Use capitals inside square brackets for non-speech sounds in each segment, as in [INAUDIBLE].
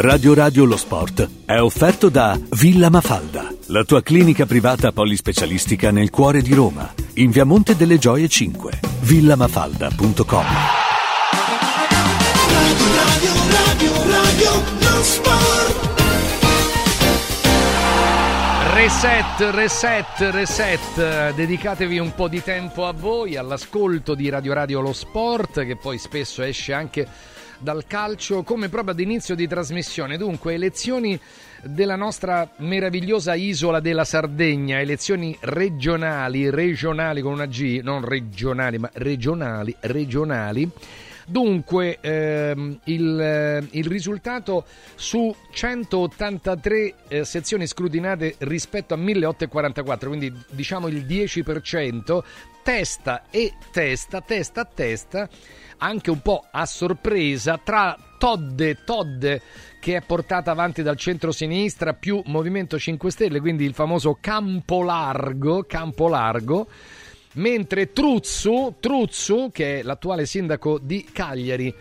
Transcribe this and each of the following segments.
Radio Radio Lo Sport è offerto da Villa Mafalda, la tua clinica privata polispecialistica nel cuore di Roma, in via Monte delle Gioie 5, villamafalda.com. Radio, radio, radio, lo sport. Reset, reset, reset, dedicatevi un po' di tempo a voi, all'ascolto di Radio Radio Lo Sport, che poi spesso esce anche dal calcio come proprio ad inizio di trasmissione. Dunque, elezioni della nostra meravigliosa isola della Sardegna, elezioni regionali, regionali con una G, non regionali, ma regionali, regionali. Dunque, ehm, il, eh, il risultato su 183 eh, sezioni scrutinate rispetto a 1844, quindi diciamo il 10%, testa e testa, testa a testa, anche un po' a sorpresa, tra Todde, Todde che è portata avanti dal centro-sinistra più Movimento 5 Stelle, quindi il famoso campo largo, campo largo. Mentre Truzzu, Truzzu, che è l'attuale sindaco di Cagliari,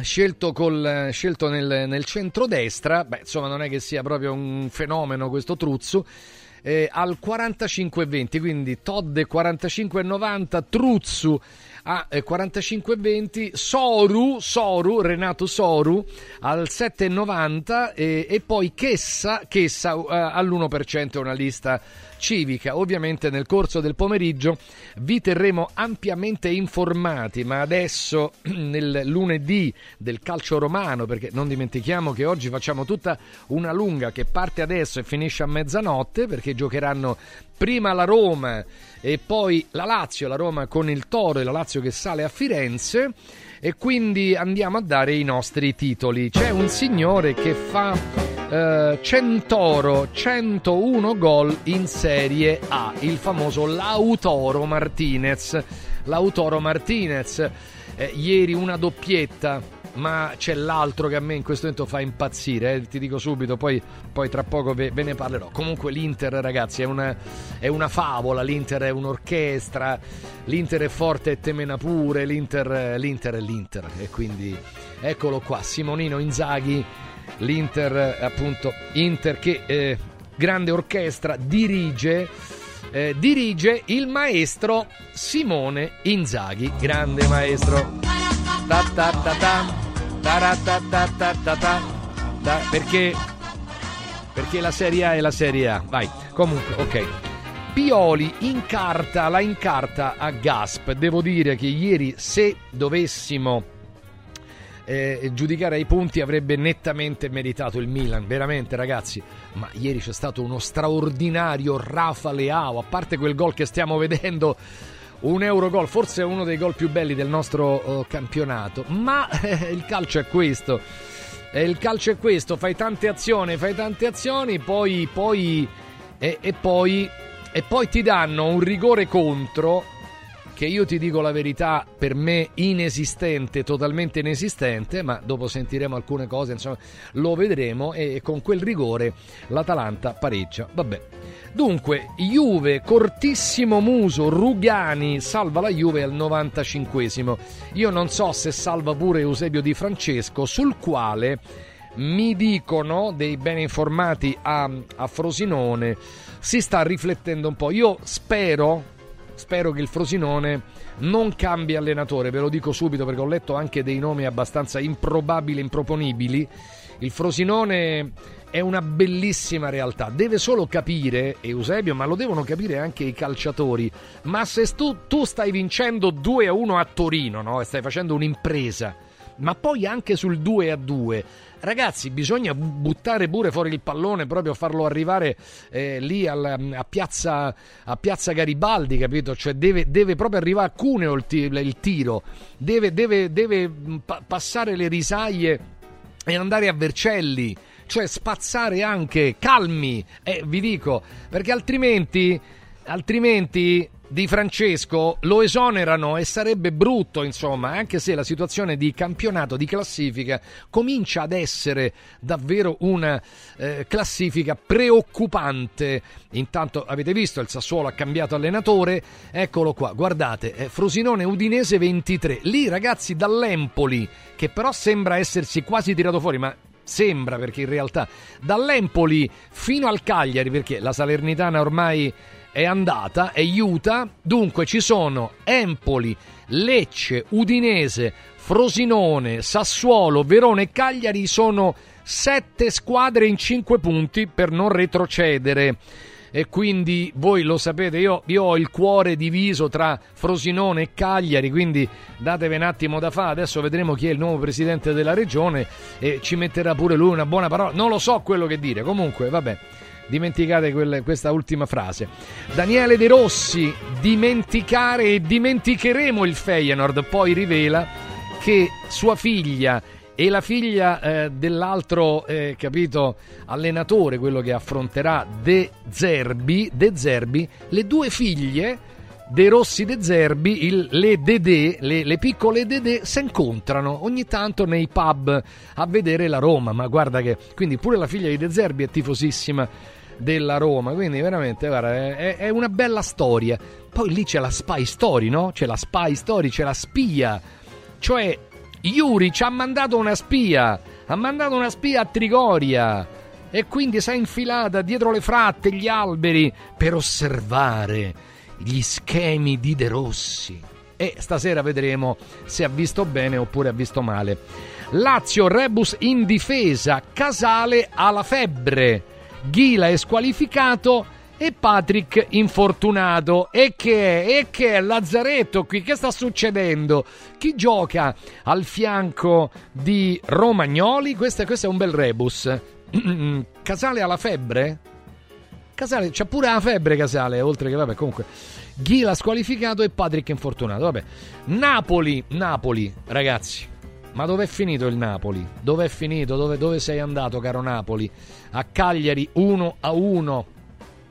scelto, col, scelto nel, nel centrodestra, beh, insomma non è che sia proprio un fenomeno questo Truzzu, eh, al 45,20, quindi Todd 45,90, Truzzu a eh, 45,20, Soru, Soru, Renato Soru al 7,90 e, e poi Chessa, Chessa uh, all'1%, una lista civica. Ovviamente nel corso del pomeriggio vi terremo ampiamente informati, ma adesso [CLEARS THROAT] nel lunedì del calcio romano, perché non dimentichiamo che oggi facciamo tutta una lunga che parte adesso e finisce a mezzanotte, perché giocheranno prima la Roma e poi la Lazio, la Roma con il Toro e la Lazio che sale a Firenze e quindi andiamo a dare i nostri titoli. C'è un signore che fa eh, Centoro 101 gol in Serie A, il famoso Lautoro Martinez. Lautoro Martinez, eh, ieri una doppietta ma c'è l'altro che a me in questo momento fa impazzire, eh, ti dico subito, poi, poi tra poco ve, ve, ne parlerò. Comunque l'Inter ragazzi è una, è una, favola, l'Inter è un'orchestra, l'Inter è forte e temena pure, l'Inter, l'Inter è l'Inter e quindi eccolo qua, Simonino Inzaghi, l'Inter appunto, Inter che eh, grande orchestra dirige... Eh, dirige il maestro Simone Inzaghi, grande maestro. Perché perché la Serie A è la Serie A. Vai, comunque, ok. Pioli incarta, la incarta a Gasp. Devo dire che ieri se dovessimo eh, giudicare ai punti avrebbe nettamente meritato il Milan, veramente ragazzi. Ma ieri c'è stato uno straordinario Rafa Leao, a parte quel gol che stiamo vedendo un Eurogol, forse uno dei gol più belli del nostro uh, campionato, ma eh, il calcio è questo. Eh, il calcio è questo, fai tante azioni, fai tante azioni, poi, poi, e poi, e poi ti danno un rigore contro che io ti dico la verità, per me inesistente, totalmente inesistente, ma dopo sentiremo alcune cose, insomma, lo vedremo e con quel rigore l'Atalanta pareggia. Vabbè. Dunque, Juve, cortissimo muso, Rugani salva la Juve al 95esimo. Io non so se salva pure Eusebio Di Francesco, sul quale mi dicono dei ben informati a, a Frosinone si sta riflettendo un po'. Io spero spero che il Frosinone non cambi allenatore, ve lo dico subito perché ho letto anche dei nomi abbastanza improbabili, improponibili. Il Frosinone è una bellissima realtà, deve solo capire, Eusebio, ma lo devono capire anche i calciatori, ma se tu, tu stai vincendo 2 a 1 a Torino, no? stai facendo un'impresa, ma poi anche sul 2 a 2 Ragazzi, bisogna buttare pure fuori il pallone, proprio farlo arrivare eh, lì al, a, piazza, a, piazza, Garibaldi, capito? Cioè deve, deve proprio arrivare a Cuneo il, il tiro, deve, deve, deve pa- passare le risaglie e andare a Vercelli. Cioè spazzare anche calmi, eh, vi dico, perché altrimenti, altrimenti di Francesco lo esonerano e sarebbe brutto, insomma, anche se la situazione di campionato, di classifica, comincia ad essere davvero una eh, classifica preoccupante. Intanto avete visto, il Sassuolo ha cambiato allenatore, eccolo qua, guardate, eh, Frosinone Udinese 23, lì ragazzi dall'Empoli, che però sembra essersi quasi tirato fuori, ma sembra perché in realtà dall'Empoli fino al Cagliari, perché la Salernitana ormai è andata, è Utah, dunque ci sono Empoli, Lecce, Udinese, Frosinone, Sassuolo, Verona e Cagliari sono sette squadre in cinque punti per non retrocedere. E quindi voi lo sapete, io, io, ho il cuore diviso tra Frosinone e Cagliari, quindi datevi un attimo da fare, adesso vedremo chi è il nuovo presidente della regione e ci metterà pure lui una buona parola, non lo so quello che dire, comunque vabbè. Dimenticate quelle, questa ultima frase. Daniele De Rossi, dimenticare e dimenticheremo il Feyenoord, poi rivela che sua figlia e la figlia eh, dell'altro, eh, capito, allenatore, quello che affronterà De Zerbi, De Zerbi, le due figlie De Rossi De Zerbi, il, le Dede, le, le piccole Dede, si incontrano ogni tanto nei pub a vedere la Roma, ma guarda che, quindi pure la figlia di De Zerbi è tifosissima della Roma, quindi veramente guarda, è, è una bella storia. Poi lì c'è la spy story, no? C'è la spy story, c'è la spia, cioè Yuri ci ha mandato una spia, ha mandato una spia a Trigoria e quindi si è infilata dietro le fratte, gli alberi per osservare gli schemi di De Rossi. E stasera vedremo se ha visto bene oppure ha visto male. Lazio Rebus in difesa, Casale alla febbre, Ghila è squalificato e Patrick infortunato. E che è? E che è Lazzaretto qui? Che sta succedendo? Chi gioca al fianco di Romagnoli? Questo, questo è un bel rebus. [CLEARS THROAT] Casale ha la febbre? Casale, c'ha pure la febbre Casale, oltre che vabbè, comunque. Ghila squalificato e Patrick infortunato. Vabbè. Napoli, Napoli, ragazzi. Ma dov'è finito il Napoli? Dov'è finito? Dove, dove sei andato, caro Napoli? A Cagliari 1 a 1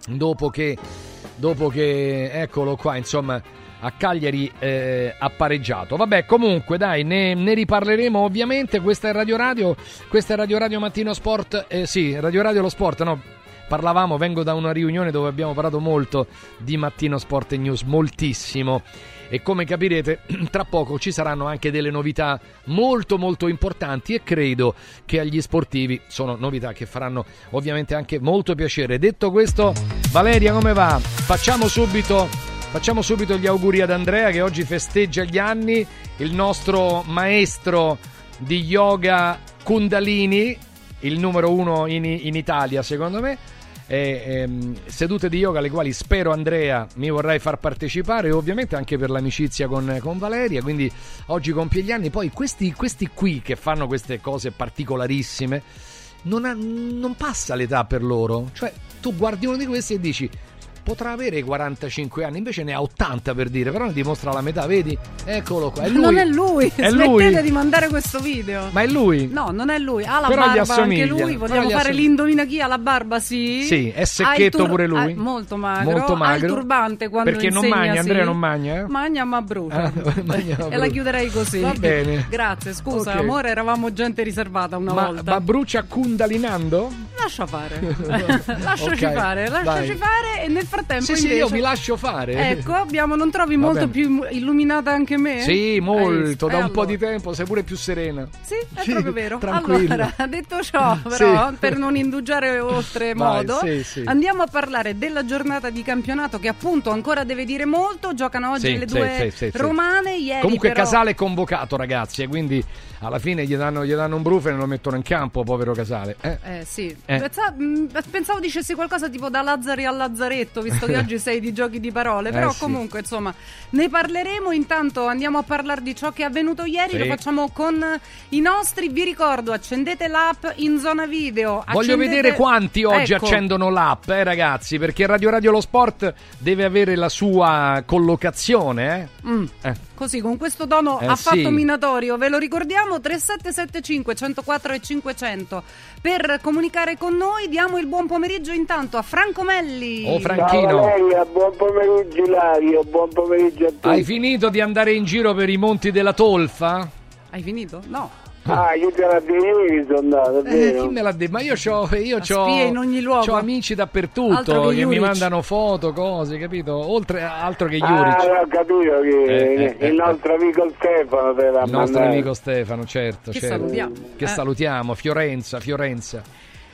dopo che, dopo che eccolo qua, insomma, a Cagliari eh, ha pareggiato. Vabbè, comunque, dai, ne, ne, riparleremo ovviamente. Questa è Radio Radio, questa è Radio Radio Mattino Sport, eh, sì, Radio Radio Lo Sport, no? Parlavamo, vengo da una riunione dove abbiamo parlato molto di Mattino Sport e News, moltissimo e come capirete [CLEARS THROAT] tra poco ci saranno anche delle novità molto molto importanti e credo che agli sportivi sono novità che faranno ovviamente anche molto piacere. Detto questo, Valeria come va? Facciamo subito Facciamo subito gli auguri ad Andrea che oggi festeggia gli anni, il nostro maestro di yoga Kundalini, il numero uno in, in Italia secondo me e, ehm, sedute di yoga alle quali spero Andrea mi vorrai far partecipare ovviamente anche per l'amicizia con, con Valeria. Quindi oggi compie gli anni. Poi questi, questi qui che fanno queste cose particolarissime non, ha, non passa l'età per loro. Cioè tu guardi uno di questi e dici potrà avere 45 anni, invece ne ha 80 per dire, però ne dimostra la metà, vedi? Eccolo qua, è lui. Non è lui, è smettete lui. di mandare questo video. Ma è lui? No, non è lui, ha la Però barba anche lui, vogliamo gli fare l'indovina chi ha la barba, sì? Sì, è secchetto tur- pure lui. ha- molto magro, Molto ha il magro. turbante quando Perché non insegna, magna, Andrea sì. non magna, eh? Magna ma brucia. Ah, [LAUGHS] magna ma e la chiuderei così. Va bene. Grazie, scusa, Ok. amore, eravamo gente riservata una Ma, volta. ma brucia kundalinando? Lascia fare. [LAUGHS] [LAUGHS] Lasciaci Ok, fare, lasciaci vai. fare e nel frattempo Sì, sì, invece... io mi lascio fare. Ecco, abbiamo, non trovi Va molto bene. più illuminata anche me? Sì, molto, Eh, da un allora. po' di tempo sei pure più serena. Sì, è Sì, proprio vero. tranquilla. Allora, [LAUGHS] detto ciò, però, Sì. per non indugiare oltremodo, Vai, sì, sì. andiamo a parlare della giornata di campionato che appunto ancora deve dire molto. Giocano oggi Sì, le sì, due sì, sì, sì. romane. Ieri Comunque però... Casale è convocato, ragazzi, e quindi alla fine gli danno, gli danno un brufolo e lo mettono in campo, povero Casale. Eh. Eh sì, Eh. Mh, pensavo dicessi qualcosa tipo da Lazzari a Lazzaretto, visto che [LAUGHS] oggi sei di giochi di parole, però Eh, sì. comunque insomma ne parleremo, intanto andiamo a parlare di ciò che è avvenuto ieri, Sì. lo facciamo con i nostri, vi ricordo accendete l'app in zona video. Voglio accendete- vedere quanti oggi Ecco. accendono l'app, eh, ragazzi, perché Radio Radio Lo Sport deve avere la sua collocazione. Eh? Mm. Eh. Così, con questo tono Eh, affatto sì. minatorio, ve lo ricordiamo 3775 104 e 500 per comunicare con noi. Diamo il buon pomeriggio intanto a Franco Melli. Oh, Ciao Franchino, Valeria, buon pomeriggio Ilario, buon pomeriggio a tutti. hai finito di andare in giro per i monti della Tolfa? Hai finito? No. Ah, [LAUGHS] io te la andato, è Eh, chi me l'ha detto? Ma io c'ho, io c'ho, spia in ogni luogo. c'ho amici dappertutto che che mi mandano foto, cose, capito? Oltre altro che Ah, Juric. ho capito che Eh, eh, il nostro amico Stefano te l'ha Il nostro mandato. amico Stefano, certo. Che certo. salutiamo. Che Eh. salutiamo, Fiorenza, Fiorenza.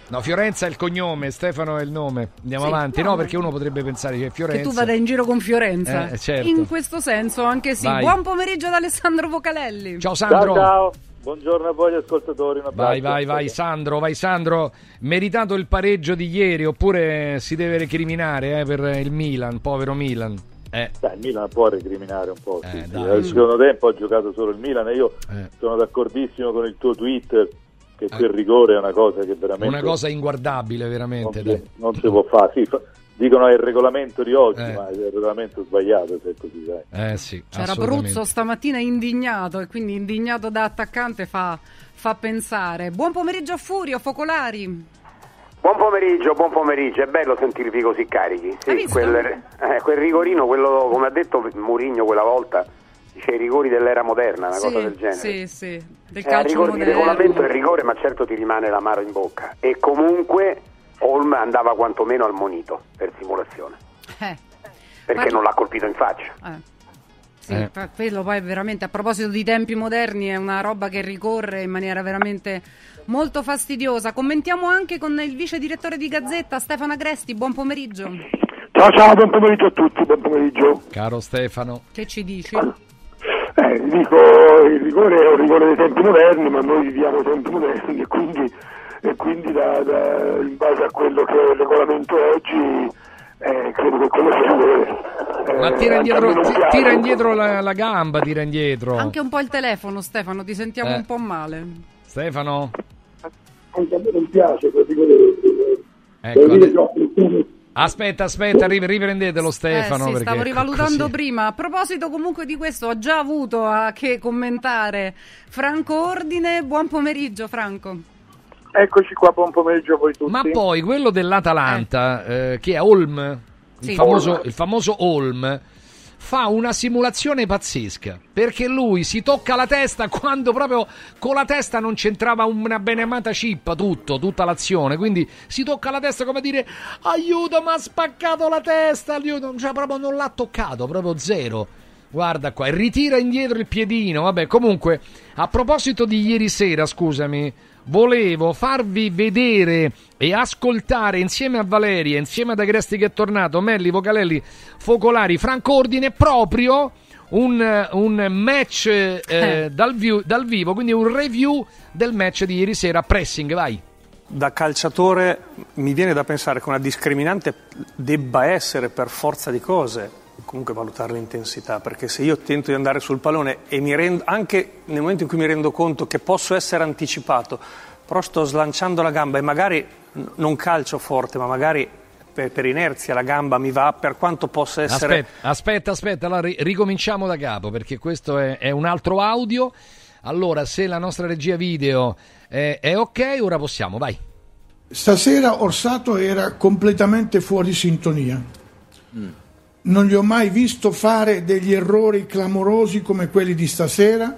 No, Fiorenza è il cognome, Stefano è il nome. Andiamo Sì, avanti, no, no, perché uno potrebbe pensare che è Fiorenza. Che tu vada in giro con Fiorenza. Eh, certo. In questo senso, anche sì. Vai. Buon pomeriggio da Alessandro Vocalelli. Ciao Sandro. Ciao ciao, buongiorno a voi ascoltatori. Vai, vai, vai, Sandro, vai Sandro. Meritato il pareggio di ieri oppure si deve recriminare eh, per il Milan, povero Milan. Eh, Dai, il Milan può recriminare un po'. sì, Eh, sì. dai. Nel secondo tempo ha giocato solo il Milan e io Eh. sono d'accordissimo con il tuo Twitter che quel rigore è una cosa che veramente una cosa inguardabile non, veramente. si, dai. non si può fare. Sì, fa- dicono è il regolamento di oggi, Eh. ma è il regolamento sbagliato se è così. Eh sì, C'era. Bruzzo stamattina indignato e quindi indignato da attaccante fa, fa pensare. Buon pomeriggio a Furio, Focolari. Buon pomeriggio, buon pomeriggio, è bello sentirvi così carichi. Visto? quel, eh, quel rigorino, quello, come ha detto Mourinho quella volta, dice i rigori dell'era moderna, una sì, cosa del genere. Sì, sì, del Eh, calcio moderno. regolamento è rigore, ma certo ti rimane l'amaro in bocca. E comunque Holm andava quantomeno al monito per simulazione, Eh, perché Guarda- non l'ha colpito in faccia. eh. Sì, Eh. quello poi veramente a proposito di tempi moderni è una roba che ricorre in maniera veramente molto fastidiosa. Commentiamo anche con il vice direttore di Gazzetta Stefano Agresti, buon pomeriggio. Ciao ciao, buon pomeriggio a tutti, buon pomeriggio. Caro Stefano. Che ci dici? Eh, dico, il rigore è un rigore dei tempi moderni, ma noi viviamo i tempi moderni e quindi, e quindi da- da- in base a quello che è il regolamento oggi, eh, credo che quello sia. Eh, Ma tira indietro, ti- tira indietro la, la gamba, tira indietro. Anche un po' il telefono, Stefano, ti sentiamo Eh. un po' male. Stefano? Anche a me non piace rigore. Ecco, dire Aspetta, aspetta, ri- riprendetelo Stefano. eh sì, perché stavo rivalutando così- prima. A proposito comunque di questo, ho già avuto a che commentare Franco Ordine. Buon pomeriggio, Franco. Eccoci qua, buon pomeriggio a voi tutti. Ma poi quello dell'Atalanta, eh, che è Olm, il, Sì. famoso, Olm. il famoso Olm, fa una simulazione pazzesca perché lui si tocca la testa quando proprio con la testa non c'entrava una benemata cippa tutto, tutta l'azione. Quindi si tocca la testa come dire aiuto, mi ha spaccato la testa, aiuto, cioè proprio non l'ha toccato, proprio zero. Guarda qua, e ritira indietro il piedino. Vabbè, comunque, a proposito di ieri sera, scusami, volevo farvi vedere e ascoltare insieme a Valeria, insieme ad Agresti che è tornato, Melli, Vocalelli, Focolari, Franco Ordine, proprio un, un match eh, dal, view- dal vivo, quindi un review del match di ieri sera. Pressing, vai. Da calciatore mi viene da pensare che una discriminante debba essere per forza di cose comunque valutare l'intensità, perché se io tento di andare sul pallone e mi rendo, anche nel momento in cui mi rendo conto che posso essere anticipato, però sto slanciando la gamba e magari non calcio forte, ma magari per, per inerzia la gamba mi va, per quanto possa essere... Aspetta, aspetta, aspetta, allora ri- ricominciamo da capo perché questo è, è un altro audio. Allora, se la nostra regia video è, è ok, ora possiamo, vai. Stasera Orsato era completamente fuori sintonia. Non gli ho mai visto fare degli errori clamorosi come quelli di stasera.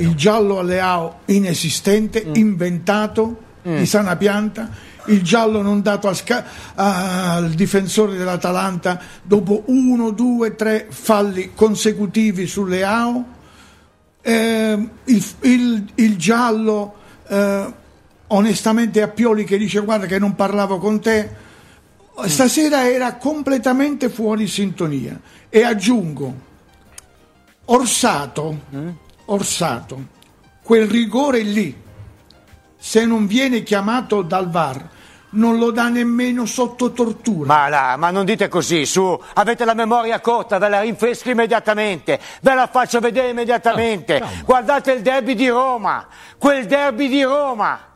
Il giallo a Leao inesistente, inventato di sana pianta. Il giallo non dato al, sca- al difensore dell'Atalanta dopo uno, due, tre falli consecutivi su Leao. Eh, il, il- il giallo eh, onestamente a Pioli che dice guarda che non parlavo con te stasera era completamente fuori sintonia e aggiungo Orsato Orsato quel rigore lì se non viene chiamato dal VAR non lo dà nemmeno sotto tortura Ma, là, ma non dite così, su, avete la memoria corta, ve la rinfresco immediatamente, ve la faccio vedere immediatamente. calma. Guardate il derby di Roma, quel derby di Roma.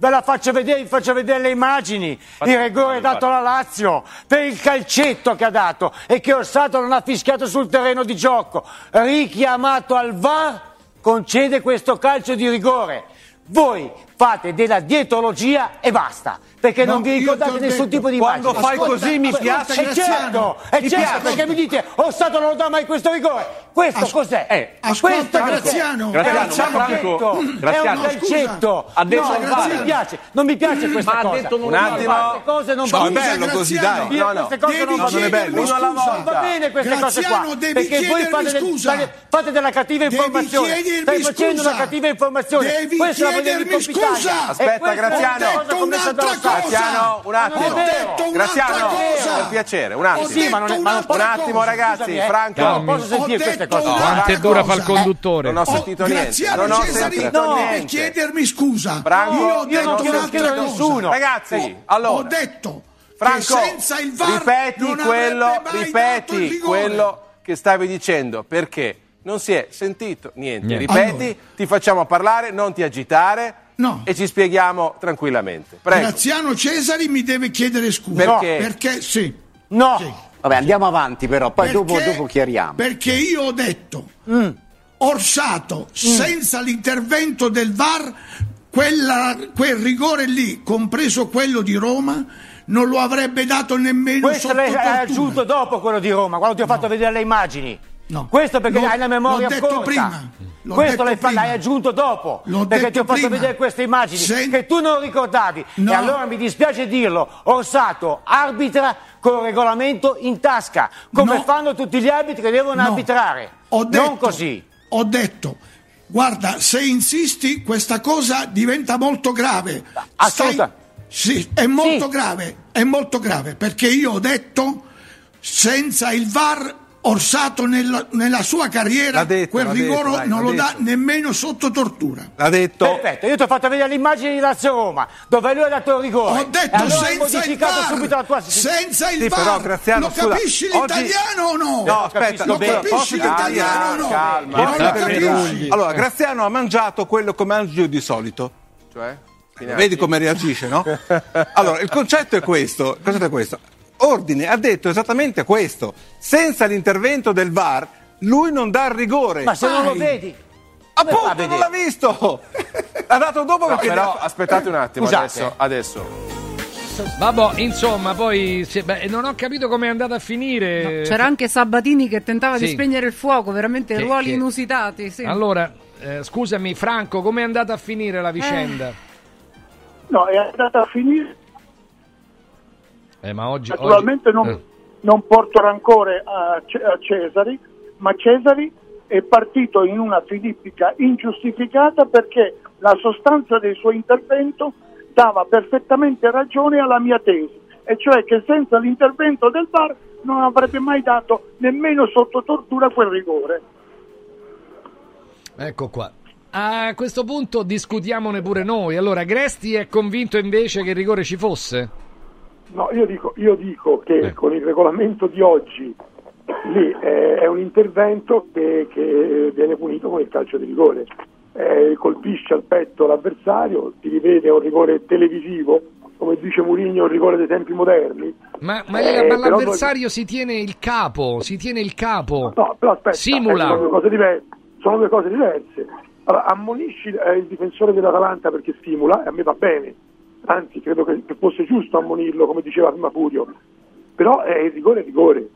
Ve la faccio vedere, vi faccio vedere le immagini, il rigore dato alla Lazio per il calcetto che ha dato e che Orsato non ha fischiato sul terreno di gioco. Richiamato al VAR, concede questo calcio di rigore. Voi fate della dietologia e basta. Perché No, non vi ricordate nessun detto, tipo di quando immagine. fai così mi ascolta, piace. È certo, Graziano, è certo, perché mi dite, oh Stato non dà mai questo rigore. Questo As- cos'è? Eh, ascolta, questo cos'è? Graziano, È un Graziano, calcetto, Franco, è Graziano, un calcetto. ha detto no, non mi piace, non mi piace questa Ma ha cosa. detto non Un lo attimo, queste cose non No, è vanno. bello così, Graziano, dai. Io No, no. queste cose Devi non vanno chiedermi bene. Uno alla volta. Va bene queste cose Graziano, qua. perché voi fate, del- della cattiva informazione. Stai facendo una cattiva informazione. Devi Questa è la chiedermi prendere E Aspetta, Graziano. cosa Ho detto un'altra Graziano, un attimo. Ho Graziano, cosa. per piacere, un Ho attimo. Sì, ma non è- ma non Un attimo, cosa. ragazzi, Scusami, eh. Franco. Non posso sentire Ho queste cose. Quanto è dura fa il cosa. conduttore? Non ho Oh, sentito niente. Graziano Non ho sentito no, niente. chiedermi scusa. Franco, io ho detto un'altra cosa. nessuno. Ragazzi, Ho allora, detto Franco, che senza il VAR ripeti non quello, ripeti quello che stavi dicendo, perché non si è sentito niente. Niente. Ripeti, Allora. ti facciamo parlare, non ti agitare No. e ci spieghiamo tranquillamente. Prego. Graziano Cesari mi deve chiedere scusa. Perché? Perché sì. No. Sì. Vabbè, andiamo avanti però, poi dopo, Perché- dopo chiariamo. Perché io ho detto, Mm. Orsato, senza l'intervento del VAR, quella- quel rigore lì, compreso quello di Roma, non lo avrebbe dato nemmeno Questo sotto l'hai aggiunto dopo quello di Roma, quando ti ho fatto vedere le immagini. No. Questo perché L'ho- hai la memoria l'ho detto corta. prima. L'ho Questo detto l'hai, fa- prima. l'hai aggiunto dopo. L'ho perché ti ho fatto prima. vedere queste immagini Se- che tu non ricordavi. No. E allora mi dispiace dirlo. Orsato arbitra con il regolamento in tasca, come No. fanno tutti gli arbitri che devono No. arbitrare. Ho detto, non così. Ho detto, guarda, se insisti questa cosa diventa molto grave. Ascolta. Sì, è molto Sì. grave, è molto grave, perché io ho detto, senza il VAR, Orsato nella, nella sua carriera detto, quel rigore detto, non lo dà nemmeno sotto tortura. L'ha detto. Perfetto, io ti ho fatto vedere le immagini di Lazio Roma, dove lui ha dato il rigore. Ho detto allora hai senza il la tua senza il Sì, VAR, però, Graziano, lo scusa, capisci oggi- l'italiano o no? No, aspetta, lo bene. capisci Posso- l'italiano o no? Calma, Non lo capisci? Allora, Graziano ha mangiato quello che mangio di solito. Cioè? Vedi come reagisce, no? [LAUGHS] Allora, il concetto è questo, il concetto è questo. Ordine ha detto esattamente questo. Senza l'intervento del VAR, lui non dà il rigore. Ma se non lo vedi, come fa a Appunto, non l'ha visto. [LAUGHS] L'ha dato dopo No, perché però aspettate un attimo, Scusate. adesso, adesso. Vabbè, insomma, poi si- beh, non ho capito come è andata a finire. C'era anche Sabatini che tentava di Sì. spegnere il fuoco, veramente Che- ruoli che- inusitati. Sì. Allora, eh, scusami, Franco, come è andata a finire la vicenda? No, è andata a finire. Eh, ma oggi. Naturalmente oggi- non, eh. non porto rancore a, a Cesari, ma Cesari è partito in una filippica ingiustificata perché la sostanza del suo intervento dava perfettamente ragione alla mia tesi, e cioè che senza l'intervento del VAR non avrebbe mai dato nemmeno sotto tortura quel rigore. Ecco qua. A questo punto discutiamone pure noi. Allora, Gresti è convinto invece che il rigore ci fosse? No, io dico, io dico che Eh. con il regolamento di oggi lì eh, è un intervento che, che viene punito con il calcio di rigore. Eh, colpisce al petto l'avversario, si rivede un rigore televisivo, come dice Mourinho, un rigore dei tempi moderni. Ma, ma Eh, ma l'avversario si tiene il capo, si tiene il capo. No, però aspetta, Simula. sono, due cose diverse, sono due cose diverse. Allora, ammonisci eh, il difensore dell'Atalanta perché stimola, e a me va bene, anzi credo che, fosse giusto ammonirlo, come diceva prima Furio, però eh, il rigore è rigore.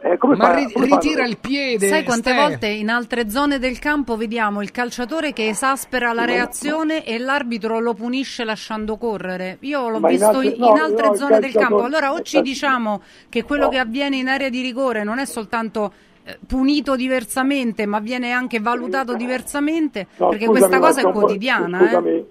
Eh, come Ma fa- ri- come fanno? ritira il piede. Sai quante Ste. volte in altre zone del campo vediamo il calciatore che esaspera la reazione e l'arbitro lo punisce lasciando correre? Io l'ho Ma in visto altre- in, no, in altre no, zone del campo. Allora o ci il- diciamo che quello No. che avviene in area di rigore non è soltanto eh, punito diversamente, ma viene anche valutato diversamente, No, perché scusami, questa cosa è Marco, un po'- quotidiana. eh.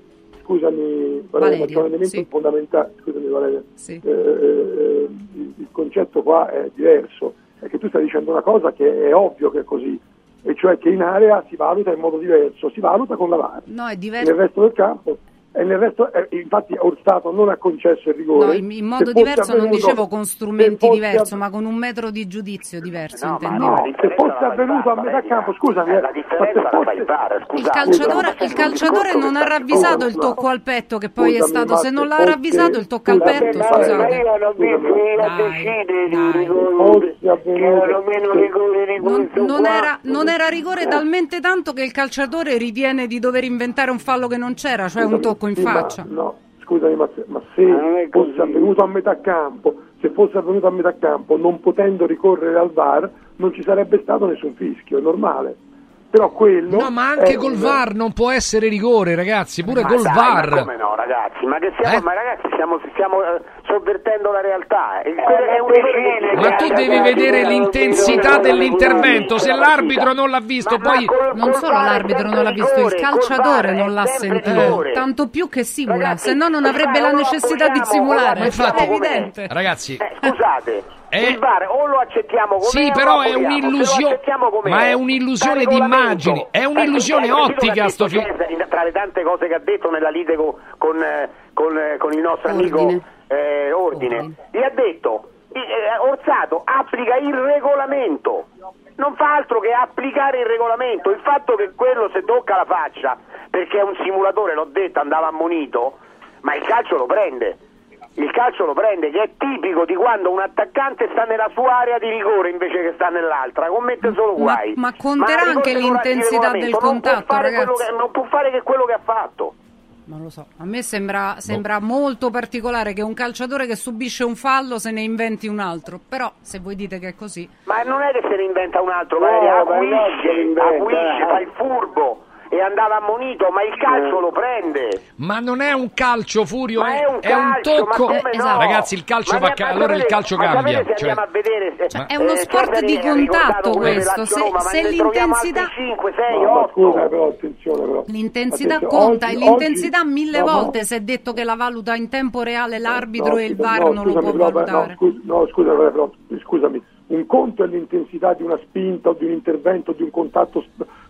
Scusami, Valeria, Valeria, un elemento sì. fondamentale, scusami Valeria, Sì. Eh, eh, il, il concetto qua è diverso, è che tu stai dicendo una cosa che è ovvio che è così, e cioè che in area si valuta in modo diverso, si valuta con la VAR. No, è nel resto del campo e nel resto eh, infatti Orstato non ha concesso il rigore. No, in, in modo diverso non avvenuto- dicevo con strumenti diverso, av- ma con un metro di giudizio diverso, No, no, se fosse avvenuto a metà campo, scusami, Eh, eh, la ma se differenza la fosse- Il calciatore, il calciatore non ha ravvisato il tocco al petto che poi è stato, se non l'ha ravvisato il tocco al petto, ma- scusate. Non, non era, non era rigore talmente tanto che il calciatore ritiene di dover inventare un fallo che non c'era, cioè un tocco in Sì, ma- faccia. no, scusami, ma se, ma se fosse avvenuto a metà campo, se fosse avvenuto a metà campo, non potendo ricorrere al VAR, non ci sarebbe stato nessun fischio, è normale. Però quello No, ma anche col un- VAR non può essere rigore, ragazzi, pure Ma col dai, VAR. Ma come no, ragazzi? Ma che siamo, Eh? ma ragazzi, stiamo, stiamo eh, sovvertendo la realtà. E quello è un errore che- Ma tu devi vedere l'intensità dell'intervento. Se l'arbitro non l'ha visto, poi. Non solo l'arbitro non l'ha visto, il calciatore non l'ha sentito. rigore. Tanto più che simula, se no non avrebbe la necessità di simulare. Ma infatti- è evidente. Ragazzi, Scusate, Eh. il VAR o lo accettiamo come Sì, però è un'illusione. Ma è un'illusione di immagini. È un'illusione ottica sto film. Tra le tante cose che ha detto nella lite co- con, eh, con, eh, con il nostro amico eh, Ordine, gli ha detto Orsato applica il regolamento. Non fa altro che applicare il regolamento. Il fatto che quello se tocca la faccia, perché è un simulatore, l'ho detto, andava ammonito, ma il calcio lo prende. Il calcio lo prende, che è tipico di quando un attaccante sta nella sua area di rigore invece che sta nell'altra, commette solo guai. ma conterà la anche l'intensità del non può contatto, quello ragazzi. che- non può fare che quello che ha fatto. Non lo so, a me sembra, sembra molto particolare che un calciatore che subisce un fallo se ne inventi un altro, però se voi dite che è così... Ma non è che se ne inventa un altro, No, magari ma no, acuisce, inventa, acuisce, eh. fa il furbo e andava ammonito, ma il calcio lo prende. Ma non è un calcio, Furio, Ma è, è un è un calcio, tocco. come Eh, no? Ragazzi, il calcio Ma va ne- ca- allora il calcio cambia. se cioè- andiamo a vedere se- Ma- È uno eh, sport di contatto questo, se- Roma, ma se altri l'intensità- 5, 6, No, ma 8. scusa, però attenzione però. L'intensità Attenzione, conta oggi- e l'intensità oggi- mille no, volte si è detto che la valuta in tempo reale l'arbitro No, e il VAR no, non lo può valutare. No, scusa, però, scusami, un conto è l'intensità di una spinta o di un intervento, di un contatto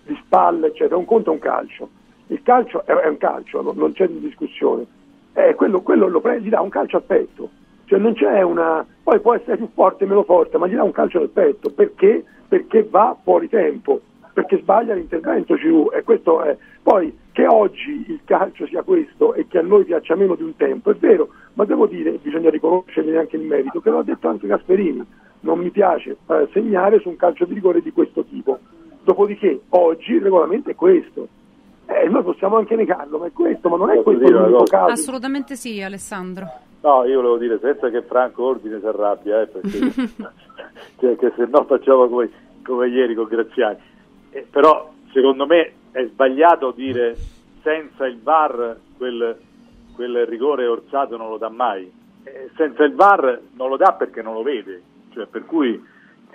di spalle, eccetera, un conto è un calcio. Il calcio è, un calcio, non, c'è discussione. Eh, quello, quello lo pre- gli dà un calcio al petto, cioè non c'è una... Poi può essere più forte, meno forte, ma gli dà un calcio al petto, perché? Perché va fuori tempo, perché sbaglia l'intervento Giroud, e questo è... Poi che oggi il calcio sia questo e che a noi piaccia meno di un tempo, è vero, ma devo dire, bisogna riconoscergli anche il merito, che l'ha detto anche Gasperini, non mi piace eh, segnare su un calcio di rigore di questo tipo. Dopodiché oggi il regolamento è questo. Eh, noi possiamo anche negarlo, ma è questo, ma non è questo l'unico caso. Assolutamente sì, Alessandro. No, io volevo dire senza che Franco Ordine si arrabbia, eh, perché [LAUGHS] cioè, che se no facciamo come, come ieri con Graziani. Eh, però secondo me è sbagliato dire senza il VAR quel, quel rigore orsato non lo dà mai. Eh, senza il VAR non lo dà perché non lo vede, cioè, per cui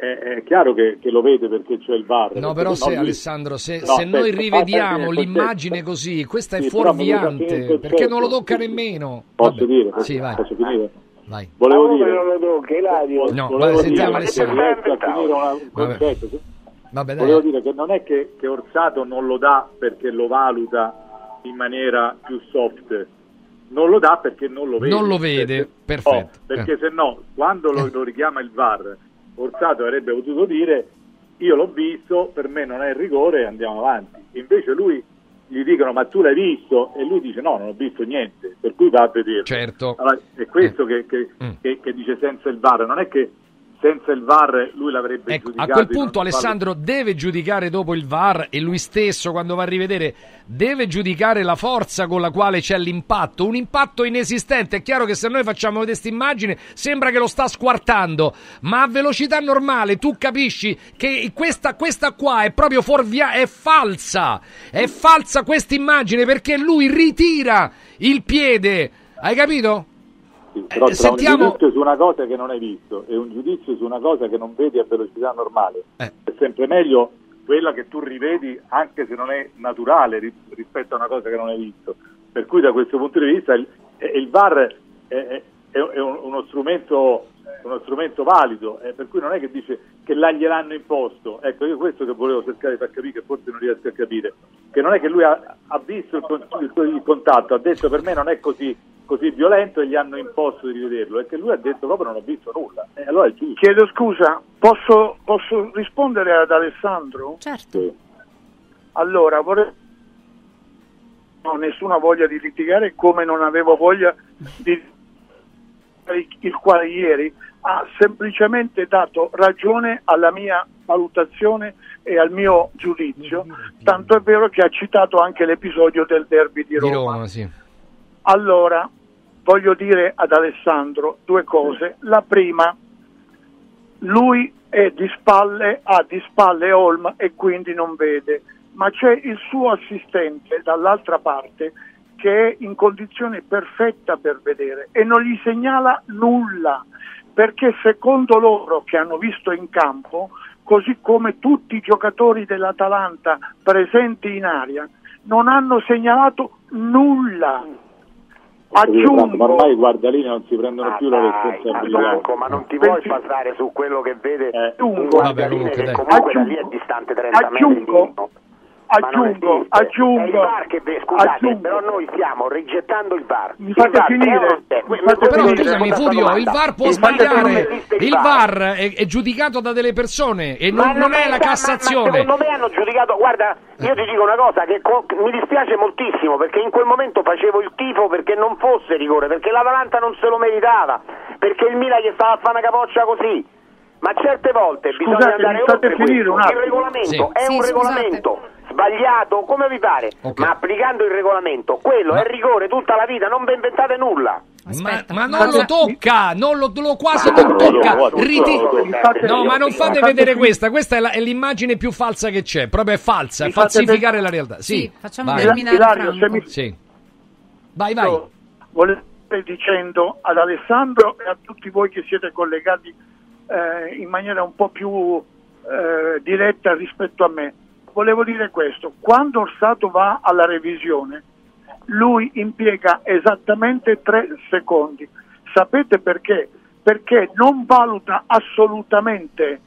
è, chiaro che, che lo vede perché c'è il VAR. No, però se lui- Alessandro, se, No, se noi rivediamo l'immagine concetto. così, questa è Sì, fuorviante, il perché non lo tocca nemmeno. Posso Vabbè. dire? Sì, vai. Posso finire? Vai. Volevo dire, non lo tocca, Ilario? No, volevo vai, dire sentiamo Alessandro. Vabbè. Vabbè, Volevo dire che non è che, che Orsato non lo dà perché lo valuta in maniera più soft, non lo dà perché non lo vede. Non lo vede, Perché- perfetto. oh, perché Eh. se no, quando lo, lo richiama il VAR, Orsato avrebbe potuto dire io l'ho visto, per me non è il rigore, andiamo avanti. Invece lui gli dicono ma tu l'hai visto e lui dice no, non ho visto niente, per cui va a vedere. Certo. Allora, è questo che, che- Mm. che- che dice senza il VAR, non è che senza il VAR lui l'avrebbe Ecco, a giudicato. quel di non punto Alessandro deve giudicare dopo il VAR e lui stesso quando va a rivedere deve giudicare la forza con la quale c'è l'impatto, un impatto inesistente. È chiaro che se noi facciamo questa immagine sembra che lo sta squartando, ma a velocità normale tu capisci che questa, questa qua è proprio fuorvia, è falsa, è falsa questa immagine perché lui ritira il piede, hai capito? Sì, però Eh, tra sentiamo- un giudizio su una cosa che non hai visto e un giudizio su una cosa che non vedi a velocità normale Eh. è sempre meglio quella che tu rivedi anche se non è naturale ri- rispetto a una cosa che non hai visto. Per cui da questo punto di vista il, il VAR è, è- è un- uno, strumento, uno strumento valido, eh, per cui non è che dice che là gliel'hanno imposto. Ecco, io questo che volevo cercare di far capire, che forse non riesco a capire, che non è che lui ha, ha visto il, con- il- il contatto, ha detto per me non è così, così violento e gli hanno imposto di rivederlo, è che lui ha detto proprio non ho visto nulla. E allora è giusto. Chiedo scusa, posso, posso rispondere ad Alessandro? Certo. Sì. Allora, vorrei... Non ho nessuna voglia di litigare come non avevo voglia di il quale ieri ha semplicemente dato ragione alla mia valutazione e al mio giudizio, tanto è vero che ha citato anche l'episodio del derby di Di Roma. Roma, sì. Allora, voglio dire ad Alessandro due cose. La prima, lui è di spalle, ha di spalle Olm e quindi non vede, ma c'è il suo assistente dall'altra parte che è in condizione perfetta per vedere e non gli segnala nulla, perché secondo loro che hanno visto in campo, così come tutti i giocatori dell'Atalanta presenti in aria, non hanno segnalato nulla. Aggiungo, Ma ormai i guardalini non si prendono più la responsabilità. Franco, ma non ti vuoi basare su quello che vede un Vabbè, guardaline comunque, che comunque da lì è distante 30 metri aggiungo, non aggiungo, esiste. È il aggiungo, VAR che scusate, aggiungo. però noi stiamo rigettando il VAR. Mi fate VAR finire? è Mi fate Però finire? scusami Furio, il VAR può sbagliare. Il VAR è, è giudicato da delle persone e non, Ma non è la ma- ma Cassazione. secondo me hanno giudicato. Guarda, io ti dico una cosa che co- mi dispiace moltissimo perché in quel momento facevo il tifo perché non fosse rigore, perché l'Atalanta non se lo meritava, perché il Milan gli stava a fare una capoccia così. Ma certe volte bisogna Scusate, andare mi fate oltre finire questo. un Il regolamento Sì. è Sì, un scusate. regolamento sbagliato, come vi pare, Ok. ma applicando il regolamento, quello è rigore tutta la vita, non vi inventate nulla. Aspetta. Ma, ma non lo tocca, non lo, lo quasi Ma non no, tocca. no, Riti- no, ma non fate vedere questa. Questa è, la- è l'immagine più falsa che c'è. Proprio è falsa, è falsificare la realtà. Sì, Sì, facciamo vai. terminare Ilario, mi- Sì. Vai, vai. Io volevo dicendo ad Alessandro e a tutti voi che siete collegati eh, in maniera un po' più eh, diretta rispetto a me. Volevo dire questo, quando Orsato va alla revisione, lui impiega esattamente tre secondi. Sapete perché? Perché non valuta assolutamente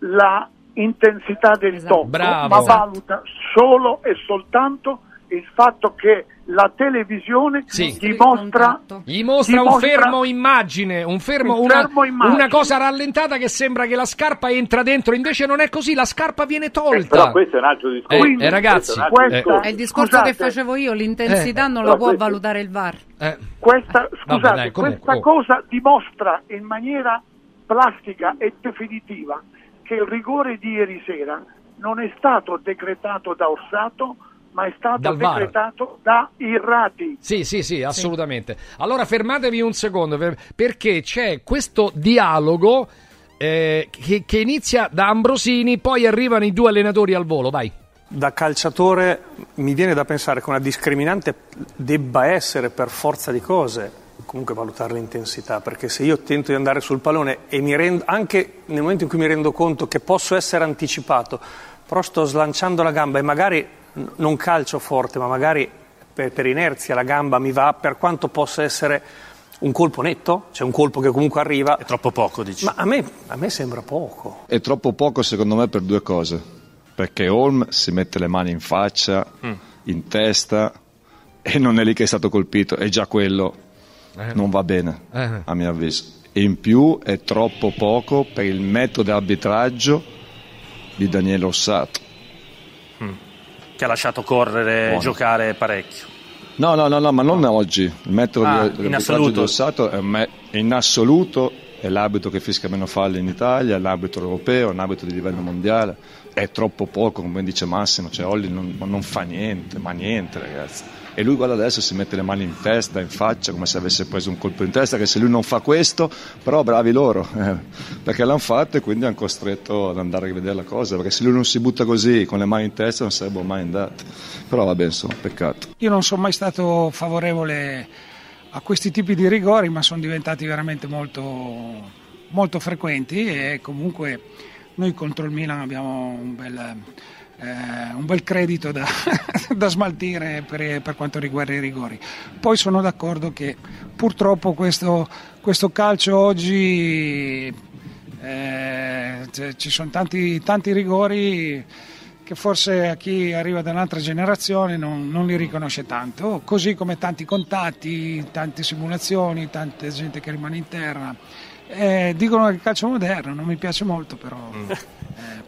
la intensità del Esatto. tocco, Bravo. ma valuta solo e soltanto il fatto che la televisione Sì. dimostra, Gli mostra un dimostra- fermo immagine, un fermo, Un una, fermo immagine. una cosa rallentata che sembra che la scarpa entra dentro, invece non è così, la scarpa viene tolta. Però questo è un altro discorso. Eh, Quindi, eh, ragazzi, questo è un altro eh. È il discorso Scusate. che facevo io, l'intensità Eh, non la può questo- valutare il VAR. eh, questa, scusate, dai, comunque, questa oh. cosa dimostra in maniera plastica e definitiva che il rigore di ieri sera non è stato decretato da Orsato, ma è stato Dal VAR. decretato da Irrati. Sì, sì, sì, assolutamente. Allora fermatevi un secondo per- perché c'è questo dialogo eh, che, che inizia da Ambrosini, poi arrivano i due allenatori al volo, vai. Da calciatore mi viene da pensare che una discriminante debba essere per forza di cose comunque valutare l'intensità, perché se io tento di andare sul pallone e mi rendo, anche nel momento in cui mi rendo conto che posso essere anticipato, però sto slanciando la gamba e magari non calcio forte, ma magari per, per inerzia la gamba mi va, per quanto possa essere un colpo netto, cioè un colpo che comunque arriva. È troppo poco, dici. Ma a me, a me sembra poco. È troppo poco secondo me per due cose. Perché Holm si mette le mani in faccia, Mm. in testa e non è lì che è stato colpito, e già quello Eh. non va bene, Eh. a mio avviso. E in più è troppo poco per il metodo di arbitraggio di Daniele Ossato. Che ha lasciato correre e Buono. giocare parecchio. No, no, no, no, ma non oggi. Il metodo Ah, di, arbitraggio assoluto. di Ossato è me- in assoluto è l'arbitro che fischia meno falli in Italia, è l'arbitro europeo, è un arbitro di livello mondiale. È troppo poco, come dice Massimo, cioè Olli non, non fa niente, ma niente ragazzi. E lui guarda adesso si mette le mani in testa, in faccia, come se avesse preso un colpo in testa, che se lui non fa questo, però bravi loro, [LAUGHS] eh, perché l'hanno fatto e quindi hanno costretto ad andare a rivedere la cosa, perché se lui non si butta così, con le mani in testa, non sarebbero mai andati. Però vabbè, insomma, peccato. Io non sono mai stato favorevole a questi tipi di rigori, ma sono diventati veramente molto, molto frequenti e comunque noi contro il Milan abbiamo un bel, eh, un bel credito da, [LAUGHS] da smaltire per, per quanto riguarda i rigori. Poi sono d'accordo che purtroppo questo, questo calcio oggi eh, ci sono tanti, tanti rigori che forse a chi arriva da un'altra generazione non, non li riconosce tanto, così come tanti contatti, tante simulazioni, tanta gente che rimane in terra. Eh, dicono che il calcio moderno non mi piace molto, però, eh,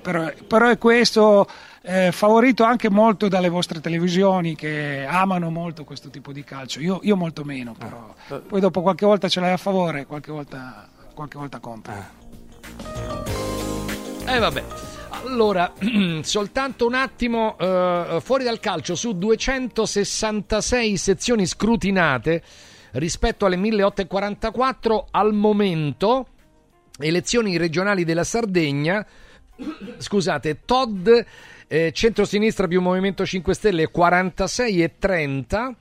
però, però è questo eh, favorito anche molto dalle vostre televisioni che amano molto questo tipo di calcio. Io, io molto meno, però. Poi dopo qualche volta ce l'hai a favore, qualche volta, qualche volta compra. Eh vabbè. Allora, [CLEARS THROAT] soltanto un attimo, eh, fuori dal calcio, su 266 sezioni scrutinate rispetto alle 1844, al momento, elezioni regionali della Sardegna, scusate, Todd, eh, centrosinistra più Movimento 5 Stelle 46 e 30,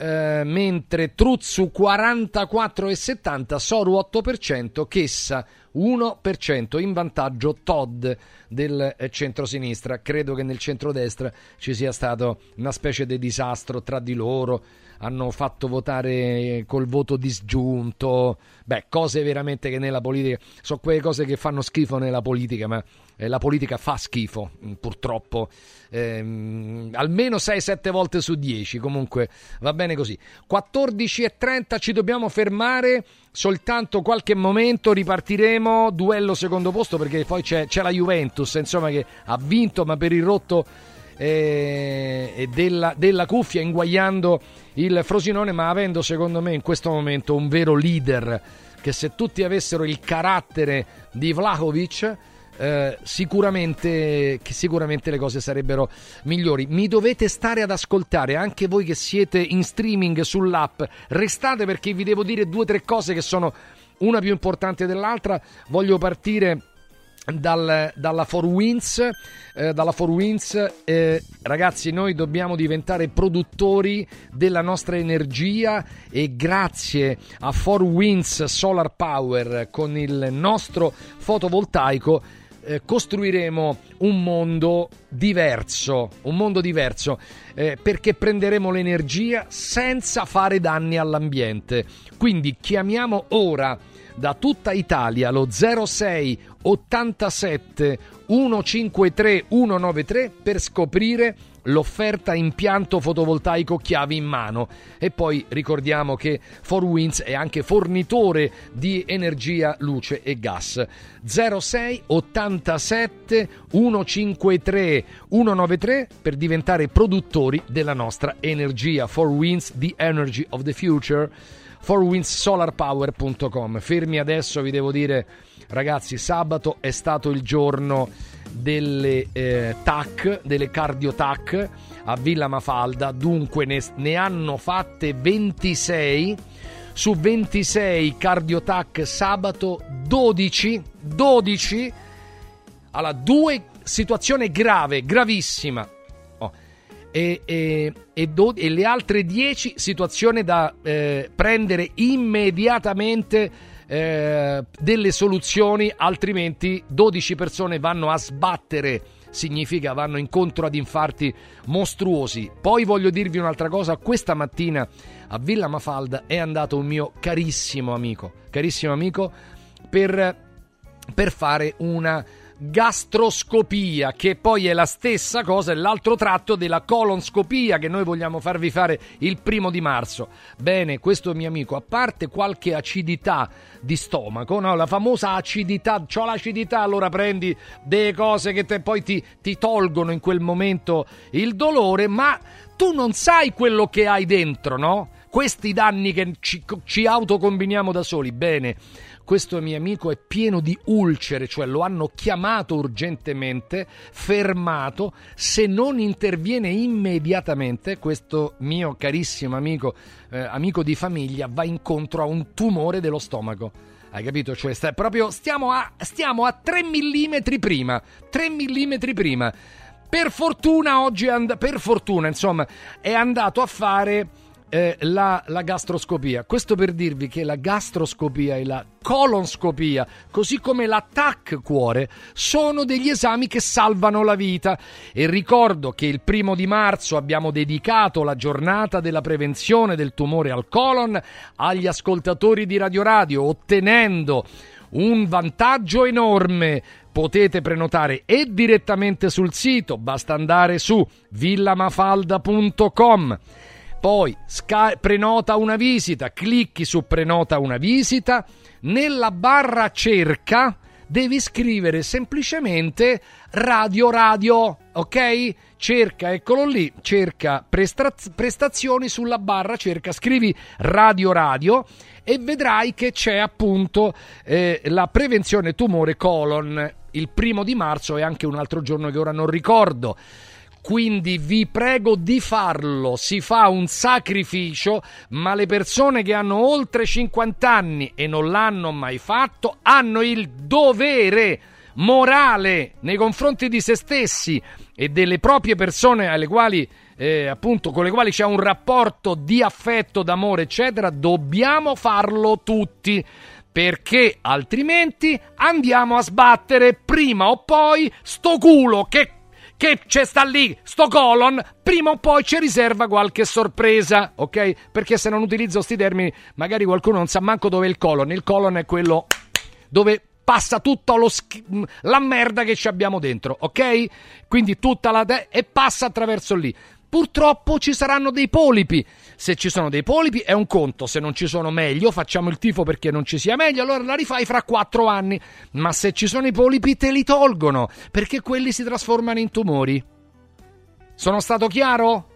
eh, mentre Truzzu 44,70, Soru 8%, Chessa 1% in vantaggio Todd del eh, centrosinistra. Credo che nel centrodestra ci sia stato una specie di disastro tra di loro. Hanno fatto votare col voto disgiunto. Beh, cose veramente che nella politica sono quelle cose che fanno schifo nella politica, ma eh, la politica fa schifo, mh, purtroppo. Ehm, almeno 6-7 volte su 10. Comunque va bene così. 14.30 ci dobbiamo fermare soltanto qualche momento. Ripartiremo. Duello secondo posto perché poi c'è, c'è la Juventus, insomma, che ha vinto, ma per il rotto eh, della, della cuffia, inguagliando il Frosinone, ma avendo secondo me in questo momento un vero leader. Che se tutti avessero il carattere di Vlahovic. Eh, sicuramente, sicuramente le cose sarebbero migliori. Mi dovete stare ad ascoltare anche voi che siete in streaming sull'app. Restate perché vi devo dire due o tre cose che sono una più importante dell'altra. Voglio partire dal, dalla 4Winds. Eh, dalla 4Winds eh, ragazzi, noi dobbiamo diventare produttori della nostra energia e grazie a 4Winds Solar Power con il nostro fotovoltaico eh, costruiremo un mondo diverso, un mondo diverso eh, perché prenderemo l'energia senza fare danni all'ambiente. Quindi chiamiamo ora da tutta Italia lo 06 87 153 193 per scoprire l'offerta impianto fotovoltaico chiavi in mano. E poi ricordiamo che 4Winds è anche fornitore di energia, luce e gas. 06 87 153 193 per diventare produttori della nostra energia. 4Winds the energy of the future. 4windsolarpower.com fermi adesso vi devo dire ragazzi sabato è stato il giorno delle eh, TAC, delle cardio TAC a Villa Mafalda, dunque ne, ne hanno fatte 26 su 26 cardio TAC sabato 12 12 alla due situazione grave, gravissima. Oh. E, e, e, do, e, le altre 10 situazioni da eh, prendere immediatamente eh, delle soluzioni, altrimenti 12 persone vanno a sbattere, significa vanno incontro ad infarti mostruosi. Poi voglio dirvi un'altra cosa, questa mattina a Villa Mafalda è andato un mio carissimo amico, carissimo amico, per, per fare una gastroscopia, che poi è la stessa cosa, è l'altro tratto della colonscopia che noi vogliamo farvi fare il primo di marzo. Bene, questo mio amico, a parte qualche acidità di stomaco, no? la famosa acidità, ho l'acidità, allora prendi delle cose che te, poi ti, ti tolgono in quel momento il dolore, ma tu non sai quello che hai dentro, no? Questi danni che ci, ci autocombiniamo da soli. Bene, questo mio amico è pieno di ulcere, cioè lo hanno chiamato urgentemente, fermato, se non interviene immediatamente, questo mio carissimo amico, eh, amico di famiglia, va incontro a un tumore dello stomaco. Hai capito? Cioè, sta, proprio stiamo a, stiamo a 3 mm prima. 3 mm prima. Per fortuna oggi, and- per fortuna, insomma, è andato a fare eh, la, la, gastroscopia. Questo per dirvi che la gastroscopia e la colonscopia, così come la TAC cuore, sono degli esami che salvano la vita. E ricordo che il primo di marzo abbiamo dedicato la giornata della prevenzione del tumore al colon agli ascoltatori di Radio Radio, ottenendo un vantaggio enorme. Potete prenotare e direttamente sul sito, basta andare su villamafalda.com poi sca- prenota una visita, clicchi su prenota una visita, nella barra cerca devi scrivere semplicemente radio radio, ok? Cerca, eccolo lì, cerca presta- prestazioni sulla barra, cerca, scrivi Radio Radio e vedrai che c'è appunto eh, la prevenzione tumore colon il primo di marzo e anche un altro giorno che ora non ricordo. Quindi vi prego di farlo, si fa un sacrificio, ma le persone che hanno oltre 50 anni e non l'hanno mai fatto hanno il dovere morale nei confronti di se stessi e delle proprie persone alle quali eh, appunto con le quali c'è un rapporto di affetto, d'amore, eccetera, dobbiamo farlo tutti perché altrimenti andiamo a sbattere prima o poi sto culo che che c'è sta lì, sto colon, prima o poi ci riserva qualche sorpresa, ok? Perché se non utilizzo sti termini, magari qualcuno non sa manco dove è il colon. Il colon è quello dove passa tutta sch- la merda che ci abbiamo dentro, ok? Quindi tutta la te- e passa attraverso lì. Purtroppo ci saranno dei polipi. Se ci sono dei polipi è un conto, se non ci sono meglio, facciamo il tifo perché non ci sia meglio, allora la rifai fra quattro anni. Ma se ci sono i polipi te li tolgono, perché quelli si trasformano in tumori. Sono stato chiaro?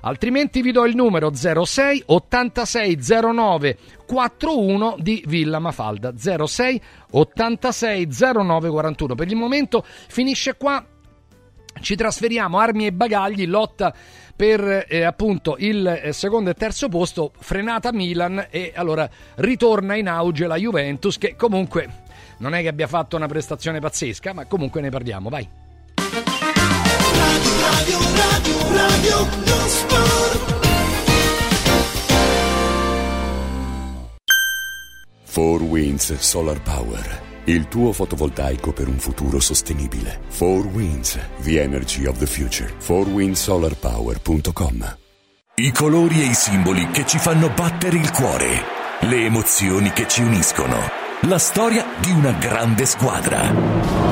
Altrimenti vi do il numero 06 86 09 41 di Villa Mafalda 06 86 09 41. Per il momento finisce qua ci trasferiamo armi e bagagli, lotta per eh, appunto il eh, secondo e terzo posto, frenata Milan e allora ritorna in auge la Juventus che comunque non è che abbia fatto una prestazione pazzesca, ma comunque ne parliamo, vai. Radio, radio, radio, non sport. Four Winds Solar Power. Il tuo fotovoltaico per un futuro sostenibile. Four Winds, the energy of the future. 4windsolarpower.com I colori e i simboli che ci fanno battere il cuore. Le emozioni che ci uniscono. La storia di una grande squadra.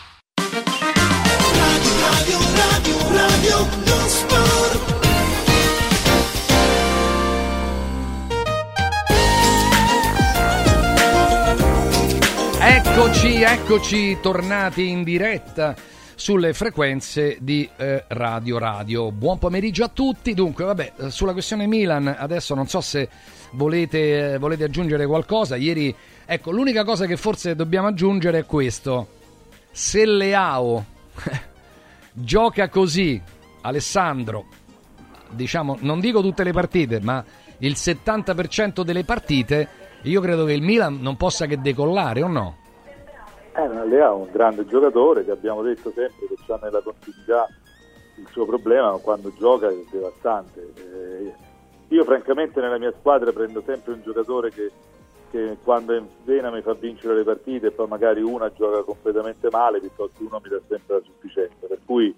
Eccoci, eccoci tornati in diretta sulle frequenze di eh, Radio Radio. Buon pomeriggio a tutti. Dunque, vabbè, eh, sulla questione Milan, adesso non so se volete, eh, volete aggiungere qualcosa. Ieri, ecco, l'unica cosa che forse dobbiamo aggiungere è questo. Se Leao [LAUGHS] gioca così, Alessandro, diciamo, non dico tutte le partite, ma il 70% delle partite, io credo che il Milan non possa che decollare, o no? Eh, ma Lea è un grande giocatore che abbiamo detto sempre che ha nella continuità il suo problema, ma quando gioca è devastante. Eh, io francamente nella mia squadra prendo sempre un giocatore che, che quando è in vena mi fa vincere le partite e poi magari una gioca completamente male, piuttosto uno mi dà sempre la sufficienza. Per cui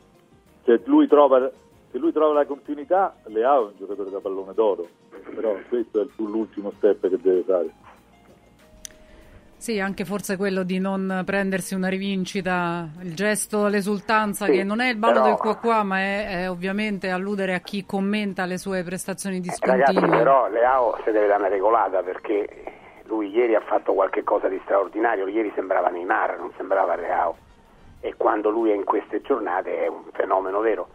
se lui trova, se lui trova la continuità, Leao è un giocatore da pallone d'oro, però questo è l'ultimo step che deve fare. Sì, anche forse quello di non prendersi una rivincita, il gesto, l'esultanza, Sì, che non è il ballo però- del qua qua, ma è, è ovviamente alludere a chi commenta le sue prestazioni Ragazzi, discontinue. però Leao si deve dare una regolata perché lui ieri ha fatto qualche cosa di straordinario, ieri sembrava Neymar, non sembrava Leao e quando lui è in queste giornate è un fenomeno vero.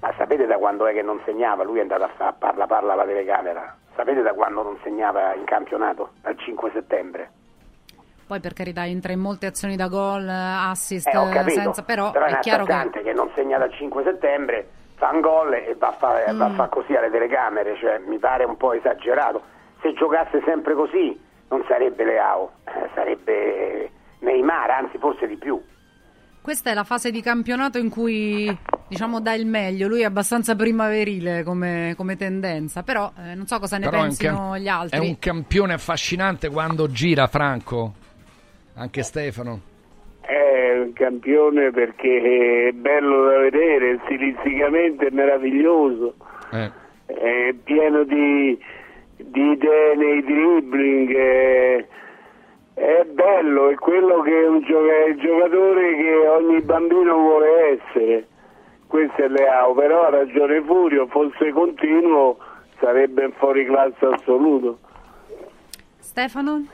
Ma sapete da quando è che non segnava? Lui è andato a fare parla parla alla telecamera. Sapete da quando non segnava in campionato? Dal 5 settembre. Poi per carità entra in molte azioni da gol, assist, Eh, capito, senza, però, è è un chiaro che che... non segna dal 5 settembre, fa un gol e va a fare Mm. fare così alle telecamere, cioè, mi pare un po' esagerato. Se giocasse sempre così non sarebbe Leao, eh, sarebbe Neymar, anzi forse di più. Questa è la fase di campionato in cui diciamo dà il meglio, lui è abbastanza primaverile come, come tendenza, però eh, non so cosa ne Però pensino gli altri. È un campione affascinante quando gira Franco. Anche Stefano. È un campione perché è bello da vedere, stilisticamente è meraviglioso, Eh. è pieno di, di idee nei dribbling, è, è bello, è quello che è, un gioca- giocatore che ogni bambino vuole essere. Questo è Leao, però ha ragione Furio, fosse continuo sarebbe un fuori classe assoluto. Stefano?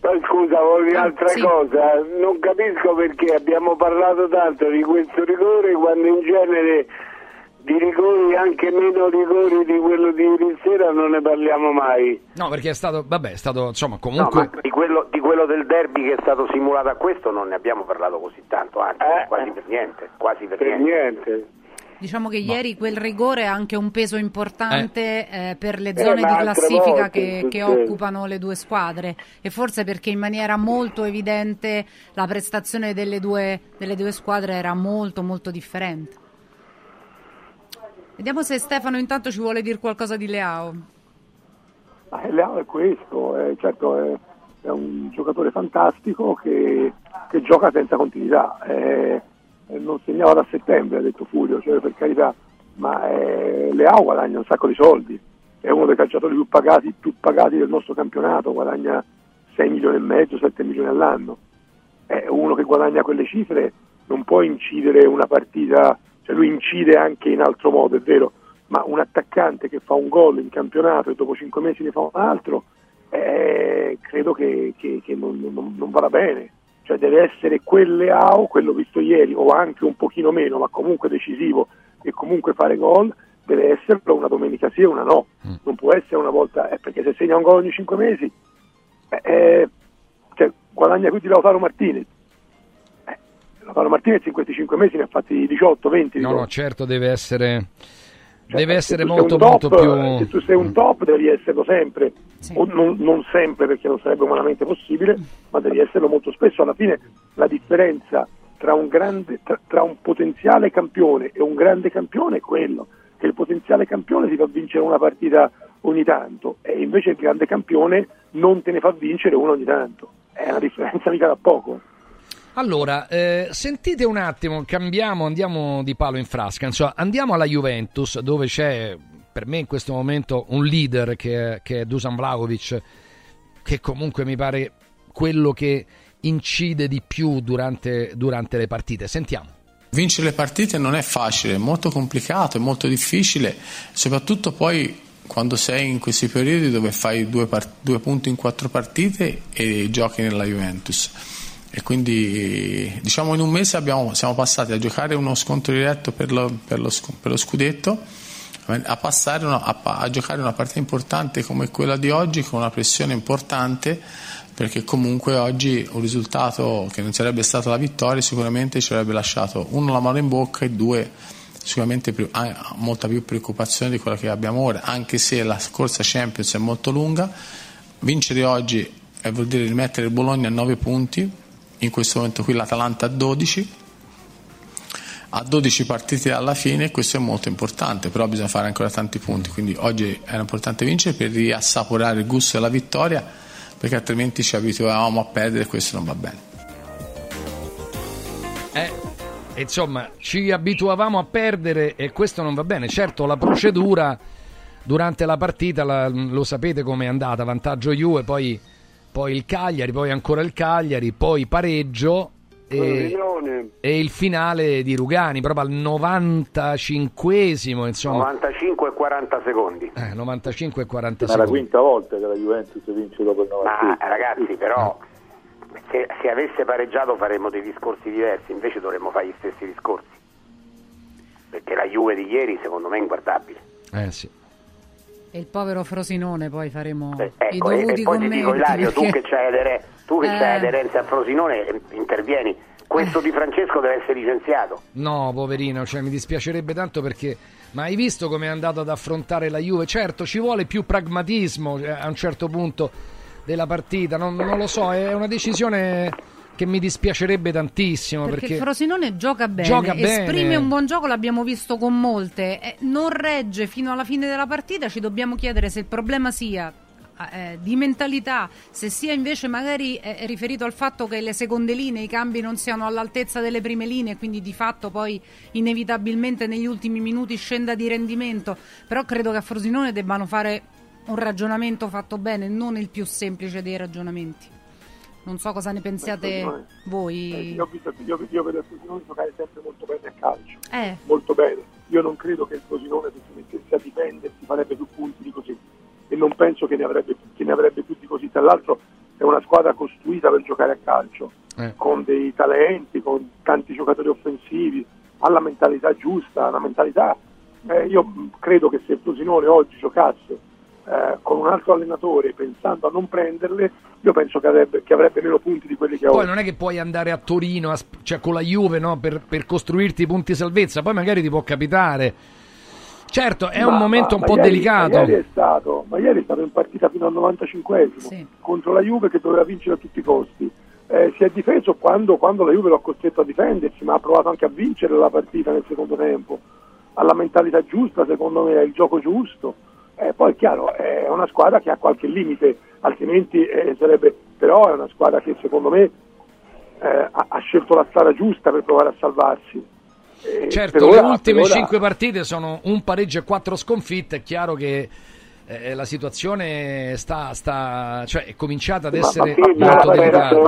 Poi scusa, dire Ah, un'altra sì. cosa, non capisco perché abbiamo parlato tanto di questo rigore quando in genere di rigori, anche meno rigori di quello di ieri sera, non ne parliamo mai. No, perché è stato, vabbè, è stato, insomma, No, comunque... ma di quello, di quello del derby che è stato simulato a questo non ne abbiamo parlato così tanto, anzi quasi per niente, quasi per, Eh, Per niente. niente. Diciamo che ieri quel rigore ha anche un peso importante eh, per le Eh, zone ma di classifica che, che occupano le due squadre e forse perché in maniera molto evidente la prestazione delle due, delle due squadre era molto molto differente. Vediamo se Stefano intanto ci vuole dire qualcosa di Leao. Il Leao è questo, è, certo è, è un giocatore fantastico che, che gioca senza continuità. è- non segnava da settembre, ha detto Furio, cioè per carità, ma è, Leao guadagna un sacco di soldi, è uno dei calciatori più pagati, più pagati del nostro campionato, guadagna 6 milioni e mezzo, 7 milioni all'anno. È uno che guadagna quelle cifre non può incidere una partita, cioè lui incide anche in altro modo, è vero, ma un attaccante che fa un gol in campionato e dopo 5 mesi ne fa un altro, eh, credo che, che- che non, non- non vada bene. Cioè deve essere quel Leao, quello visto ieri, o anche un pochino meno, ma comunque decisivo e comunque fare gol, deve esserlo una domenica sì e una no, non può essere una volta, eh, perché se segna un gol ogni 5 mesi, eh, eh, cioè, guadagna più di Lautaro Martinez. Lautaro Martinez in questi 5 mesi ne ha fatti 18, 20 di No, no, certo deve essere Cioè, deve se essere molto top, molto più eh, Se tu sei un top devi esserlo sempre, o non, non sempre perché non sarebbe umanamente possibile, ma devi esserlo molto spesso. Alla fine la differenza tra un, grande, tra, tra un potenziale campione e un grande campione è quello, che il potenziale campione ti fa vincere una partita ogni tanto e invece il grande campione non te ne fa vincere una ogni tanto. È una differenza mica da poco. Allora, eh, sentite un attimo, cambiamo, andiamo di palo in frasca. Insomma, andiamo alla Juventus, dove c'è per me in questo momento un leader che è, che è Dusan Vlahovic, che comunque mi pare quello che incide di più durante, durante le partite. Sentiamo. Vincere le partite non è facile, è molto complicato, è molto difficile, soprattutto poi quando sei in questi periodi dove fai due, part- due punti in quattro partite e giochi nella Juventus. E quindi diciamo in un mese abbiamo, siamo passati a giocare uno scontro diretto per lo, per lo per lo scudetto a, passare una- a, a giocare una partita importante come quella di oggi con una pressione importante perché comunque oggi un risultato che non sarebbe stata la vittoria sicuramente ci avrebbe lasciato uno la mano in bocca e due sicuramente più- ah, molta più preoccupazione di quella che abbiamo ora anche se la corsa Champions è molto lunga. Vincere oggi eh, vuol dire rimettere il Bologna a 9 punti in questo momento qui l'Atalanta a 12 a 12 partite alla fine questo è molto importante però bisogna fare ancora tanti punti quindi oggi era importante vincere per riassaporare il gusto della vittoria perché altrimenti ci abituavamo a perdere e questo non va bene Eh, insomma, ci abituavamo a perdere e questo non va bene. Certo, la procedura durante la partita la- lo sapete com'è andata, vantaggio Juve, poi, poi il Cagliari, poi ancora il Cagliari, poi pareggio e, e il finale di Rugani, proprio al 95esimo, insomma. 95 e 40 secondi. Eh, 95 e 40 È la secondi. quinta volta che la Juventus vince dopo il 90. Ma ragazzi, però, se, se avesse pareggiato faremmo dei discorsi diversi, invece dovremmo fare gli stessi discorsi. Perché la Juve di ieri, secondo me, è inguardabile. Eh sì. E il povero Frosinone poi faremo i Ecco, e, dovuti e poi ti commenti. dico, Ilario, tu perché- che c'hai, adere- tu che Eh. c'hai aderenza a Frosinone, eh, intervieni. Questo di Francesco deve essere licenziato. No, poverino, cioè, mi dispiacerebbe tanto perché. Ma hai visto come è andato ad affrontare la Juve? Certo, ci vuole più pragmatismo eh, a un certo punto della partita. Non, non lo so, è una decisione che mi dispiacerebbe tantissimo Perché, perché, Frosinone gioca bene, Gioca bene. esprime un buon gioco, l'abbiamo visto con molte, eh, non regge fino alla fine della partita, ci dobbiamo chiedere se il problema sia eh, di mentalità, se sia invece magari eh, riferito al fatto che le seconde linee, i cambi non siano all'altezza delle prime linee, quindi di fatto poi inevitabilmente negli ultimi minuti scenda di rendimento, però credo che a Frosinone debbano fare un ragionamento fatto bene, non il più semplice dei ragionamenti. Non so cosa ne pensiate voi. Eh, io, ho visto, io, io vedo il Frosinone giocare sempre molto bene a calcio, Eh. molto bene. Io non credo che il Frosinone se si mettesse a difendersi farebbe più punti di così e non penso che ne avrebbe, che ne avrebbe più di così. Tra l'altro è una squadra costruita per giocare a calcio, Eh. con dei talenti, con tanti giocatori offensivi, ha la mentalità giusta, una mentalità... eh, io credo che se il Frosinone oggi giocasse eh, con un altro allenatore pensando a non prenderle, io penso che avrebbe, che avrebbe meno punti di quelli che ha Poi oggi. non è che puoi andare a Torino, a cioè con la Juve, no, per, per costruirti i punti salvezza, poi magari ti può capitare. Certo, è un Ma- momento ma- un ma po' ieri- delicato. Ma ieri, è stato, ma ieri è stato in partita fino al 95esimo contro la Juve che doveva vincere a tutti i costi. Eh, si è difeso quando, quando la Juve lo ha costretto a difendersi, ma ha provato anche a vincere la partita nel secondo tempo. Ha la mentalità giusta, secondo me, ha il gioco giusto. Eh, poi è chiaro, è una squadra che ha qualche limite, altrimenti eh, sarebbe. Però è una squadra che secondo me eh, ha, ha scelto la strada giusta per provare a salvarsi. Eh, Certo, ora- le ultime ora- cinque partite sono un pareggio e quattro sconfitte. È chiaro che eh, la situazione sta, sta, cioè, è cominciata ad essere molto delicata.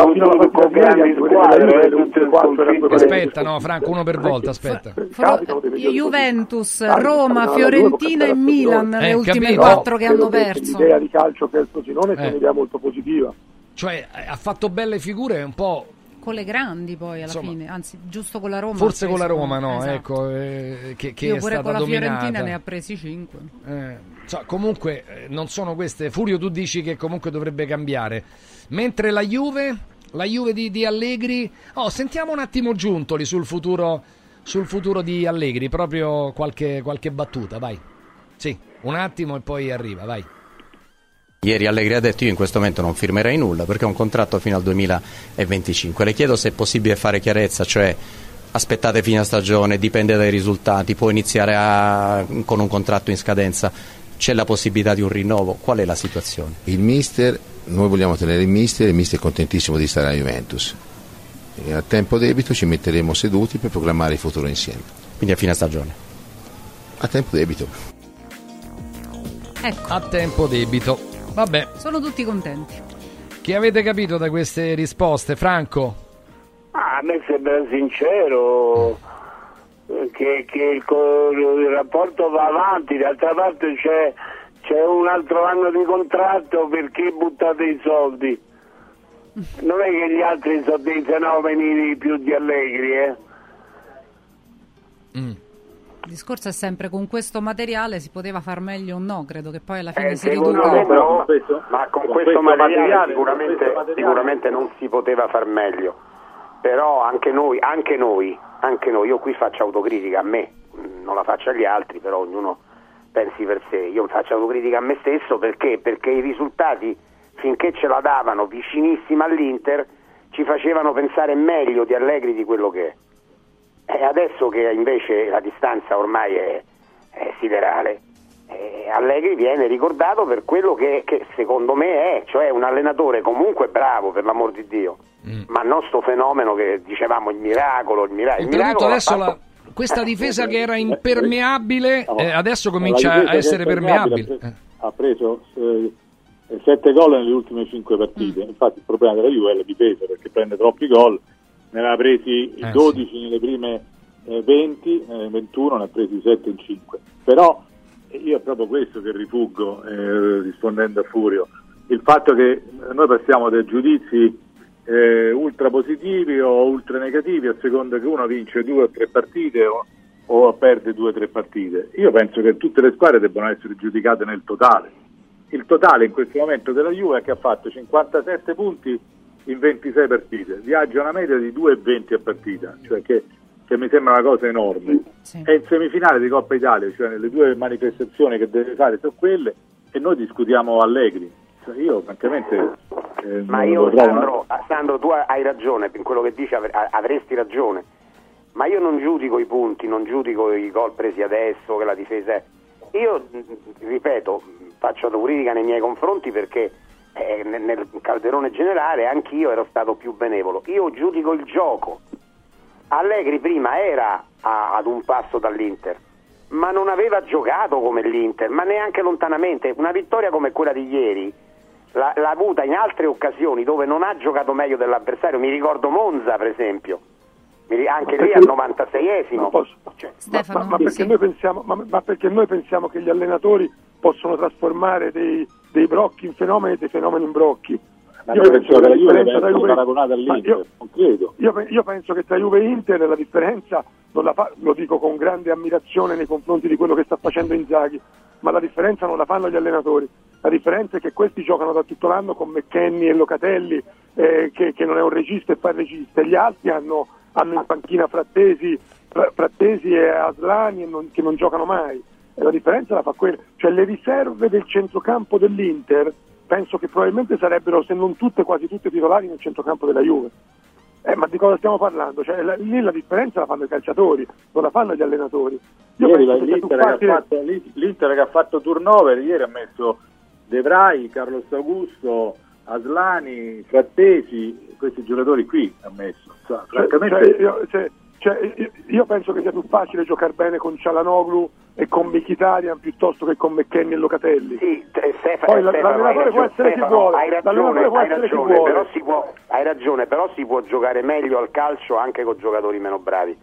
Aspetta, pareggi. no, Franco, uno per volta, aspetta. Periodi Juventus. Roma, Fiorentina e Milan, può le Eh, ultime capito. quattro che hanno perso. L'idea di calcio che è il Frosinone è Eh. un'idea molto positiva. Cioè, ha fatto belle figure un po' con le grandi poi alla Insomma, fine, anzi giusto con la Roma. Forse con la Roma, no? esatto. Ecco, eh, che, che Io è pure stata con la dominata. Fiorentina ne ha presi 5. Eh, so, comunque eh, non sono queste. Furio, tu dici che comunque dovrebbe cambiare. Mentre la Juve, la Juve di, di Allegri. Oh, sentiamo un attimo Giuntoli sul futuro, sul futuro di Allegri. Proprio qualche, qualche battuta, vai. Sì, un attimo e poi arriva, vai. Ieri Allegri ha detto io in questo momento non firmerei nulla perché ho un contratto fino al 2025. Le chiedo se è possibile fare chiarezza, cioè aspettate fine stagione, dipende dai risultati, può iniziare a- con un contratto in scadenza, c'è la possibilità di un rinnovo, qual è la situazione? Il mister, noi vogliamo tenere il mister, il mister è contentissimo di stare alla Juventus. E a tempo debito ci metteremo seduti per programmare il futuro insieme. Quindi a fine stagione? A tempo debito. Ecco, A tempo debito. Vabbè, sono tutti contenti. che avete capito da queste risposte, Franco? Ah, a me sembra sincero che, che il, il rapporto va avanti, d'altra parte c'è, c'è un altro anno di contratto perché buttate i soldi? Non è che gli altri sono dei fenomeni più di allegri, eh? Il discorso è sempre con questo materiale si poteva far meglio o no, credo che poi alla fine Eh, si riduca. me no, questo- ma con, con questo, questo materiale, materiale, sicuramente, con questo materiale- sicuramente non si poteva far meglio. Però anche noi, anche noi, anche noi, io qui faccio autocritica a me, non la faccio agli altri, però ognuno pensi per sé. Io faccio autocritica a me stesso perché? Perché i risultati, finché ce la davano vicinissima all'Inter, ci facevano pensare meglio di Allegri di quello che è. E adesso che invece la distanza ormai è, è siderale, eh, Allegri viene ricordato per quello che, che secondo me è, cioè un allenatore comunque bravo, per l'amor di Dio, ma non sto fenomeno che dicevamo il miracolo, il, mira- il miracolo. adesso la- fatto- questa difesa che era impermeabile eh, adesso La comincia a essere permeabile. Ha preso eh, sette gol nelle ultime cinque partite. Mm. Infatti il problema della Juve è la difesa perché prende troppi gol. Ne aveva presi Eh, 12 nelle prime eh, 20, eh, 21, ne ha presi 7 in 5. Però eh, io è proprio questo che rifuggo eh, rispondendo a Furio. Il fatto che noi passiamo dai giudizi eh, ultra positivi o ultra negativi a seconda che uno vince due o tre partite o, o perde due o tre partite. Io penso che tutte le squadre debbano essere giudicate nel totale. Il totale in questo momento della Juve è che ha fatto 57 punti in 26 partite, viaggia una media di 2,20 a partita, cioè che, che mi sembra una cosa enorme. È in semifinale di Coppa Italia, cioè nelle due manifestazioni che deve fare sono quelle e noi discutiamo Allegri. Cioè, io francamente eh, Ma io, trovo una- Sandro, Sandro, tu hai ragione, in quello che dici avre- avresti ragione, ma io non giudico i punti, non giudico i gol presi adesso, che la difesa è... Io, ripeto, faccio autocritica nei miei confronti perché eh, nel, nel calderone generale anch'io ero stato più benevolo. Io giudico il gioco. Allegri prima era a- ad un passo dall'Inter, ma non aveva giocato come l'Inter, ma neanche lontanamente. Una vittoria come quella di ieri l'ha, l'ha avuta in altre occasioni dove non ha giocato meglio dell'avversario. Mi ricordo Monza, per esempio, anche lì al 96esimo. Ma posso- Ma, ma- ma perché noi pensiamo, ma, ma perché noi pensiamo che gli allenatori possono trasformare dei, dei brocchi in fenomeni e dei fenomeni in brocchi? Io penso che la Juve deve tra essere Juve- paragonata all'Inter, io- non credo. Io, io penso che tra Juve e Inter la differenza, non la fa- lo dico con grande ammirazione nei confronti di quello che sta facendo Inzaghi, ma la differenza non la fanno gli allenatori. La differenza è che questi giocano da tutto l'anno con McKenny e Locatelli, eh, che, che non è un regista e fa il regista, e gli altri hanno, hanno in panchina Frattesi, Fra- Frattesi e Aslani e non- che non giocano mai. E la differenza la fa quella. Cioè le riserve del centrocampo dell'Inter penso che probabilmente sarebbero, se non tutte, quasi tutte titolari nel centrocampo della Juve. Eh, ma di cosa stiamo parlando? Cioè, la- lì la differenza la fanno i calciatori, non la fanno gli allenatori. Io Ieri che più l'Inter, che ha facile- fatto, l'Inter che ha fatto turnover ieri ha messo De Vrij, Carlos Augusto, Aslani, Frattesi, questi giocatori qui ha messo. Cioè, Cioè, francamente cioè, io, cioè, io- penso che sia più facile giocare bene con Cialanoglu e con Mkhitaryan piuttosto che con McKenny e Locatelli. Sì, te- Stefano, Poi Stefano, l'allenatore può essere chi Stefano, vuole, hai ragione, hai chi ragione, però si può, hai ragione, però si può giocare meglio al calcio anche con giocatori meno bravi.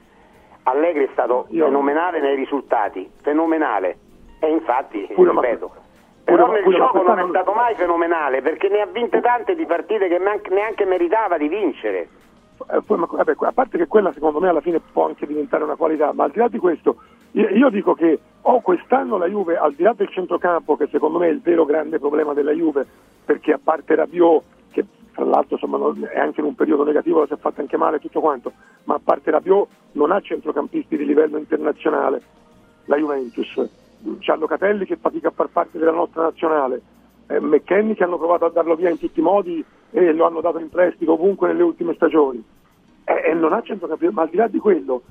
Allegri è stato Io- fenomenale nei risultati, fenomenale. E infatti, Pure, ma- ripeto, pure, però ma- nel pure, ma gioco non è stato mai fenomenale perché ne ha vinte tante di partite che neanche meritava di vincere. Eh, poi, ma- vabbè, a parte che quella secondo me alla fine può anche diventare una qualità, ma al di là di questo, io, io dico che o quest'anno la Juve, al di là del centrocampo, che secondo me è il vero grande problema della Juve, perché a parte Rabiot, che tra l'altro insomma, è anche in un periodo negativo, si è fatto anche male tutto quanto, ma a parte Rabiot non ha centrocampisti di livello internazionale, la Juventus. C'ha Locatelli che fatica a far parte della nostra nazionale, eh, che hanno provato a darlo via in tutti i modi e lo hanno dato in prestito ovunque nelle ultime stagioni. E, e non ha centrocampisti, ma al di là di quello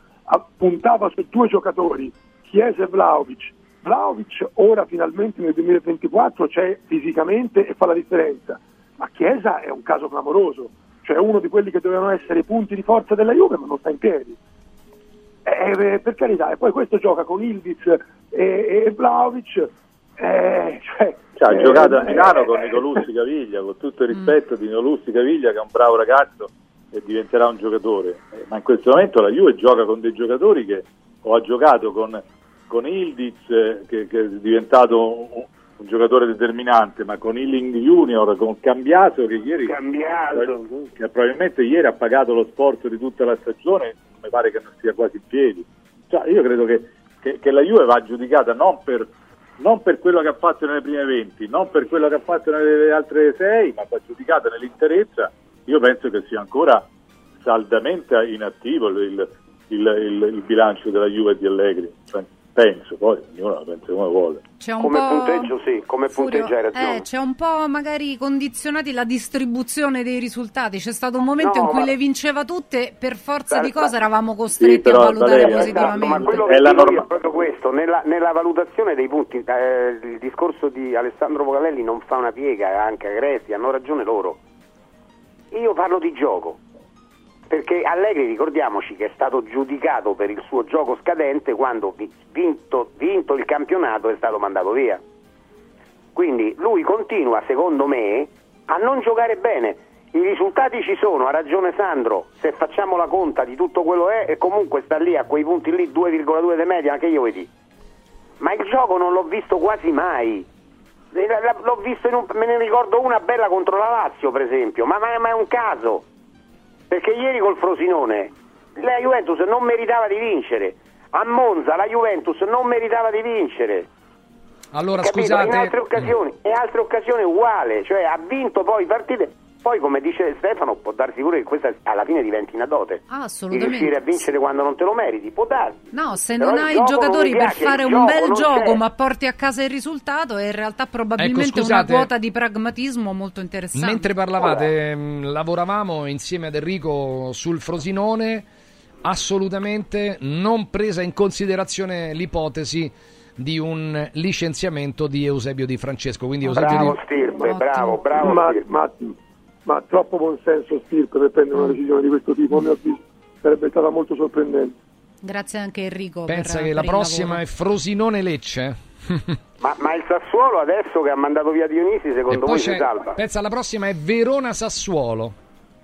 puntava su due giocatori, Chiesa e Vlaovic. Vlaovic ora finalmente nel 2024 c'è fisicamente e fa la differenza, ma Chiesa è un caso clamoroso, cioè uno di quelli che dovevano essere i punti di forza della Juve ma non sta in piedi. Eh, per carità, e poi questo gioca con Ildiz e, e Vlaovic. Eh, cioè, Cioè, ha eh, giocato a eh, Milano con eh, Nicolussi Caviglia, con tutto il rispetto di Nicolussi Caviglia che è un bravo ragazzo e diventerà un giocatore. Eh, ma in questo momento la Juve gioca con dei giocatori che o ha giocato con, con Ildiz eh, che, che è diventato un, un giocatore determinante, ma con Illing Junior, con Cambiaso che ieri che probabilmente ieri ha pagato lo sforzo di tutta la stagione, mi pare che non sia quasi in piedi. Cioè, io credo che, che- che la Juve va giudicata non per, non per quello che ha fatto nelle prime 20, non per quello che ha fatto nelle altre 6, ma va giudicata nell'interezza. Io penso che sia ancora saldamente inattivo il, il- il- il- il bilancio della Juve di Allegri. Penso, poi ognuno la pensa come vuole. C'è un Come po'... punteggio sì, come Furio, punteggio hai ragione. eh, c'è un po' magari condizionati la distribuzione dei risultati. C'è stato un momento No, in cui ma- le vinceva tutte, per forza di Certo. cose eravamo costretti però, a valutare Valeria, positivamente. Esatto, ma quello che dico io è proprio questo, nella, nella valutazione dei punti, eh, il discorso di Alessandro Vocalelli non fa una piega, anche Agresti, hanno ragione loro. Io parlo di gioco, perché Allegri ricordiamoci che è stato giudicato per il suo gioco scadente quando vi- vinto, vinto il campionato è stato mandato via. Quindi lui continua, secondo me, a non giocare bene. I risultati ci sono, ha ragione Sandro, se facciamo la conta di tutto quello è e comunque sta lì a quei punti lì 2,2 di media, anche io vedi. Ma il gioco non l'ho visto quasi mai. Eh, un, me ne ricordo una bella contro la Lazio, per esempio, ma, ma- ma è un caso. Perché ieri col Frosinone la Juventus non meritava di vincere. A Monza la Juventus non meritava di vincere. Allora, Capito? scusate. In altre occasioni, in altre occasioni uguale, cioè ha vinto poi partite. Poi, come dice Stefano, può darsi pure che questa alla fine diventi una dote. Ah, Di assolutamente. riuscire a vincere quando non te lo meriti, può darsi. No, se Però non hai gioco giocatori per piace, fare un bel gioco, c'è. ma porti a casa il risultato, è in realtà probabilmente Ecco, scusate. una quota di pragmatismo molto interessante. Mentre parlavate, mh, lavoravamo insieme ad Enrico sul Frosinone, assolutamente non presa in considerazione l'ipotesi di un licenziamento di Eusebio Di Francesco. Quindi Eusebio Bravo Di... Stirpe, bravo, bravo. ma, ma, ma troppo buonsenso Stirpe per prendere una decisione di questo tipo, a mio avviso, sarebbe stata molto sorprendente. Grazie anche Enrico. Pensa per- che la per il prossima lavoro. è Frosinone-Lecce. [LAUGHS] Ma, ma il Sassuolo adesso che ha mandato via Dionisi, secondo voi si c'è, salva? pensa la prossima è Verona-Sassuolo.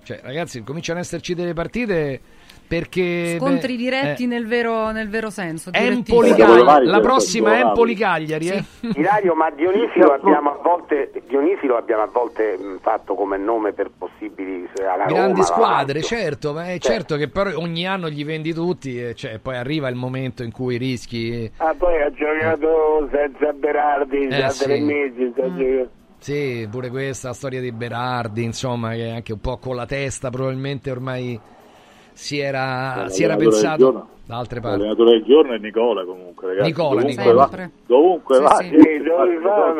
Cioè, ragazzi, cominciano ad esserci delle partite perché... Scontri beh, diretti eh, nel, vero, nel vero senso. Empoli. Cagliari, la prossima è Empoli Cagliari, eh. Ilario, ma Dionisi lo abbiamo a volte, Dionisi lo abbiamo a volte mh, fatto come nome per possibili eh, Grandi Roma, alla squadre, certo, ma è certo che però ogni anno gli vendi tutti e cioè, poi arriva il momento in cui rischi. Ah, poi ha giocato senza Berardi Eh, da sì. tre mesi. giocando. Sì, pure questa storia di Berardi, insomma, che anche un po' con la testa probabilmente ormai si era, si era del pensato da altre parti. L'allenatore del giorno è Nicola comunque, ragazzi. Nicola, dovunque Nicola. va, dovunque Sì, va. sì. Sì, dove va,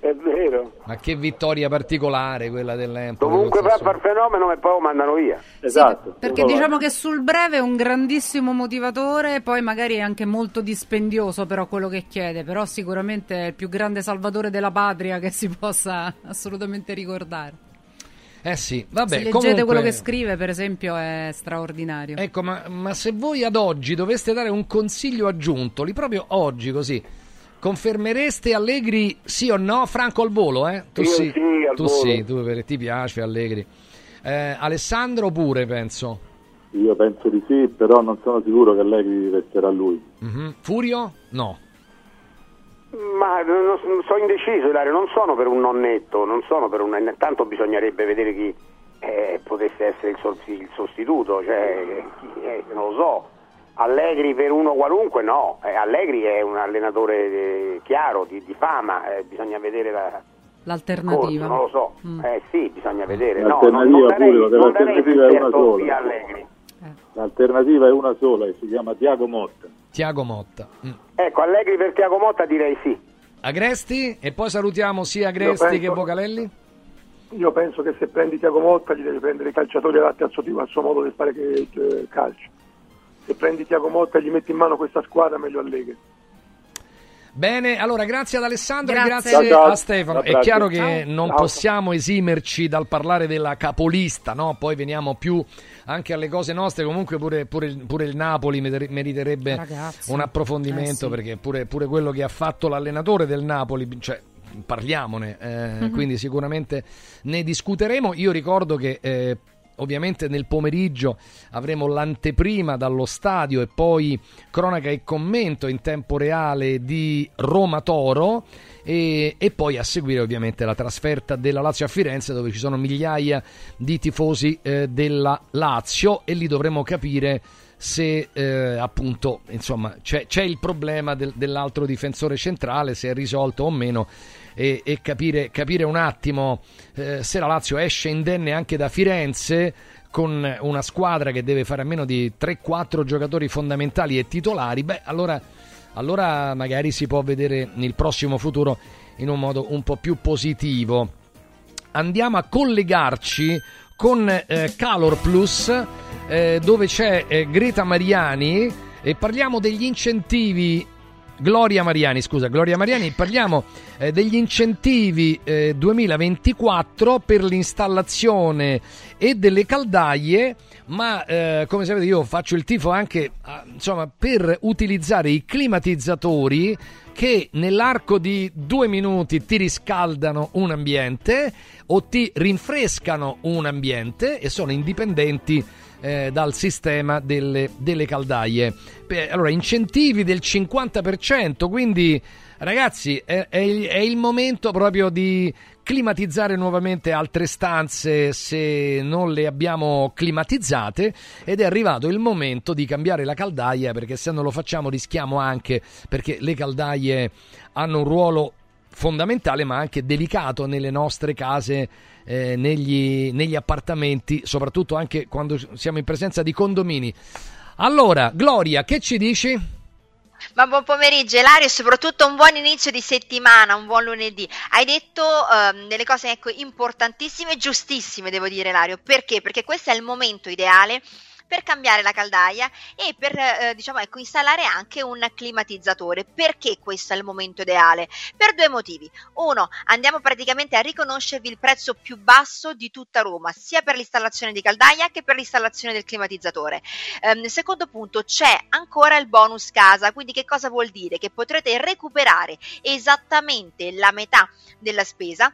è vero. Ma che vittoria particolare quella dell'Empoli. Dovunque col va a far fenomeno e poi lo mandano via. Esatto. Perché diciamo che sul breve è un grandissimo motivatore, poi magari è anche molto dispendioso però quello che chiede, però sicuramente è il più grande salvatore della patria che si possa assolutamente ricordare. Eh sì, vabbè, Se leggete comunque- quello che scrive, per esempio, è straordinario. Ecco, ma, ma se voi ad oggi doveste dare un consiglio aggiunto, lì proprio oggi così, confermereste Allegri sì o no? Franco al volo, eh? Tu Io sì, sì, al tu volo. sì, tu perché ti piace Allegri. Eh, Alessandro pure, penso. Io penso di sì, però non sono sicuro che Allegri resterà lui. Mhm. Furio? No. Ma non- non- sono indeciso, Ilario, non sono per un nonnetto, non sono per un... Intanto bisognerebbe vedere chi, eh, potesse essere il, sol- il sostituto, cioè, chi- eh, non lo so. Allegri per uno qualunque no, Eh, Allegri è un allenatore eh, chiaro, di, di fama, eh, bisogna vedere la, L'alternativa. non lo so, Mm. eh sì, bisogna vedere. No, non, L'alternativa non darei, pure, non l'alternativa è una certo sola. L'alternativa è una sola e si chiama Tiago Motta. Tiago Motta. Mm. Ecco, Allegri per Tiago Motta direi sì. Agresti e poi salutiamo sia Agresti penso- che Vocalelli. Io penso che se prendi Tiago Motta gli devi prendere i calciatori adatti al suo, tipo, al suo modo di fare che- eh, calcio. Se prendi Tiago Motta e gli metti in mano questa squadra meglio Allegri. Bene, allora grazie ad Alessandro e Grazie. grazie Ciao, ciao. a Stefano. Ciao, È grazie. chiaro che Ciao. non Ciao. possiamo esimerci dal parlare della capolista, no? Poi veniamo più anche alle cose nostre. Comunque pure, pure- pure il Napoli merite- meriterebbe Ragazzi. un approfondimento Eh, sì. perché pure, pure quello che ha fatto l'allenatore del Napoli, cioè parliamone, eh, Mhm. quindi sicuramente ne discuteremo. Io ricordo che eh, ovviamente nel pomeriggio avremo l'anteprima dallo stadio e poi cronaca e commento in tempo reale di Roma Toro e, e poi a seguire ovviamente la trasferta della Lazio a Firenze dove ci sono migliaia di tifosi eh, della Lazio e lì dovremo capire se eh, appunto insomma c'è, c'è il problema del- dell'altro difensore centrale se è risolto o meno e, e capire, capire un attimo eh, se la Lazio esce indenne anche da Firenze con una squadra che deve fare a meno di 3-4 giocatori fondamentali e titolari, beh allora, allora magari si può vedere nel prossimo futuro in un modo un po' più positivo. Andiamo a collegarci con eh, Calor Plus eh, dove c'è eh, Greta Mariani e parliamo degli incentivi Gloria Mariani, scusa, Gloria Mariani, parliamo eh, degli incentivi eh, 2024 per l'installazione e delle caldaie, ma eh, come sapete io faccio il tifo anche insomma, per utilizzare i climatizzatori che nell'arco di due minuti ti riscaldano un ambiente o ti rinfrescano un ambiente e sono indipendenti eh, dal sistema delle, delle caldaie. Beh, allora, incentivi del 50%, quindi ragazzi è, è il- è il momento proprio di climatizzare nuovamente altre stanze se non le abbiamo climatizzate ed è arrivato il momento di cambiare la caldaia perché se non lo facciamo rischiamo anche perché le caldaie hanno un ruolo fondamentale ma anche delicato nelle nostre case, eh, negli, negli appartamenti, soprattutto anche quando siamo in presenza di condomini. Allora, Gloria, che ci dici? Ma buon pomeriggio Elario e soprattutto un buon inizio di settimana, un buon lunedì. Hai detto ehm, delle cose ecco, importantissime e giustissime, devo dire Elario. Perché? Perché questo è il momento ideale per cambiare la caldaia e per eh, diciamo ecco installare anche un climatizzatore. Perché questo è il momento ideale? Per due motivi. Uno, andiamo praticamente a riconoscervi il prezzo più basso di tutta Roma, sia per l'installazione di caldaia che per l'installazione del climatizzatore. Ehm, secondo punto, c'è ancora il bonus casa, quindi che cosa vuol dire? Che potrete recuperare esattamente la metà della spesa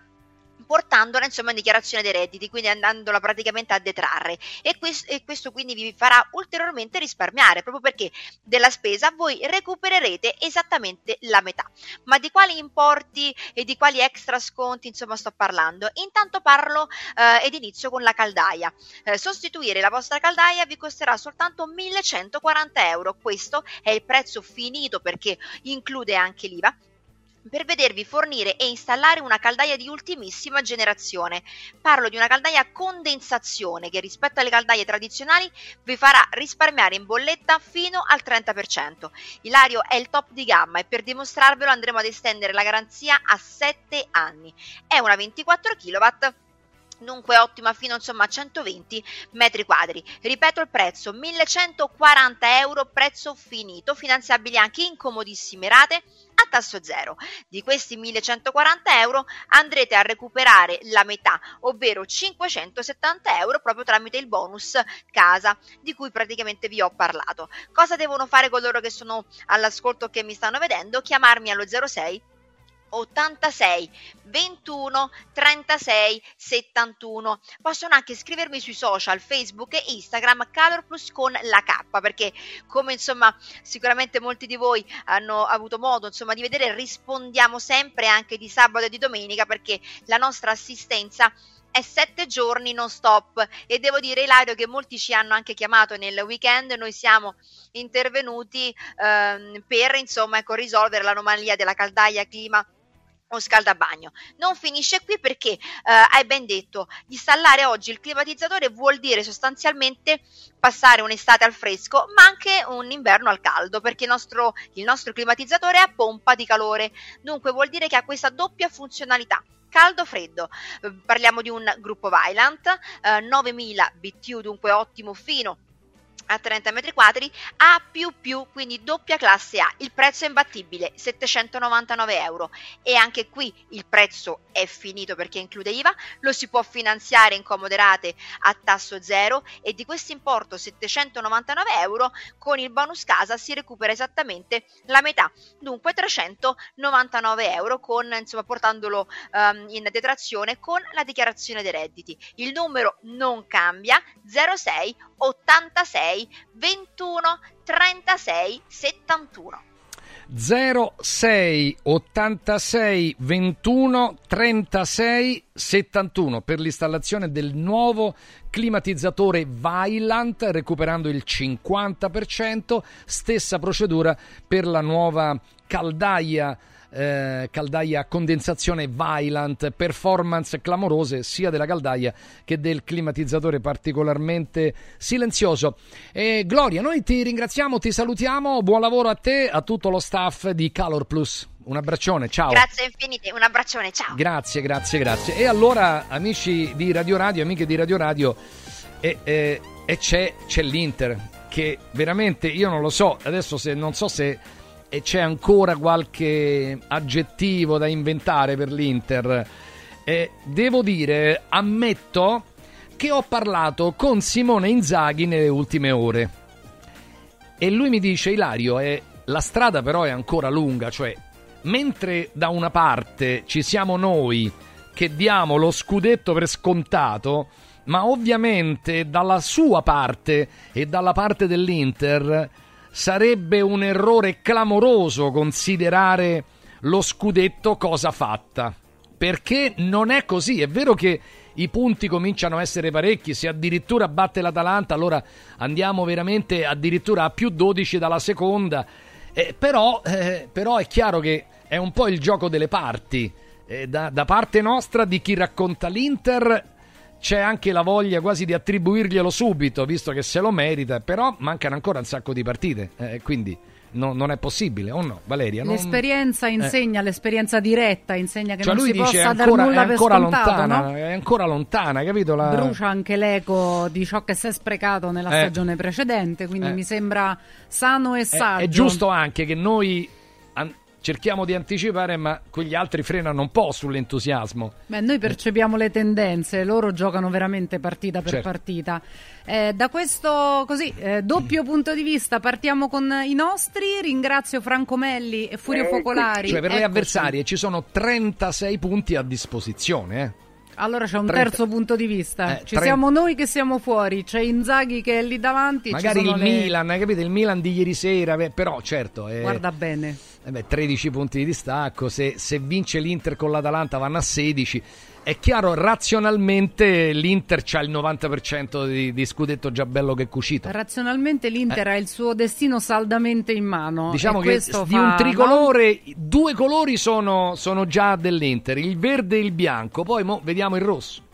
portandola insomma in dichiarazione dei redditi, quindi andandola praticamente a detrarre e, quest- e questo quindi vi farà ulteriormente risparmiare, proprio perché della spesa voi recupererete esattamente la metà. Ma di quali importi e di quali extra sconti insomma sto parlando? Intanto parlo eh, ed inizio con la caldaia. Eh, sostituire la vostra caldaia vi costerà soltanto 1140 euro, questo è il prezzo finito perché include anche l'IVA per vedervi fornire e installare una caldaia di ultimissima generazione. Parlo di una caldaia a condensazione che rispetto alle caldaie tradizionali vi farà risparmiare in bolletta fino al 30%. Ilario è il top di gamma e per dimostrarvelo andremo ad estendere la garanzia a 7 anni. È una 24 kW dunque ottima fino insomma a 120 metri quadri. Ripeto il prezzo, 1140 euro, prezzo finito, finanziabili anche in comodissime rate tasso zero. Di questi 1140 euro andrete a recuperare la metà, ovvero 570 euro proprio tramite il bonus casa di cui praticamente vi ho parlato. Cosa devono fare coloro che sono all'ascolto che mi stanno vedendo? Chiamarmi allo 06 86 21 36 71 possono anche scrivermi sui social Facebook e Instagram Calor Plus con la K perché come insomma sicuramente molti di voi hanno avuto modo insomma di vedere rispondiamo sempre anche di sabato e di domenica perché la nostra assistenza è sette giorni non stop e devo dire Ilario che molti ci hanno anche chiamato nel weekend, noi siamo intervenuti ehm, per insomma ecco, risolvere l'anomalia della caldaia clima o scaldabagno. Non finisce qui perché eh, hai ben detto, installare oggi il climatizzatore vuol dire sostanzialmente passare un'estate al fresco, ma anche un inverno al caldo, perché il nostro, il nostro climatizzatore è a pompa di calore. Dunque vuol dire che ha questa doppia funzionalità caldo-freddo. Eh, parliamo di un gruppo Vylant, eh, 9000 BTU, dunque ottimo fino a 30 metri quadri A++, quindi doppia classe A. Il prezzo è imbattibile, 799 euro. E anche qui il prezzo è finito perché include IVA, lo si può finanziare in comode rate a tasso zero e di questo importo 799 euro con il bonus casa si recupera esattamente la metà, dunque 399 euro con, insomma, portandolo um, in detrazione con la dichiarazione dei redditi. Il numero non cambia, 06 86 21 36 71. 06 86 21 36 71 per l'installazione del nuovo climatizzatore Vylant recuperando il 50%, stessa procedura per la nuova caldaia eh, caldaia a condensazione Vylant, performance clamorose sia della caldaia che del climatizzatore particolarmente silenzioso. E Gloria, noi ti ringraziamo, ti salutiamo, buon lavoro a te, a tutto lo staff di Calor Plus. Un abbraccione, ciao. Grazie infinite, un abbraccione, ciao. Grazie, grazie, grazie. E allora, amici di Radio Radio, amiche di Radio Radio, e, e, e c'è, c'è l'Inter, che veramente io non lo so, adesso se non so se e c'è ancora qualche aggettivo da inventare per l'Inter. E devo dire, ammetto che ho parlato con Simone Inzaghi nelle ultime ore. E lui mi dice, Ilario, eh, la strada però è ancora lunga, cioè mentre da una parte ci siamo noi che diamo lo scudetto per scontato, ma ovviamente dalla sua parte e dalla parte dell'Inter sarebbe un errore clamoroso considerare lo scudetto cosa fatta. Perché non è così. È vero che i punti cominciano a essere parecchi. Se addirittura batte l'Atalanta, allora andiamo veramente addirittura a più 12 dalla seconda. Eh, però, eh, però, è chiaro che è un po' il gioco delle parti. Eh, da, da parte nostra, di chi racconta l'Inter, c'è anche la voglia quasi di attribuirglielo subito, visto che se lo merita, però mancano ancora un sacco di partite, eh, quindi no, non è possibile, o no, Valeria? Non... L'esperienza insegna, eh. l'esperienza diretta insegna che cioè non si possa ancora, dar nulla è ancora scontato, lontana, no? è ancora lontana, capito? La... Brucia anche l'eco di ciò che si è sprecato nella Eh. stagione precedente, quindi Eh. mi sembra sano e È, saggio. è giusto anche che noi cerchiamo di anticipare, ma quegli altri frenano un po' sull'entusiasmo. Beh, noi percepiamo le tendenze, loro giocano veramente partita per Certo. partita. Eh, da questo così eh, doppio punto di vista partiamo con i nostri. Ringrazio Franco Melli e Furio Focolari. Cioè, per le avversarie ci sono 36 punti a disposizione, eh. Allora c'è un 30 terzo punto di vista. Eh, Ci 30 siamo noi che siamo fuori, c'è Inzaghi che è lì davanti. ci Magari il le- Milan, hai capito? Il Milan di ieri sera, beh, però certo... eh, Guarda bene. Eh beh, 13 punti di distacco, se, se vince l'Inter con l'Atalanta vanno a 16. È chiaro, razionalmente l'Inter c'ha il 90% di, di scudetto già bello che cucito. Razionalmente l'Inter ha il suo destino saldamente in mano. Eh. Diciamo che di fa- un tricolore, due colori sono, sono già dell'Inter, il verde e il bianco, poi mo vediamo il rosso.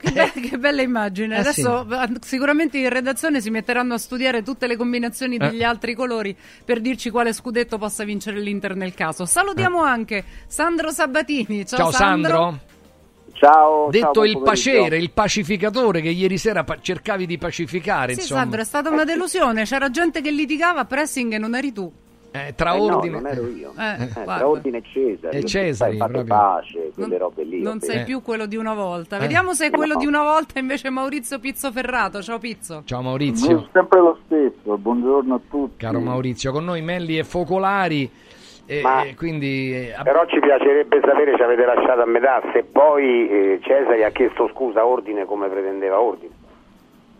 Che, be- che bella immagine. Eh, Adesso eh, sicuramente in redazione si metteranno a studiare tutte le combinazioni Eh. degli altri colori per dirci quale scudetto possa vincere l'Inter nel caso. Salutiamo anche Sandro Sabatini. Ciao, Eh. Ciao Sandro. Ciao. Detto ciao, il pomeriggio. pacere, il pacificatore che ieri sera pa- cercavi di pacificare, Sì, insomma. Sandro, è stata una delusione. C'era gente che litigava a pressing e non eri tu. Eh, tra Eh, no, ordine non ero io. Eh, Eh, tra ordine e Cesare. E Cesari, Sai, fate proprio. pace, quelle robe lì. Non vabbè. sei Eh. più quello di una volta. Eh. Vediamo se è Eh, quello no. di una volta invece Maurizio Pizzo Ferrato. Ciao Pizzo. Ciao Maurizio. Sempre lo stesso, buongiorno a tutti. Caro Maurizio, con noi Melli e Focolari. Ma- e quindi eh, Però ci piacerebbe sapere ci avete lasciato a metà se poi eh, Cesare ha chiesto scusa a ordine come pretendeva ordine.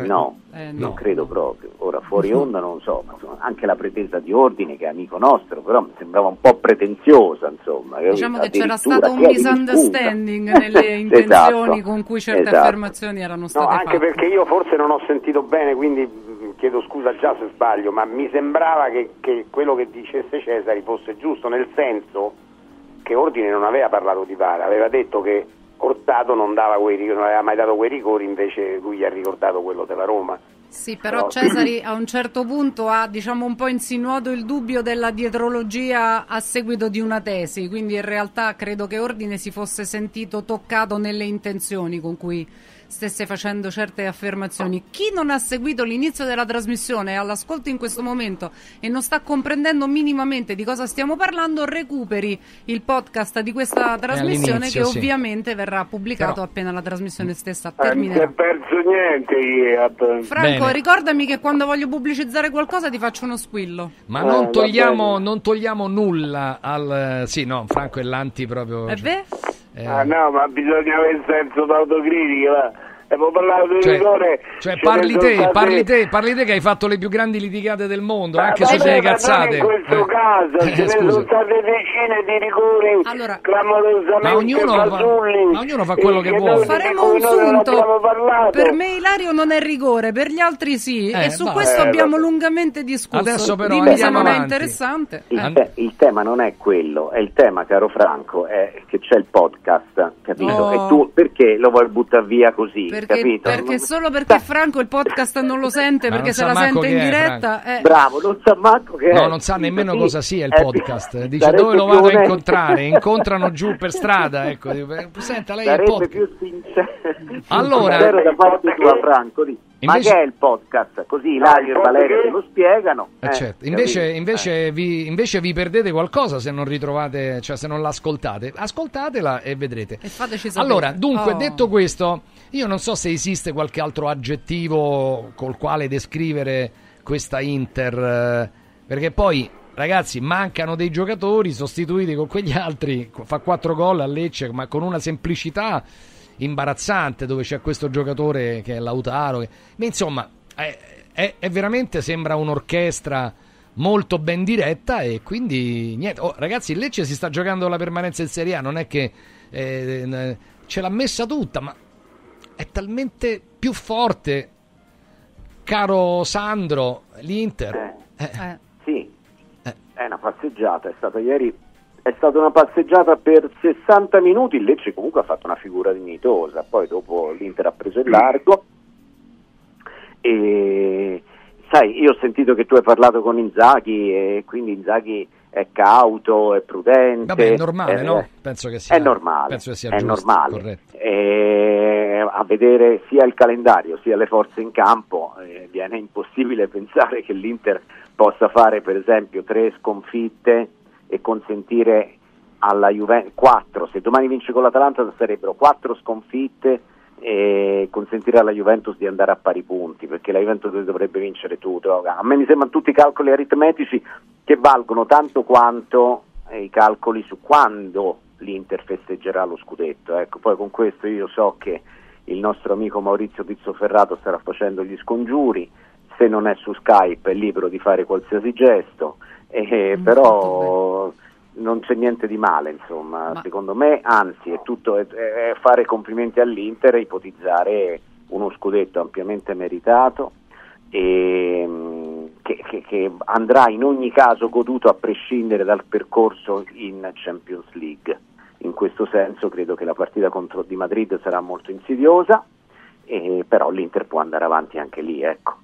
No, Eh, non no. credo proprio. Ora fuori onda non so, ma insomma, anche la pretesa di ordine che è amico nostro, però mi sembrava un po' pretenziosa, insomma. Diciamo che c'era stato un misunderstanding [LAUGHS] nelle intenzioni Esatto, con cui certe esatto. affermazioni erano No, state anche fatte. perché io forse non ho sentito bene, quindi mh, chiedo scusa già se sbaglio, ma mi sembrava che, che quello che dicesse Cesari fosse giusto, nel senso che Ordine non aveva parlato di VAR, aveva detto che Ortato non, dava quei, non aveva mai dato quei rigori, invece lui gli ha ricordato quello della Roma. Sì, però No. Cesari a un certo punto ha diciamo un po' insinuato il dubbio della dietrologia a seguito di una tesi, quindi in realtà credo che Ordine si fosse sentito toccato nelle intenzioni con cui stesse facendo certe affermazioni. Chi non ha seguito l'inizio della trasmissione e all'ascolto in questo momento e non sta comprendendo minimamente di cosa stiamo parlando, recuperi il podcast di questa trasmissione all'inizio, che sì. ovviamente verrà pubblicato Però- appena la trasmissione stessa Eh, non è perso niente ieri. Franco, Bene. ricordami che quando voglio pubblicizzare qualcosa ti faccio uno squillo. Ma Eh, non, togliamo, non togliamo nulla al... Sì, no, Franco è l'anti proprio... È vero? Eh, Ah no, ma bisogna avere senso d'autocritica, va. Abbiamo parlato di Cioè- rigore. Cioè, parli te, state- parli te, parli te che hai fatto le più grandi litigate del mondo, Ma anche vabbè, su delle ma non cazzate. in questo Eh. caso, Eh, ce ne scusa. sono state decine di rigori clamorosamente Ma ognuno fa- ma ognuno fa quello eh, che noi- vuole. Faremo un sunto. parlato. Per me Ilario non è rigore, per gli altri sì. Eh, e su va- questo eh, abbiamo vabbè. lungamente discusso. Adesso però Dimmi se non è interessante. Il, Eh. te- il tema non è quello, è il tema, caro Franco, è che c'è il podcast, capito? Oh. E tu perché lo vuoi buttare via così, Perché, perché solo perché Franco il podcast non lo sente, Ma perché se la sente in è, diretta. eh. Bravo, non sa manco che No, è. non sa nemmeno Sì, cosa sia il eh, podcast. Dice dove lo vado a incontrare? Incontrano giù per strada. Ecco, senta lei il Sarebbe podcast. più sincero, Allora- sincero da parte tua, Franco. di- Invece- Ma che è il podcast? Così Ilario e Valerio te lo spiegano. Eh, eh, certo. invece, invece, vi, invece vi perdete qualcosa se non ritrovate, cioè se non l'ascoltate. Ascoltatela e vedrete. E fateci sapere. Allora, dunque, Oh. detto questo, io non so se esiste qualche altro aggettivo col quale descrivere questa Inter, eh, perché poi, ragazzi, mancano dei giocatori sostituiti con quegli altri, fa quattro gol a Lecce, ma con una semplicità imbarazzante, dove c'è questo giocatore che è Lautaro. che- ma insomma, è, è- è veramente sembra un'orchestra molto ben diretta e quindi niente. Oh, ragazzi, il Lecce si sta giocando la permanenza in Serie A, non è che eh, ce l'ha messa tutta, ma è talmente più forte, caro Sandro, l'Inter. Eh. Sì, è una passeggiata, è stata ieri è stata una passeggiata per 60 minuti, il Lecce comunque ha fatto una figura dignitosa, poi dopo l'Inter ha preso il largo e sai, io ho sentito che tu hai parlato con Inzaghi e quindi Inzaghi è cauto, è prudente. Vabbè, è normale, eh, no? Penso che sia, è normale, penso che sia è giusto, normale. Eh, a vedere sia il calendario sia le forze in campo eh, viene impossibile [LAUGHS] pensare che l'Inter possa fare per esempio tre sconfitte e consentire alla Juventus quattro, se domani vince con l'Atalanta sarebbero quattro sconfitte e consentire alla Juventus di andare a pari punti perché la Juventus dovrebbe vincere tutto a me mi sembrano tutti calcoli aritmetici che valgono tanto quanto eh, i calcoli su quando l'Inter festeggerà lo scudetto. Ecco poi con questo io so che il nostro amico Maurizio Pizzoferrato starà facendo gli scongiuri. Se non è su Skype è libero di fare qualsiasi gesto eh, però non c'è niente di male, insomma, secondo me, anzi, è tutto è, è fare complimenti all'Inter e ipotizzare uno scudetto ampiamente meritato e mm, che, che- che andrà in ogni caso goduto a prescindere dal percorso in Champions League. In questo senso credo che la partita contro di Madrid sarà molto insidiosa, e però l'Inter può andare avanti anche lì, ecco.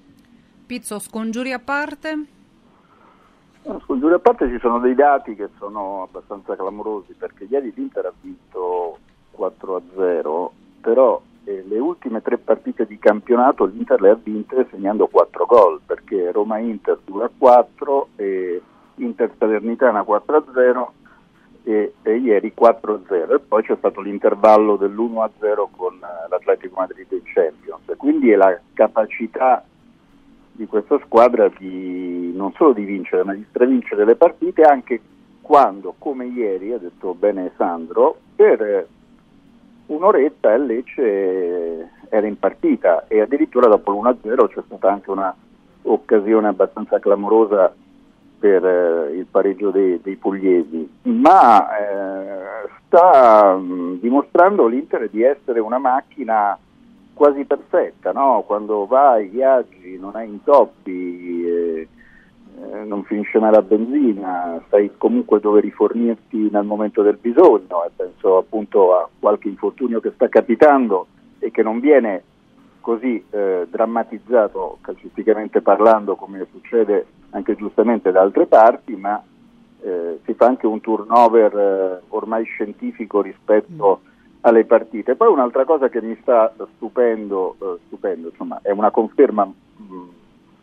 Pizzo, scongiuri a parte? No, Scongiuri a parte ci sono dei dati che sono abbastanza clamorosi perché ieri l'Inter ha vinto 4-0, però eh, le ultime tre partite di campionato l'Inter le ha vinte segnando 4 gol perché Roma-Inter 2-4 e Inter Salernitana 4-0 e, e ieri 4-0 e poi c'è stato l'intervallo dell'1-0 con eh, l'Atletico Madrid in Champions. Quindi è la capacità di questa squadra di non solo di vincere, ma di stravincere le partite anche quando, come ieri, ha detto bene Sandro, per eh, un'oretta il Lecce era in partita e addirittura dopo l'1-0 c'è stata anche una occasione abbastanza clamorosa per eh, il pareggio dei, dei pugliesi, ma eh, sta mh, dimostrando l'Inter di essere una macchina quasi perfetta, no? quando va ai viaggi non hai intoppi, eh, eh, non finisce mai la benzina, sai comunque dove rifornirti nel momento del bisogno e penso appunto a qualche infortunio che sta capitando e che non viene così eh, drammatizzato calcisticamente parlando come succede anche giustamente da altre parti, ma eh, si fa anche un turnover eh, ormai scientifico rispetto alle partite. Poi un'altra cosa che mi sta stupendo, eh, stupendo insomma, è una conferma mh,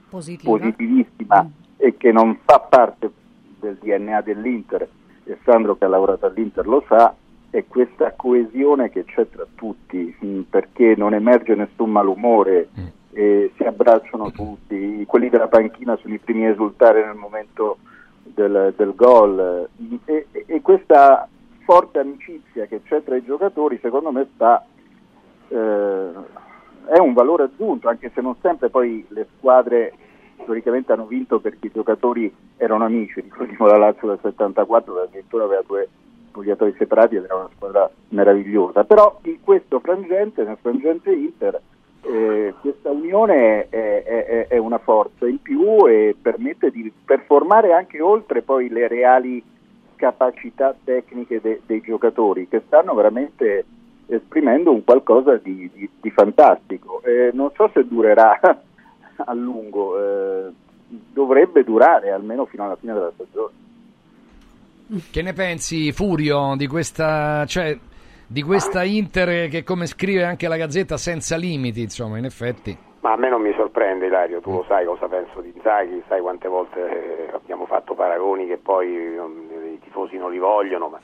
Positiva. positivissima e che non fa parte del DNA dell'Inter, e Sandro che ha lavorato all'Inter lo sa, è questa coesione che c'è tra tutti, mh, perché non emerge nessun malumore, e si abbracciano tutti, quelli della panchina sono i primi a esultare nel momento del, del gol e- e questa forte amicizia che c'è tra i giocatori secondo me sta, eh, è un valore aggiunto, anche se non sempre poi le squadre storicamente hanno vinto perché i giocatori erano amici, ricordiamo la Lazio del 74 che addirittura aveva due spogliatoi separati ed era una squadra meravigliosa, però in questo frangente, nel frangente Inter, eh, questa unione è, è- è una forza in più e permette di performare anche oltre poi le reali capacità tecniche de- dei giocatori che stanno veramente esprimendo un qualcosa di, di- di fantastico. Eh, non so se durerà [LAUGHS] a lungo, eh, dovrebbe durare almeno fino alla fine della stagione. Che ne pensi, Furio, di questa, cioè, di questa Inter che, come scrive anche la Gazzetta, senza limiti, insomma, in effetti. Ma a me non mi sorprende Ilario, tu lo sai cosa penso di Inzaghi, sai quante volte eh, abbiamo fatto paragoni che poi non- i tifosi non li vogliono, ma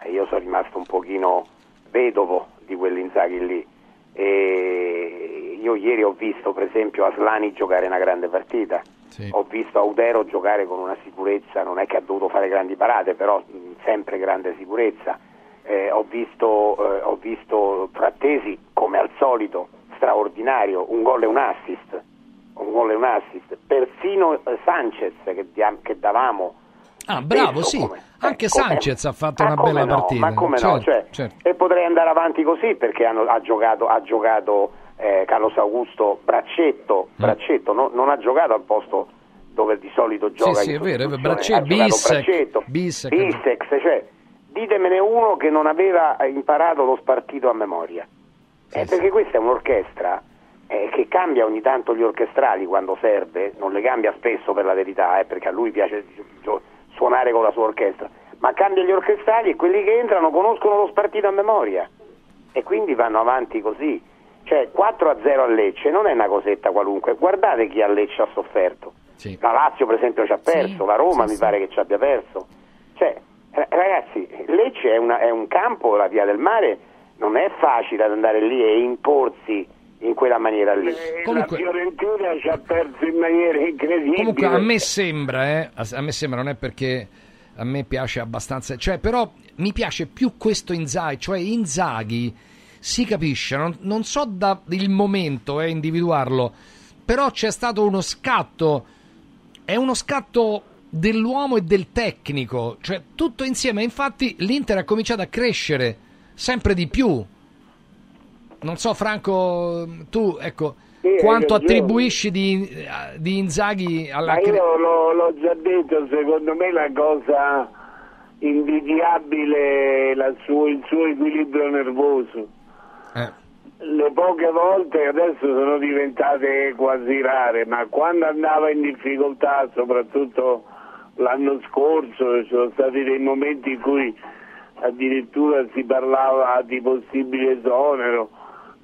eh, io sono rimasto un pochino vedovo di quell'Inzaghi lì. E io ieri ho visto per esempio Aslani giocare una grande partita, ho visto Audero giocare con una sicurezza, non è che ha dovuto fare grandi parate, però mh, sempre grande sicurezza. Eh, ho, visto, eh, ho visto Frattesi come al solito straordinario, un gol e un assist, un gol e un assist. Persino eh, Sanchez che, che davamo Ah, bravo, sì. come- Anche eh, come- Sanchez ha fatto Ah, una bella no, partita. Ma come Certo, no? Cioè, certo. E potrei andare avanti così perché hanno- ha giocato, ha giocato eh, Carlos Augusto Braccetto, Mm. Braccetto no- non ha giocato al posto dove di solito gioca sì, in è vero, vero. sostituzione, Braccetto, Bissek. Bissek, cioè, ditemene uno che non aveva imparato lo spartito a memoria. Eh, perché questa è un'orchestra eh, che cambia ogni tanto gli orchestrali quando serve, non le cambia spesso per la verità, eh, perché a lui piace gio- suonare con la sua orchestra, ma cambia gli orchestrali e quelli che entrano conoscono lo spartito a memoria e quindi vanno avanti così. Cioè 4 a 0 a Lecce non è una cosetta qualunque, guardate chi a Lecce ha sofferto. La Lazio per esempio ci ha perso, la Roma mi pare che ci abbia perso. Cioè, ragazzi, Lecce è, una- è un campo, la via del mare, non è facile andare lì e imporsi in quella maniera lì. Comunque- La Fiorentina ci ha perso in maniera incredibile. Comunque a me sembra, eh, a a me sembra, non è perché a me piace abbastanza, cioè però mi piace più questo Inzaghi, cioè Inzaghi si capisce, non, non so da il momento eh, individuarlo, però c'è stato uno scatto, è uno scatto dell'uomo e del tecnico, cioè tutto insieme, infatti l'Inter ha cominciato a crescere sempre di più. Non so Franco, tu ecco, hai quanto attribuisci di, di Inzaghi alla Ma io l'ho, l'ho già detto, secondo me la cosa invidiabile è la suo- il suo equilibrio nervoso. Eh. Le poche volte adesso sono diventate quasi rare, ma quando andava in difficoltà, soprattutto l'anno scorso, ci sono stati dei momenti in cui addirittura si parlava di possibile esonero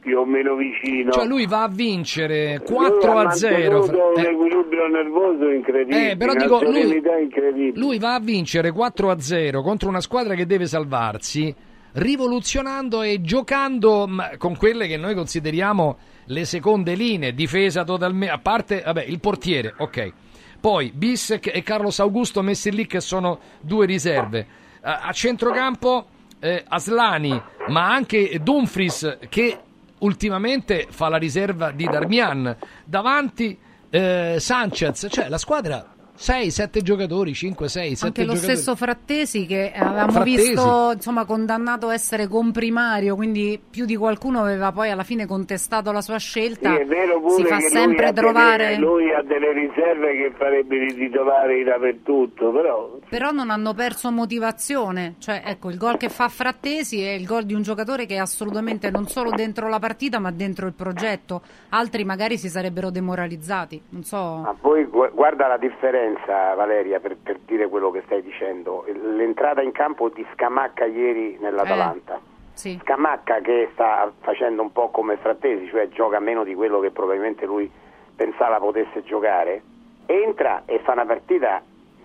più o meno vicino. Cioè lui va a vincere Lui 4 ha a 0. mantenuto un Eh, equilibrio nervoso incredibile, Eh, però dico, lui- incredibile. lui va a vincere 4 a 0 contro una squadra che deve salvarsi, rivoluzionando e giocando ma, con quelle che noi consideriamo le seconde linee, difesa totalmente, a parte vabbè, il portiere, ok. Poi Bissek e Carlos Augusto messi lì che sono due riserve. A, a centrocampo eh, Aslani, ma anche Dumfries che ultimamente fa la riserva di Darmian. Davanti eh, Sanchez, cioè la squadra 6, 7 giocatori, 5, 6, 7 Anche lo giocatori. stesso Frattesi che avevamo Frattesi. visto insomma, condannato a essere comprimario, quindi più di qualcuno aveva poi alla fine contestato la sua scelta. Sì, è vero pure si fa che sempre lui ha, trovare. delle, lui ha delle riserve che farebbe i titolari dappertutto, però Però non hanno perso motivazione, cioè ecco il gol che fa Frattesi è il gol di un giocatore che è assolutamente non solo dentro la partita ma dentro il progetto, altri magari si sarebbero demoralizzati, non so. Ma poi gu- guarda la differenza, Valeria, per, per dire quello che stai dicendo. L'entrata in campo di Scamacca ieri nell'Atalanta. Sì. Scamacca che sta facendo un po' come Frattesi, cioè gioca meno di quello che probabilmente lui pensava potesse giocare, entra e fa una partita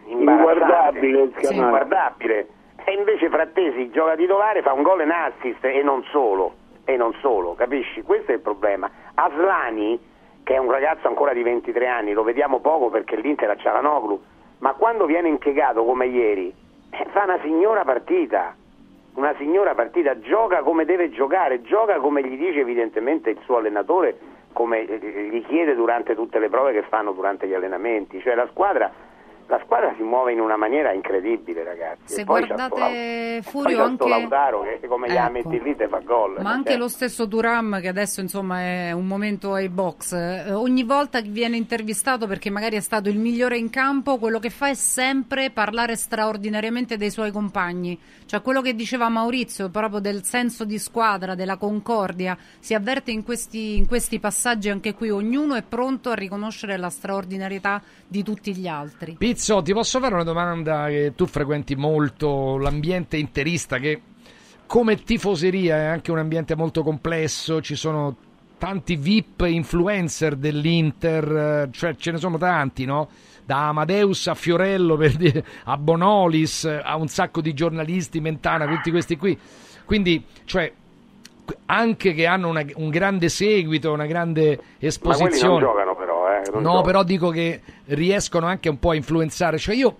Inguardabile, Sì, inguardabile. E invece Frattesi gioca titolare, fa un gol e un assist e non solo, e non solo, capisci? Questo è il problema. Aslani, che è un ragazzo ancora di 23 anni, lo vediamo poco perché l'Inter ha Cialanoglu, ma quando viene impiegato come ieri, eh, fa una signora partita, una signora partita, gioca come deve giocare, gioca come gli dice evidentemente il suo allenatore, come gli chiede durante tutte le prove che fanno durante gli allenamenti, cioè la squadra, la squadra si muove in una maniera incredibile ragazzi. Se E guardate Lau- Furio anche- Lautaro che come Ecco. metti lì te fa gol. Ma anche Cioè, lo stesso Turam, che adesso insomma è un momento ai box, eh, ogni volta che viene intervistato perché magari è stato il migliore in campo, quello che fa è sempre parlare straordinariamente dei suoi compagni. Cioè quello che diceva Maurizio, proprio del senso di squadra, della concordia, si avverte in questi, in questi passaggi anche qui. Ognuno è pronto a riconoscere la straordinarietà di tutti gli altri. Pizzo, ti posso fare una domanda che tu frequenti molto l'ambiente interista che come tifoseria è anche un ambiente molto complesso, ci sono tanti VIP influencer dell'Inter, cioè ce ne sono tanti, no? Da Amadeus a Fiorello dire, a Bonolis, a un sacco di giornalisti, Mentana, tutti questi qui. Quindi, cioè, anche che hanno una- un grande seguito, una grande ma quelli non esposizione. giocano però, eh, non No, giocano. però dico che riescono anche un po' a influenzare. Cioè, io,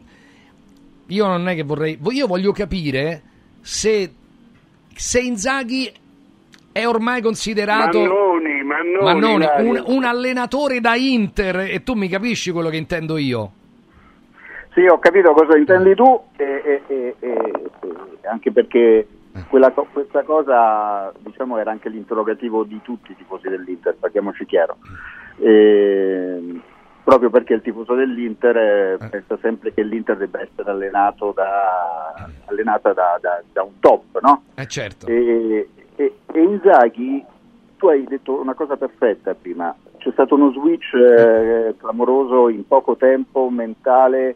io non è che vorrei. Io voglio capire se, se Inzaghi è ormai considerato. Mannoni, Mannoni, Mannoni, un, un allenatore da Inter, e tu mi capisci quello che intendo io. Sì, ho capito cosa intendi tu, e- e- e anche perché quella co- questa cosa diciamo, era anche l'interrogativo di tutti i tifosi dell'Inter, parliamoci chiaro. E, proprio perché il tifoso dell'Inter eh, pensa sempre che l'Inter debba essere allenato da, allenata da, da- da un top, no? Eh certo. E, e- e Inzaghi, tu hai detto una cosa perfetta prima, c'è stato uno switch eh, clamoroso in poco tempo mentale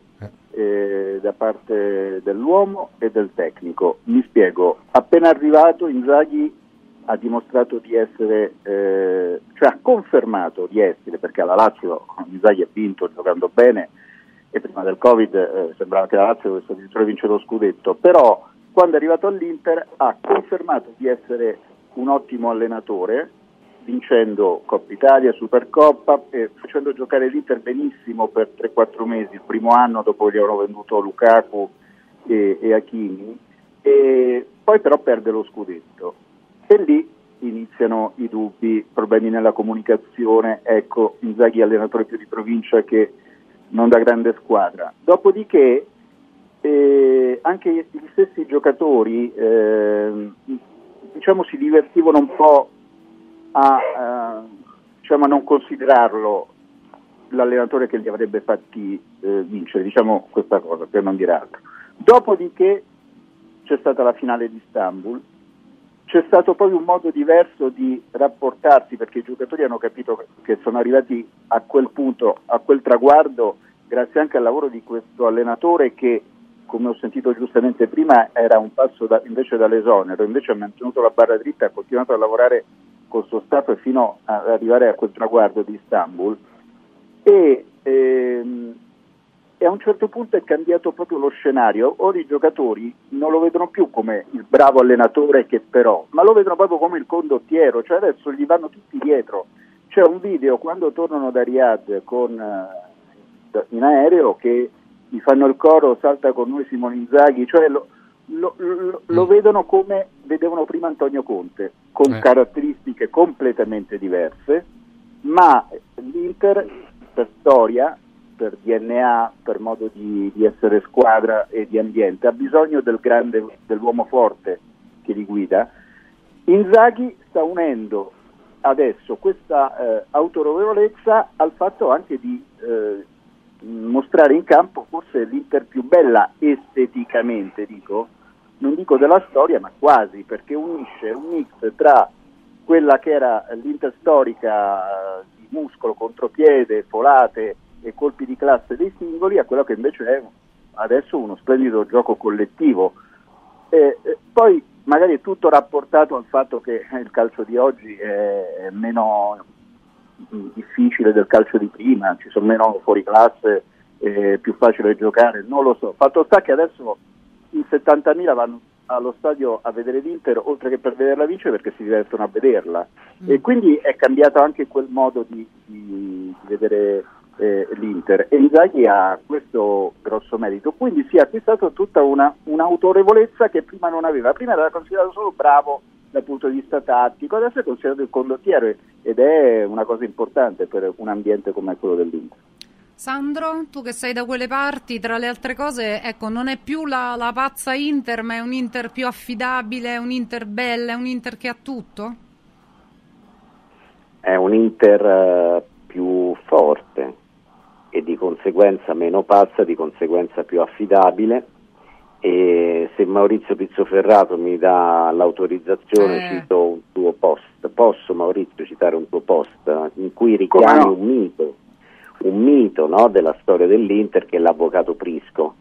eh, da parte dell'uomo e del tecnico. Mi spiego, appena arrivato Inzaghi ha dimostrato di essere, eh, cioè ha confermato di essere, perché alla Lazio Inzaghi ha vinto giocando bene e prima del Covid eh, sembrava che la Lazio dovesse addirittura vincere lo scudetto, però quando è arrivato all'Inter ha confermato di essere un ottimo allenatore, vincendo Coppa Italia, Supercoppa e facendo giocare l'Inter benissimo per 3-4 mesi, il primo anno dopo gli avevano venduto Lukaku e, e Hakimi, e poi però perde lo scudetto e lì iniziano i dubbi, problemi nella comunicazione, ecco Inzaghi allenatore più di provincia che non da grande squadra. Dopodiché eh, anche gli stessi giocatori eh, diciamo si divertivano un po' a, eh, diciamo, a non considerarlo l'allenatore che li avrebbe fatti eh, vincere, diciamo questa cosa per non dire altro. Dopodiché c'è stata la finale di Istanbul, c'è stato poi un modo diverso di rapportarsi perché i giocatori hanno capito che sono arrivati a quel punto, a quel traguardo, grazie anche al lavoro di questo allenatore che, come ho sentito giustamente prima, era un passo da- invece dall'esonero, invece ha mantenuto la barra dritta, ha continuato a lavorare col suo staff fino ad arrivare a quel traguardo di Istanbul e, ehm, e a un certo punto è cambiato proprio lo scenario. Ora i giocatori non lo vedono più come il bravo allenatore che però, ma lo vedono proprio come il condottiero, cioè adesso gli vanno tutti dietro. C'è un video quando tornano da Riyadh con, eh, in aereo che gli fanno il coro, salta con noi Simone Inzaghi, cioè lo, lo, lo- lo vedono come vedevano prima Antonio Conte, con Eh. caratteristiche completamente diverse, ma l'Inter per storia, per DNA, per modo di, di essere squadra e di ambiente, ha bisogno del grande, dell'uomo forte che li guida. Inzaghi sta unendo adesso questa eh, autorevolezza al fatto anche di eh, mostrare in campo forse l'Inter più bella esteticamente, dico, non dico della storia, ma quasi, perché unisce un mix tra quella che era l'Inter storica eh, di muscolo, contropiede, folate e colpi di classe dei singoli a quello che invece è adesso uno splendido gioco collettivo. E, e poi magari è tutto rapportato al fatto che il calcio di oggi è meno mh, difficile del calcio di prima, ci sono meno fuori classe, è più facile giocare, non lo so. Fatto sta che adesso in 70.000 vanno allo stadio a vedere l'Inter oltre che per vederla vincere perché si divertono a vederla. E quindi è cambiato anche quel modo di, di- di vedere eh, l'Inter. E Inzaghi ha questo grosso merito. Quindi si è acquistato tutta una, un'autorevolezza che prima non aveva. Prima era considerato solo bravo dal punto di vista tattico adesso è considerato il condottiero ed è una cosa importante per un ambiente come quello dell'Inter Sandro, tu che sei da quelle parti, tra le altre cose, ecco, non è più la, la pazza Inter, ma è un Inter più affidabile, un Inter bella, è un Inter che ha tutto? è un Inter eh, più forte e di conseguenza meno pazza, di conseguenza più affidabile e se Maurizio Pizzoferrato mi dà l'autorizzazione Eh. cito un tuo post, posso Maurizio citare un tuo post in cui richiami no? un mito, un mito no, della storia dell'Inter che è l'avvocato Prisco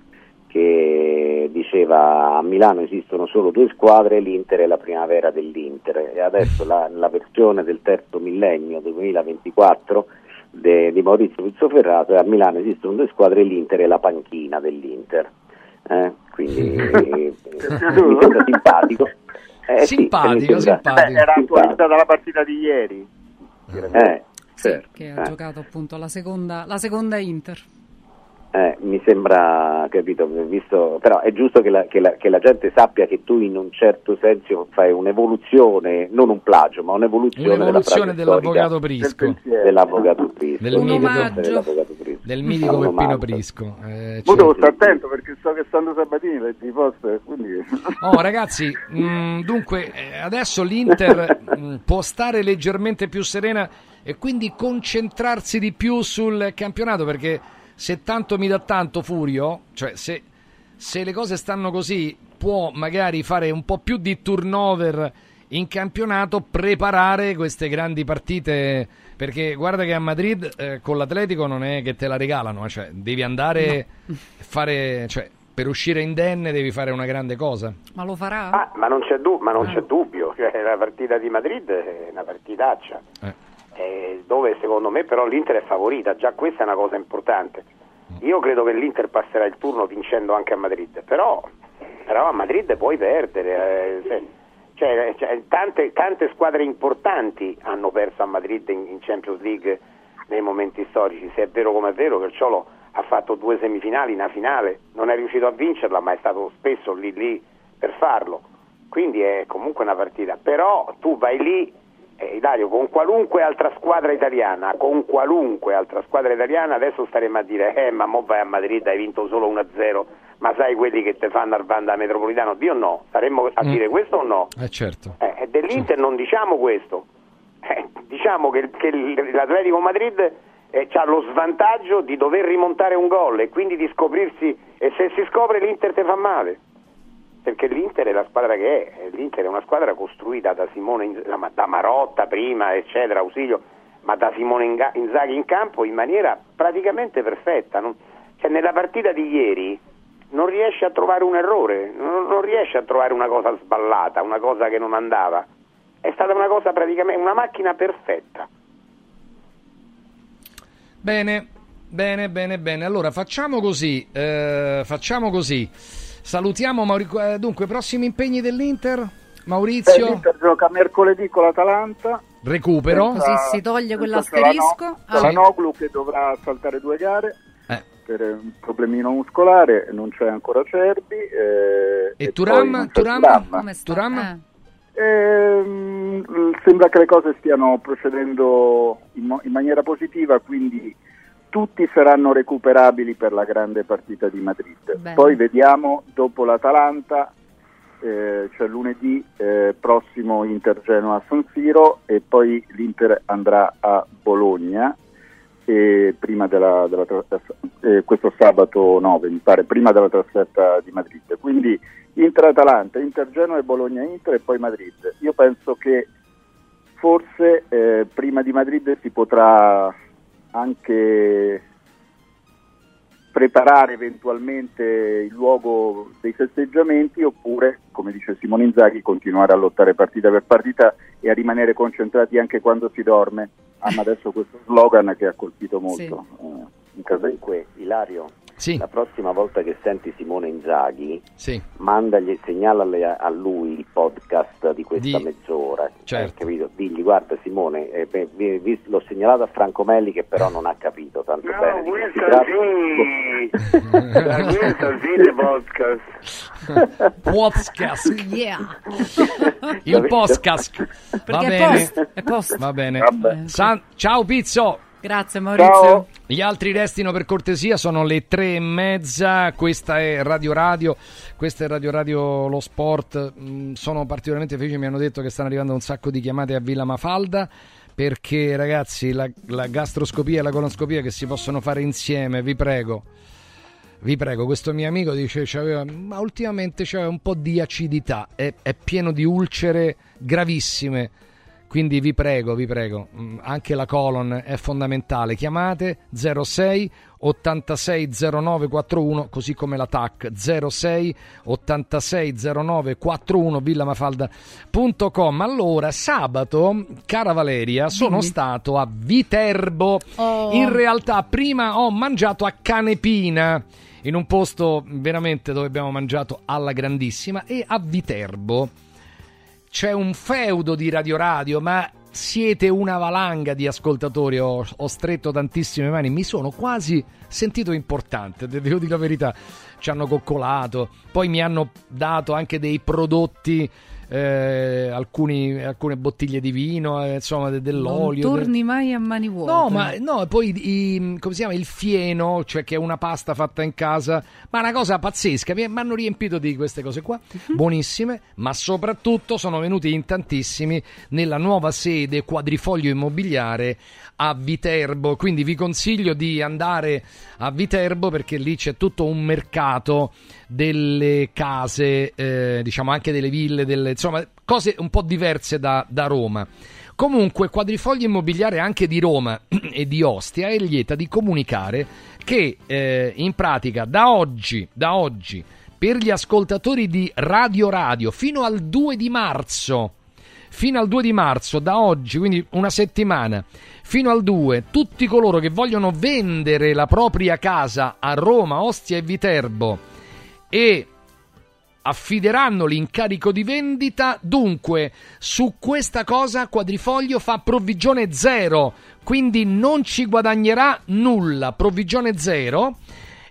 che diceva a Milano esistono solo due squadre, l'Inter è la primavera dell'Inter e adesso la, la versione del terzo millennio 2024 de- di Maurizio Pizzoferrato è a Milano esistono due squadre, l'Inter è la panchina dell'Inter. Eh, quindi eh, [LAUGHS] mi sembra simpatico. Eh, sì, Simpatico, sembra- simpatico. Beh, era attualizzata la partita di ieri Eh, certo. Che ha Eh. giocato appunto la seconda, la seconda Inter. Eh, mi sembra, capito, visto, però è giusto che la, che la- che la gente sappia che tu in un certo senso fai un'evoluzione, non un plagio, ma un'evoluzione, Un'evoluzione della dell'avvocato Prisco. dell'avvocato Prisco. Del Del mitico- dell'avvocato Prisco. Del mitico Peppino omaggio. Prisco. Eh, Io devo certo. stare attento perché so che stanno Sabatini leggi i post quindi [LAUGHS] Oh ragazzi, mh, dunque eh, adesso l'Inter [LAUGHS] mh, può stare leggermente più serena e quindi concentrarsi di più sul campionato perché se tanto mi dà tanto Furio, cioè se, se le cose stanno così può magari fare un po' più di turnover in campionato, preparare queste grandi partite perché guarda che a Madrid eh, con l'Atletico non è che te la regalano, eh, cioè devi andare e fare, cioè per uscire indenne devi fare una grande cosa. Ma lo farà? Ah, ma non c'è, du- ma non Eh. c'è dubbio, cioè, la partita di Madrid è una partitaccia, Eh. Eh, dove secondo me però l'Inter è favorita, già questa è una cosa importante. Io credo che l'Inter passerà il turno vincendo anche a Madrid, però, però a Madrid puoi perdere. eh, cioè, cioè, tante, tante squadre importanti hanno perso a Madrid in, in Champions League nei momenti storici, se è vero come è vero che il Ciolo ha fatto due semifinali, una finale, non è riuscito a vincerla, ma è stato spesso lì lì per farlo. Quindi è comunque una partita. Però tu vai lì, eh, Ilario, con qualunque altra squadra italiana, con qualunque altra squadra italiana, adesso staremo a dire, eh, ma mo vai a Madrid, hai vinto solo 1-0, ma sai quelli che te fanno al Vanda Metropolitano? Dio no, staremmo a Mm. dire questo o no? Eh certo. Eh, e dell'Inter non diciamo questo, Eh, diciamo che, che l'Atletico Madrid ha lo svantaggio di dover rimontare un gol e quindi di scoprirsi, e se si scopre l'Inter te fa male, perché l'Inter è la squadra che è, e l'Inter è una squadra costruita da Simone, da- Marotta prima, eccetera, Ausilio, ma da Simone Inzaghi in campo in maniera praticamente perfetta. non- cioè, nella partita di ieri non riesce a trovare un errore, non, non riesce a trovare una cosa sballata, una cosa che non andava. È stata una cosa praticamente una macchina perfetta. Bene, bene, bene, bene. Allora facciamo così, eh, facciamo così. Salutiamo Mauricio. eh, dunque, prossimi impegni dell'Inter? Beh, Maurizio, l'Inter gioca mercoledì con l'Atalanta recupero. senza- Così si toglie quell'asterisco. Calano- Ah. Calhanoglu che dovrà saltare due gare Eh. per un problemino muscolare, non c'è ancora Cerbi. eh, E poi Turam? Turam? Turam. Come sta? Turam? Eh. Ehm, sembra che le cose stiano procedendo in, mo- in maniera positiva, quindi tutti saranno recuperabili per la grande partita di Madrid. Bene. Poi vediamo dopo l'Atalanta, eh, cioè lunedì eh, prossimo Inter Genoa a San Siro e poi l'Inter andrà a Bologna. e prima della, della tra- eh, questo sabato 9 mi pare, prima della trasferta di Madrid. Quindi Inter-Atalanta, Inter-Genoa e Bologna-Inter e poi Madrid. Io penso che forse eh, prima di Madrid si potrà anche preparare eventualmente il luogo dei festeggiamenti oppure, come dice Simone Inzaghi, continuare a lottare partita per partita e a rimanere concentrati anche quando si dorme. Ama [LAUGHS] adesso questo slogan che ha colpito molto. eh, in casa di- Comunque, Ilario, la prossima volta che senti Simone Inzaghi, Sì. mandagli, segnalale a, a lui il podcast di questa Di- mezz'ora. eh, Certo. capito? Digli, guarda Simone, eh, beh, vi- vi- l'ho segnalato a Franco Melli che però non ha capito tanto bene. che si questo tratta. sì, da questo sì il podcast. [LAUGHS] Podcast. Yeah. Il podcast. Va bene. post, è post. Va bene. Vabbè. San- ciao Pizzo. Grazie Maurizio. Ciao. Gli altri restino per cortesia, sono le tre e mezza, questa è Radio Radio, questa è Radio Radio Lo Sport, Mm, sono particolarmente felice, mi hanno detto che stanno arrivando un sacco di chiamate a Villa Mafalda perché ragazzi la, la gastroscopia e la colonoscopia che si possono fare insieme, vi prego. Vi prego, questo mio amico dice c'aveva, ma ultimamente c'aveva un po' di acidità, è, è pieno di ulcere gravissime. Quindi vi prego, vi prego, mm, anche la colon è fondamentale. Chiamate 06 86 09 41, così come la TAC 06 86 09 41 villamafalda.com. Allora, sabato, cara Valeria, sono Dimmi. stato a Viterbo. Oh. In realtà prima ho mangiato a Canepina in un posto veramente dove abbiamo mangiato alla grandissima e a Viterbo c'è un feudo di Radio Radio, ma siete una valanga di ascoltatori, ho, ho stretto tantissime mani, mi sono quasi sentito importante, de- devo dire la verità, ci hanno coccolato, poi mi hanno dato anche dei prodotti, eh, alcuni, alcune bottiglie di vino, eh, insomma de- dell'olio. Non torni mai a mani vuote. No, ma no, poi i- come si chiama il fieno, cioè che è una pasta fatta in casa, ma una cosa pazzesca. Mi hanno riempito di queste cose qua, Mhm. buonissime, ma soprattutto sono venuti in tantissimi nella nuova sede Quadrifoglio Immobiliare a Viterbo. Quindi vi consiglio di andare a Viterbo perché lì c'è tutto un mercato delle case, eh, diciamo anche delle ville, delle, insomma, cose un po' diverse da, da Roma. Comunque, Quadrifoglio Immobiliare anche di Roma [CLEARS THROAT] e di Ostia è lieta di comunicare che eh, in pratica da oggi, da oggi, per gli ascoltatori di Radio Radio fino al 2 di marzo, fino al 2 di marzo, da oggi, quindi una settimana, fino al 2, tutti coloro che vogliono vendere la propria casa a Roma, Ostia e Viterbo e affideranno l'incarico di vendita. Dunque, su questa cosa Quadrifoglio fa provvigione zero, quindi non ci guadagnerà nulla, provvigione zero.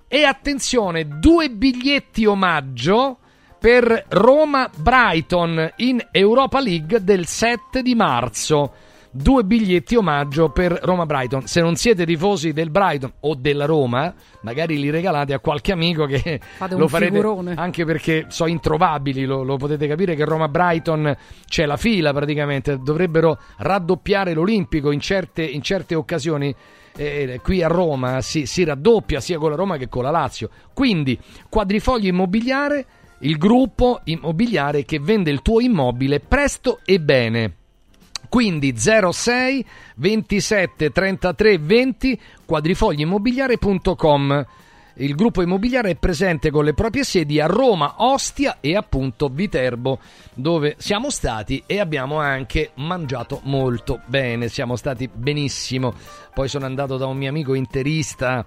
E attenzione, due biglietti omaggio per Roma-Brighton in Europa League del 7 di marzo. Due biglietti omaggio per Roma-Brighton. Se non siete tifosi del Brighton o della Roma, magari li regalate a qualche amico che Fate lo farete figurone. anche perché sono introvabili. Lo, lo potete capire che Roma-Brighton c'è la fila praticamente. Dovrebbero raddoppiare l'Olimpico in certe, in certe occasioni. Eh, qui a Roma si, si raddoppia sia con la Roma che con la Lazio. Quindi, quadrifoglio immobiliare, il gruppo immobiliare che vende il tuo immobile presto e bene. Quindi 06 27 33 20 quadrifoglioimmobiliare.com. Il gruppo immobiliare è presente con le proprie sedi a Roma, Ostia e appunto Viterbo, dove siamo stati e abbiamo anche mangiato molto bene. Siamo stati benissimo. Poi sono andato da un mio amico interista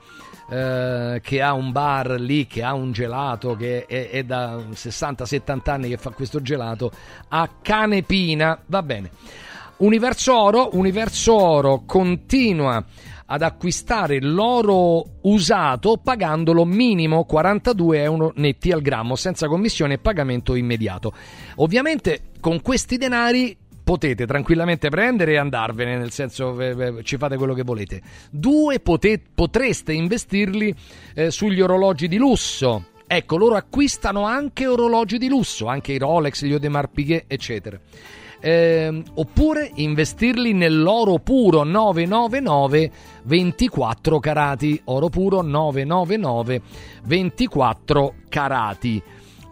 eh, che ha un bar lì, che ha un gelato, che è, è da 60-70 anni che fa questo gelato a Canepina. Va bene. Universo Oro, Universo Oro continua ad acquistare l'oro usato pagandolo minimo 42 euro netti al grammo senza commissione e pagamento immediato. Ovviamente con questi denari potete tranquillamente prendere e andarvene, nel senso eh, eh, ci fate quello che volete. Due, pote- potreste investirli eh, sugli orologi di lusso. Ecco, loro acquistano anche orologi di lusso, anche i Rolex, gli Audemars Piguet, eccetera. Eh, oppure investirli nell'oro puro 999 24 carati, oro puro 999 24 carati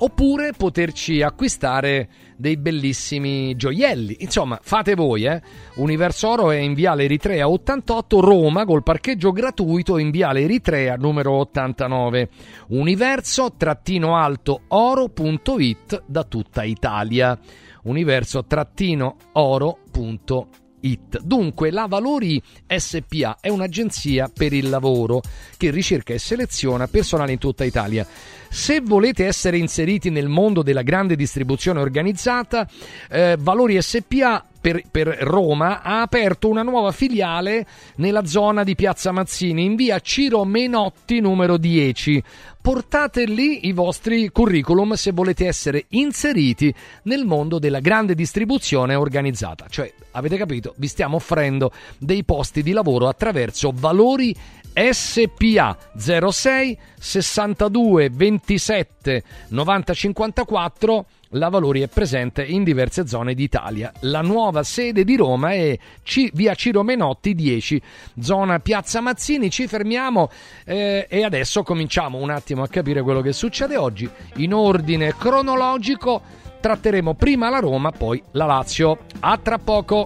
oppure poterci acquistare dei bellissimi gioielli. Insomma, fate voi, eh. Universo Oro è in Viale Eritrea 88 Roma col parcheggio gratuito in Viale Eritrea numero 89. Universo-oro.it da tutta Italia. Universo-oro.it It. Dunque, la Valori SPA è un'agenzia per il lavoro che ricerca e seleziona personale in tutta Italia. Se volete essere inseriti nel mondo della grande distribuzione organizzata, eh, Valori SPA per, per, Roma ha aperto una nuova filiale nella zona di Piazza Mazzini in via Ciro Menotti numero 10. Portate lì i vostri curriculum se volete essere inseriti nel mondo della grande distribuzione organizzata. Cioè, avete capito? Vi stiamo offrendo dei posti di lavoro attraverso valori SPA 06 62 27 90 54 la Valori è presente in diverse zone d'Italia. La nuova sede di Roma è C- via Ciro Menotti 10, zona Piazza Mazzini. Ci fermiamo eh, e adesso cominciamo un attimo a capire quello che succede oggi. In ordine cronologico tratteremo prima la Roma, poi la Lazio. A tra poco.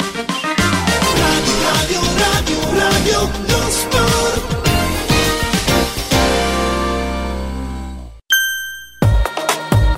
Radio, radio, radio,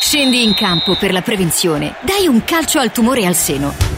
Scendi in campo per la prevenzione. Dai un calcio al tumore al seno.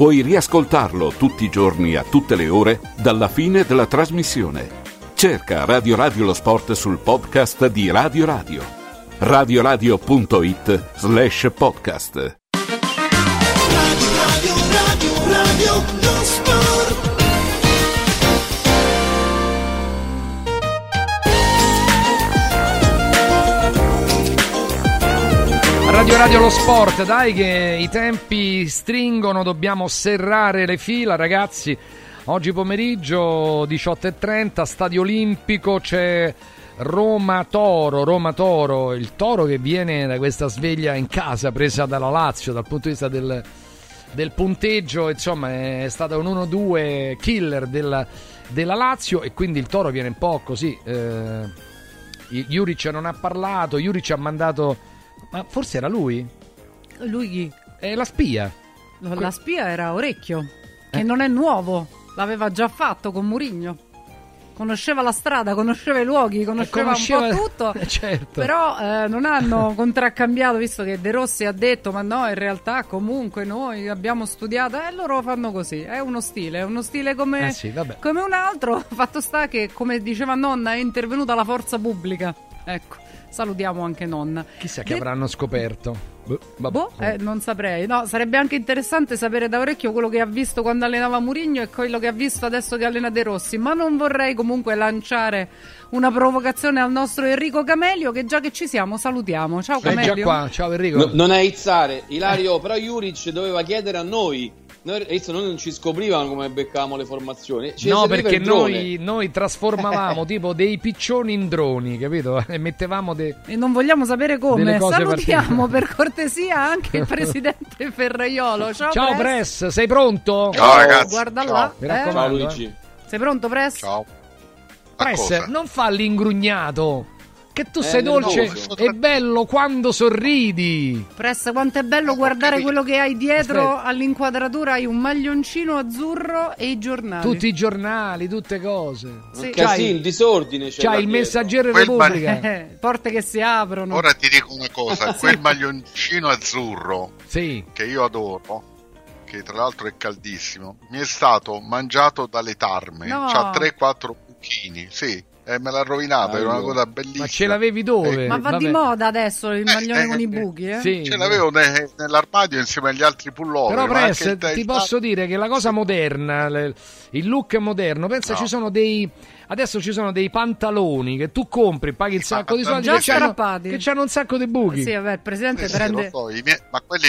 Puoi riascoltarlo tutti i giorni a tutte le ore dalla fine della trasmissione. Cerca Radio Radio lo sport sul podcast di Radio Radio. radioradio.it slash podcast. Radio, radio, radio, Radio Radio lo sport, dai che i tempi stringono, dobbiamo serrare le fila ragazzi. Oggi pomeriggio 18.30, Stadio Olimpico, c'è Roma Toro, Roma Toro, il Toro che viene da questa sveglia in casa presa dalla Lazio dal punto di vista del, del punteggio, insomma è stato un 1-2 killer della, della Lazio e quindi il Toro viene un po' così. Eh, Juric non ha parlato, Juric ha mandato... Ma forse era lui? Lui chi? È la spia. La spia era Orecchio, che Eh. non è nuovo, l'aveva già fatto con Murigno. Conosceva la strada, conosceva i luoghi, conosceva, conosceva- un po' tutto. [LAUGHS] Eh, certo. Però eh, non hanno contraccambiato, visto che De Rossi ha detto: Ma no, in realtà comunque noi abbiamo studiato. E loro fanno così. È uno stile, è uno stile come, Eh sì, come un altro. [LAUGHS] Fatto sta che, come diceva nonna, è intervenuta la forza pubblica. Ecco, salutiamo anche nonna. Chissà che Det- avranno scoperto. Boh. Boh, eh, non saprei. No, sarebbe anche interessante sapere da orecchio quello che ha visto quando allenava Murigno e quello che ha visto adesso che allena De Rossi. Ma non vorrei comunque lanciare una provocazione al nostro Enrico Camelio, che già che ci siamo salutiamo. Ciao È già Camelio. qua, ciao Enrico. No- non è izzare, Ilario, però Juric doveva chiedere a noi. Noi, adesso non ci scoprivano come beccavamo le formazioni. Ci no, perché noi, noi trasformavamo [LAUGHS] tipo dei piccioni in droni, capito? [LAUGHS] E mettevamo dei... E non vogliamo sapere come. Salutiamo particolari. per cortesia anche il presidente [LAUGHS] Ferraiolo. Ciao, Ciao Press. Press, sei pronto? Ciao, ragazzi. guarda Ciao. là, Mi eh. raccomando. Ciao, eh. Luigi. Sei pronto, Press? Ciao. Press, non fa l'ingrugnato. Che tu Eh, sei dolce nervoso. e bello quando sorridi. Press, quanto è bello guardare quello che hai dietro Aspetta. all'inquadratura. Hai un maglioncino azzurro e i giornali. Tutti i giornali, tutte cose. Sì. Casino, disordine. c'è là il dietro. messaggero Quel Repubblica. Eh, porte che si aprono. Ora ti dico una cosa, [LAUGHS] quel maglioncino azzurro Sì. che io adoro, che tra l'altro è caldissimo, mi è stato mangiato dalle tarme. No. C'ha 3-4 buchini, sì, e me l'ha rovinato, era una cosa bellissima. Ma ce l'avevi dove? Ma va di Vabbè. moda adesso il maglione con i buchi, eh? Sì. Ce l'avevo ne- nell'armadio insieme agli altri pullover. Però Press, il- ti posso dire che la cosa moderna, le- il look moderno, pensa No. ci sono dei adesso ci sono dei pantaloni che tu compri, paghi il sacco di soldi Già che c'hanno, strappati. che c'hanno un sacco di buchi. Sì, vabbè, il presidente Eh sì, prende... so, i miei- ma quelli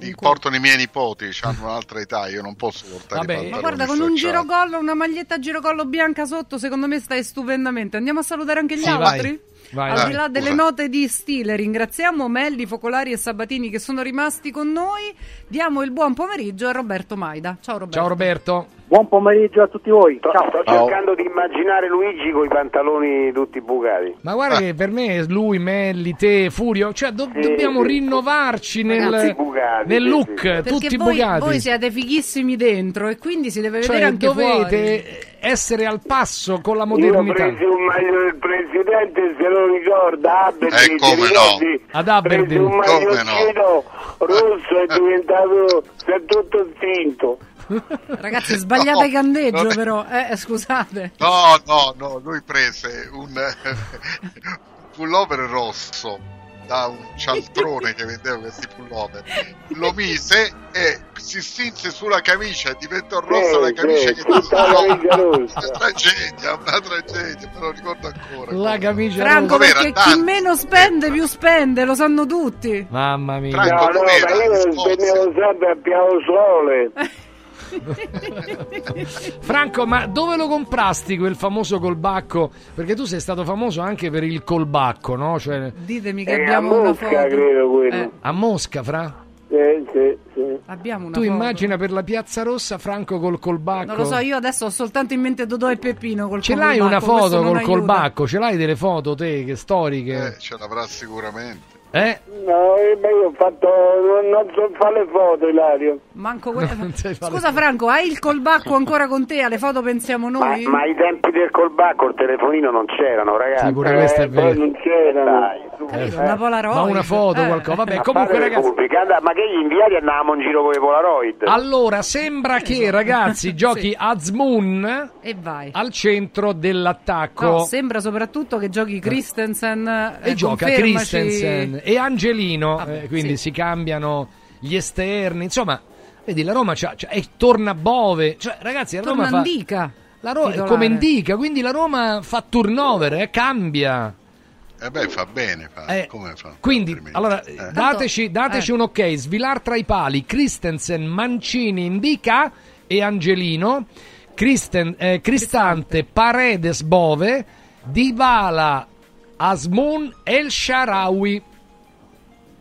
li, portano i miei nipoti, hanno un'altra età, io non posso portare Vabbè, i pantaloni Ma guarda, con un girocollo, una maglietta a girocollo bianca sotto, secondo me stai stupendamente. Andiamo a salutare anche gli Sì, altri? vai, Al vai. di là delle note di stile, ringraziamo Melli, Focolari e Sabatini che sono rimasti con noi. Diamo il buon pomeriggio a Roberto Maida. Ciao Roberto. Ciao Roberto. Buon pomeriggio a tutti voi. Sto, sto cercando di immaginare Luigi con i pantaloni tutti bucati. Ma guarda che per me lui, Melli, te, Furio, cioè do- Sì, dobbiamo sì. rinnovarci nel, bucati, nel look, sì, tutti voi, bucati. voi siete fighissimi dentro e quindi si deve vedere cioè anche dovete fuori. essere al passo con la Io modernità. presi un maglio del presidente, se lo ricorda, Aberdeen, Eh, come no. Ad Aberdeen. un Come maglioncino rosso è diventato, si è tutto stinto. Ragazzi, sbagliate No, candeggio non è- però, eh, scusate. No, no, no, lui prese un [LAUGHS] pullover rosso da un cialtrone che vendeva questi pullover, lo mise e si strinse sulla camicia e diventò rossa Sì, la camicia sì, che camicia una rossa. [LAUGHS] tragedia, una tragedia, me lo ricordo ancora. La camicia Franco, Dov'era? perché Tanti. chi meno spende più spende, lo sanno tutti. Mamma mia. No, no, ma io spendevo sempre a Piavo Sole. [LAUGHS] [LAUGHS] Franco, ma dove lo comprasti quel famoso colbacco? Perché tu sei stato famoso anche per il colbacco, no? Cioè, Ditemi che Eh, a abbiamo una Mosca, foto. credo quello. Eh, a Mosca, Fra? Sì, sì, sì. abbiamo una Tu foto. immagina per la Piazza Rossa Franco col colbacco? Non lo so, io adesso ho soltanto in mente Dodò e Peppino col Ce l'hai una foto col aiuta. colbacco? Ce l'hai delle foto te, che storiche? Eh, ce l'avrà sicuramente. Eh? No, eh, ma io ho fatto. Non, non so fare le foto, Ilario. Manco que- [LAUGHS] Scusa Franco, hai il colbacco ancora con te? Alle foto pensiamo Ma, noi? ma ai tempi del colbacco il telefonino non c'erano, ragazzi. Sì, pure questo è Eh, poi vero. non c'erano. Dai, su. Eh, Una Polaroid. Ma una foto, Eh. qualcosa. Vabbè, A comunque ragazzi. pubbliche. Andà- Ma che gli inviati andavamo in giro con le Polaroid? Allora, sembra che ragazzi [LAUGHS] giochi Sì. Azmoon E vai. al centro dell'attacco. No, sembra soprattutto che giochi Christensen e eh, gioca confermaci- Christensen e Angelino, Vabbè, eh, quindi sì. si cambiano gli esterni. Insomma, vedi, la Roma c'ha, c'ha- e torna Bove. Cioè, ragazzi, la Roma Torna fa. Roma è titolare. come indica, quindi la Roma fa turnover, eh, cambia. Eh beh, fa bene, fa. Eh, come fa? Quindi, allora, Eh. dateci, dateci eh. un ok. Svilar tra i pali, Christensen, Mancini, Indica e Angelino. Christen- eh, Cristante, Paredes, Bove, Dybala, Asmun, El Sharawi.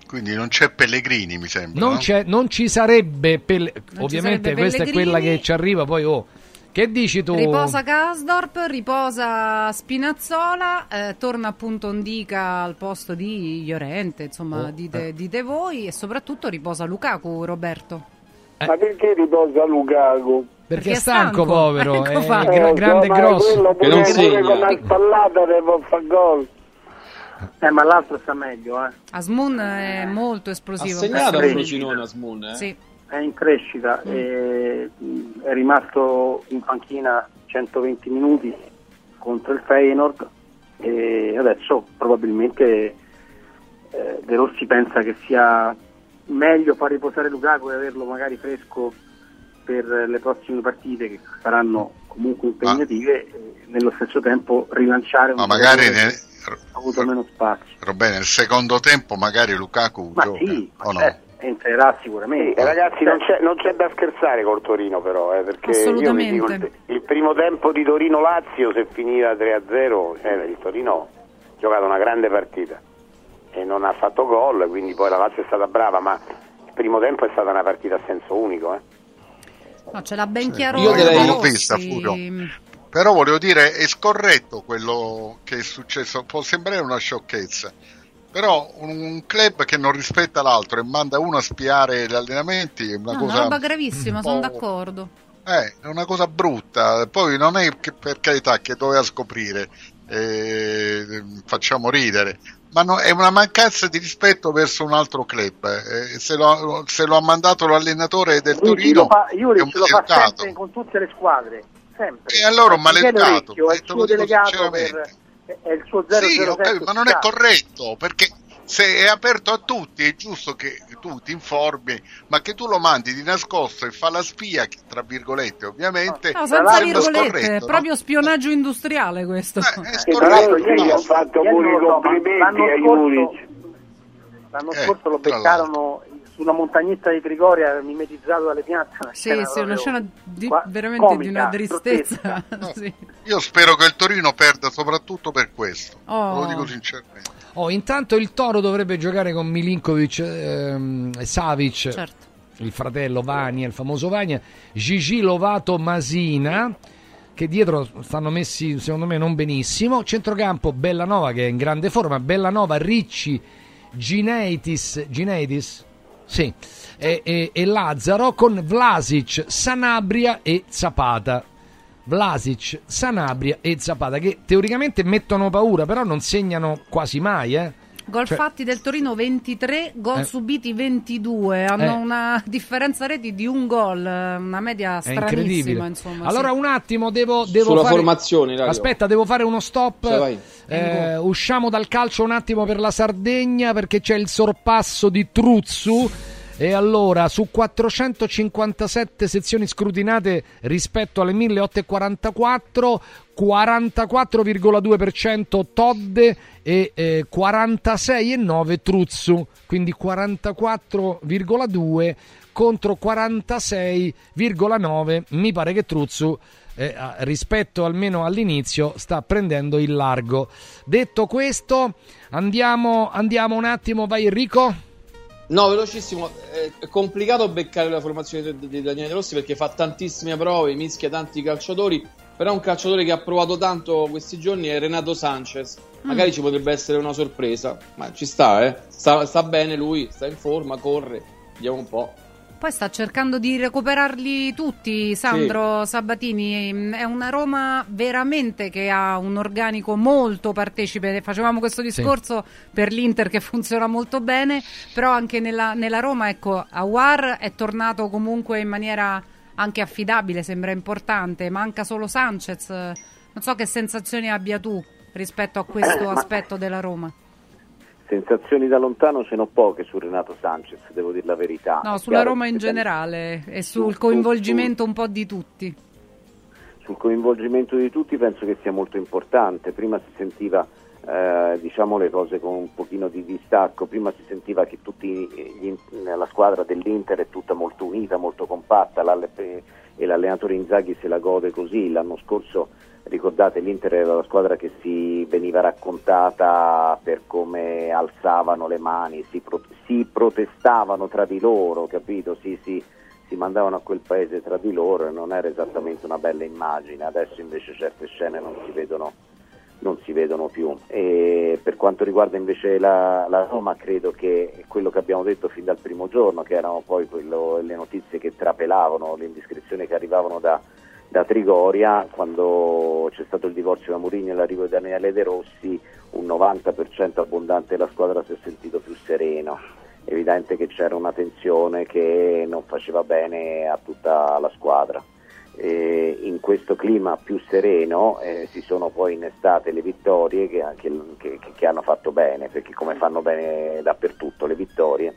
Quindi non c'è Pellegrini, mi sembra. Non, no? c'è, non ci sarebbe, Pel- ci ovviamente sarebbe questa è quella che ci arriva, poi oh. Che dici tu? Riposa Kasdorp, riposa Spinazzola, eh, torna appunto Indica al posto di Llorente, insomma Oh, dite, eh. dite voi e soprattutto riposa Lukaku, Roberto. Ma perché riposa Lukaku? Perché Perché è stanco, stanco. povero, [LAUGHS] Ecco è fatto. gra- Eh, grande e grosso. Che non segna. con una spallata può fare gol. Eh, ma l'altro sta meglio, eh. Asmun è molto Ha esplosivo. segnato a Sì. Frosinone Asmun, eh? Sì. È in crescita, e, mh, è rimasto in panchina 120 minuti contro il Feyenoord e adesso probabilmente eh, De Rossi pensa che sia meglio far riposare Lukaku e averlo magari fresco per le prossime partite che saranno comunque impegnative e nello stesso tempo rilanciare un Ma magari ne- ha avuto meno spazio. Robè, nel secondo tempo magari Lukaku Ma gioca, sì, o no? eh, entrerà sicuramente. eh, ragazzi, non c'è, non c'è da scherzare col Torino, però, eh, perché io vi dico, il, Assolutamente. il primo tempo di Torino-Lazio, se finiva 3-0, cioè, il Torino ha giocato una grande partita e non ha fatto gol, quindi poi la Lazio è stata brava, ma il primo tempo è stata una partita a senso unico. Eh. No, ce l'ha ben chiaro. Io direi- Però volevo dire, è scorretto quello che è successo, può sembrare una sciocchezza, però un, un club che non rispetta l'altro e manda uno a spiare gli allenamenti è una No, cosa... una roba gravissima, un sono d'accordo. Eh, è una cosa brutta, poi non è che per carità che doveva scoprire, eh, facciamo ridere, ma no- è una mancanza di rispetto verso un altro club. eh, se, lo, se lo ha mandato l'allenatore del lo Torino fa, è Juric un lo fa sempre con tutte le squadre, sempre. E allora un maleducato, dico delegato sinceramente. per, è il suo 007 Sì, ho capito, ma non è corretto perché se è aperto a tutti è giusto che tu ti informi, ma che tu lo mandi di nascosto e fa la spia, tra virgolette, ovviamente. No, senza virgolette, è no? proprio spionaggio industriale questo. Eh, è E tra l'altro scorretto. ieri no? ha fatto pure complimenti l'anno a scorso- Juric. L'anno Eh, scorso lo beccarono sulla montagnetta di Trigoria mimetizzato dalle piante. Sì, scena sì, una scena di- qua- veramente di comica, una tristezza. [LAUGHS] sì. Io spero che il Torino perda soprattutto per questo, Oh. lo dico sinceramente. Oh, intanto il Toro dovrebbe giocare con Milinkovic ehm, e Savic, Certo. il fratello Vania, il famoso Vania, Gigi Lovato Masina, che dietro stanno messi secondo me non benissimo. Centrocampo Bellanova che è in grande forma, Bellanova, Ricci, Gineitis, Gineitis? Sì, e, e- e Lazzaro con Vlasic, Sanabria e Zapata. Vlasic, Sanabria e Zapata che teoricamente mettono paura, però non segnano quasi mai, eh. Gol Cioè- fatti del Torino 23, gol Eh. subiti 22, hanno Eh. una differenza reti di un gol, una media stranissima. Insomma, allora sì. un attimo devo, devo Sulla fare... formazione, Ilario. Aspetta, devo fare uno stop. Eh, usciamo dal calcio un attimo per la Sardegna perché c'è il sorpasso di Truzzu. E allora, su 457 sezioni scrutinate rispetto alle 1844, 44,2% Todde e eh, 46,9% Truzzu. Quindi 44,2% contro 46,9%. Mi pare che Truzzu eh, rispetto almeno all'inizio sta prendendo il largo. Detto questo, andiamo, andiamo un attimo, vai Enrico. No, velocissimo. eh, È complicato beccare la formazione di Daniele Rossi perché fa tantissime prove, mischia tanti calciatori. Però un calciatore che ha provato tanto questi giorni è Renato Sanchez. Magari Mm. ci potrebbe essere una sorpresa, ma ci sta, eh. Sta, sta bene lui, sta in forma, corre. Vediamo un po'. Poi sta cercando di recuperarli tutti, Sandro Sabatini. È una Roma veramente che ha un organico molto partecipe. Facevamo questo discorso per l'Inter che funziona molto bene, però anche nella, nella Roma, ecco, Awar è tornato comunque in maniera anche affidabile, sembra importante. Manca solo Sanchez. Non so che sensazioni abbia tu rispetto a questo [COUGHS] aspetto della Roma. Sensazioni da lontano ce n'ho poche su Renato Sanchez, devo dire la verità. No, sulla Roma in generale e Su- sul su- coinvolgimento un po' di tutti. sul coinvolgimento di tutti penso che sia molto importante. Prima si sentiva eh, diciamo le cose con un pochino di distacco, prima si sentiva che tutti gli- la squadra dell'Inter è tutta molto unita, molto compatta l'alle- e l'allenatore Inzaghi se la gode così. L'anno scorso ricordate l'Inter era la squadra che si veniva raccontata per come alzavano le mani, si, pro- si protestavano tra di loro, capito? Si, si, si mandavano a quel paese tra di loro e non era esattamente una bella immagine, adesso invece certe scene non si vedono, non si vedono più. E per quanto riguarda invece la, la Roma, credo che quello che abbiamo detto fin dal primo giorno, che erano poi quello- le notizie che trapelavano, le indiscrezioni che arrivavano da, da Trigoria, quando c'è stato il divorzio da Mourinho e l'arrivo di Daniele De Rossi, un 90% abbondante della squadra si è sentito più sereno evidente che c'era una tensione che non faceva bene a tutta la squadra. E in questo clima più sereno eh, si sono poi innestate le vittorie che, che- che- che hanno fatto bene, perché come fanno bene dappertutto le vittorie.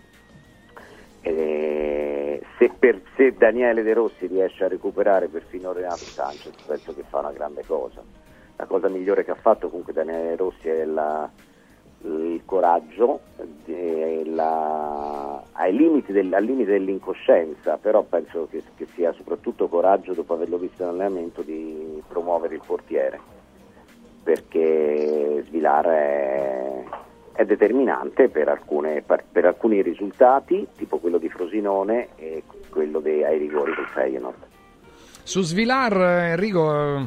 E se, per- se Daniele De Rossi riesce a recuperare perfino Renato Sanchez, penso che fa una grande cosa. La cosa migliore che ha fatto comunque Daniele De Rossi è la, il coraggio la- ai limiti del- al limite dell'incoscienza, però penso che, che sia soprattutto coraggio dopo averlo visto in allenamento di promuovere il portiere, perché Svilar è, è determinante per, alcune- per alcuni risultati, tipo quello di Frosinone e quello dei, ai rigori del Feyenoord. Su Svilar, eh, Enrico, eh,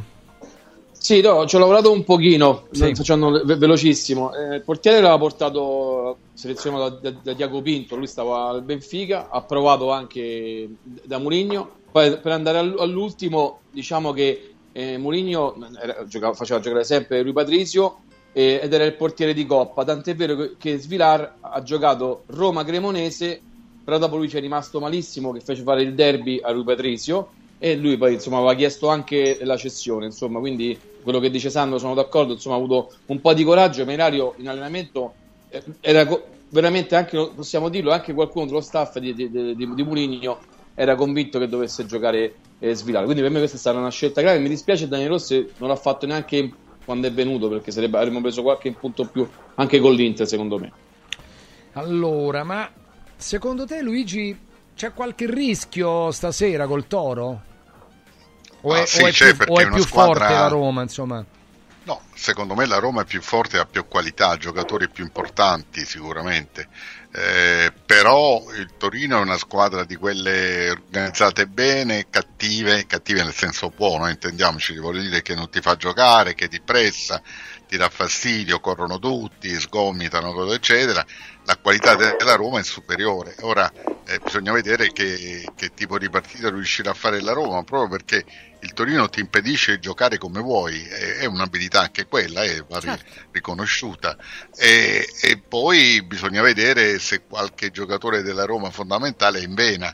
Sì, no, ci ho lavorato un pochino, Sì. facendo ve- velocissimo. Eh, il portiere l'aveva portato selezionato da, da, da Diaco Pinto, lui stava al Benfica, ha provato anche da Mourinho. Poi per andare all- all'ultimo, diciamo che eh, giocava- faceva giocare sempre Rui Patrizio eh, ed era il portiere di Coppa, tant'è vero che, che Svilar ha giocato Roma-Cremonese, però dopo lui ci è rimasto malissimo che fece fare il derby a Rui Patrizio e lui poi insomma aveva chiesto anche la cessione insomma quindi quello che dice Sandro sono d'accordo insomma ha avuto un po' di coraggio Merario in allenamento eh, era veramente anche possiamo dirlo anche qualcuno dello staff di, di, di, di Mourinho era convinto che dovesse giocare eh, Svilare. Quindi per me questa è stata una scelta grave. Mi dispiace Daniel Rossi non l'ha fatto neanche quando è venuto perché sarebbe, avremmo preso qualche punto più anche con l'Inter secondo me. Allora, ma secondo te Luigi c'è qualche rischio stasera col Toro? O Ah, è, sì, o è più, o è più squadra- forte la Roma, insomma? No, secondo me la Roma è più forte, ha più qualità, giocatori più importanti sicuramente. Eh, però il Torino è una squadra di quelle organizzate bene, cattive, cattive nel senso buono, intendiamoci, voglio dire che non ti fa giocare, che ti pressa, ti dà fastidio, corrono tutti, sgomitano, eccetera, la qualità della Roma è superiore. Ora eh, bisogna vedere che, che, tipo di partita riuscirà a fare la Roma, proprio perché il Torino ti impedisce di giocare come vuoi, è, è un'abilità anche quella, eh, va certo. riconosciuta. E, e poi bisogna vedere se qualche giocatore della Roma fondamentale è in vena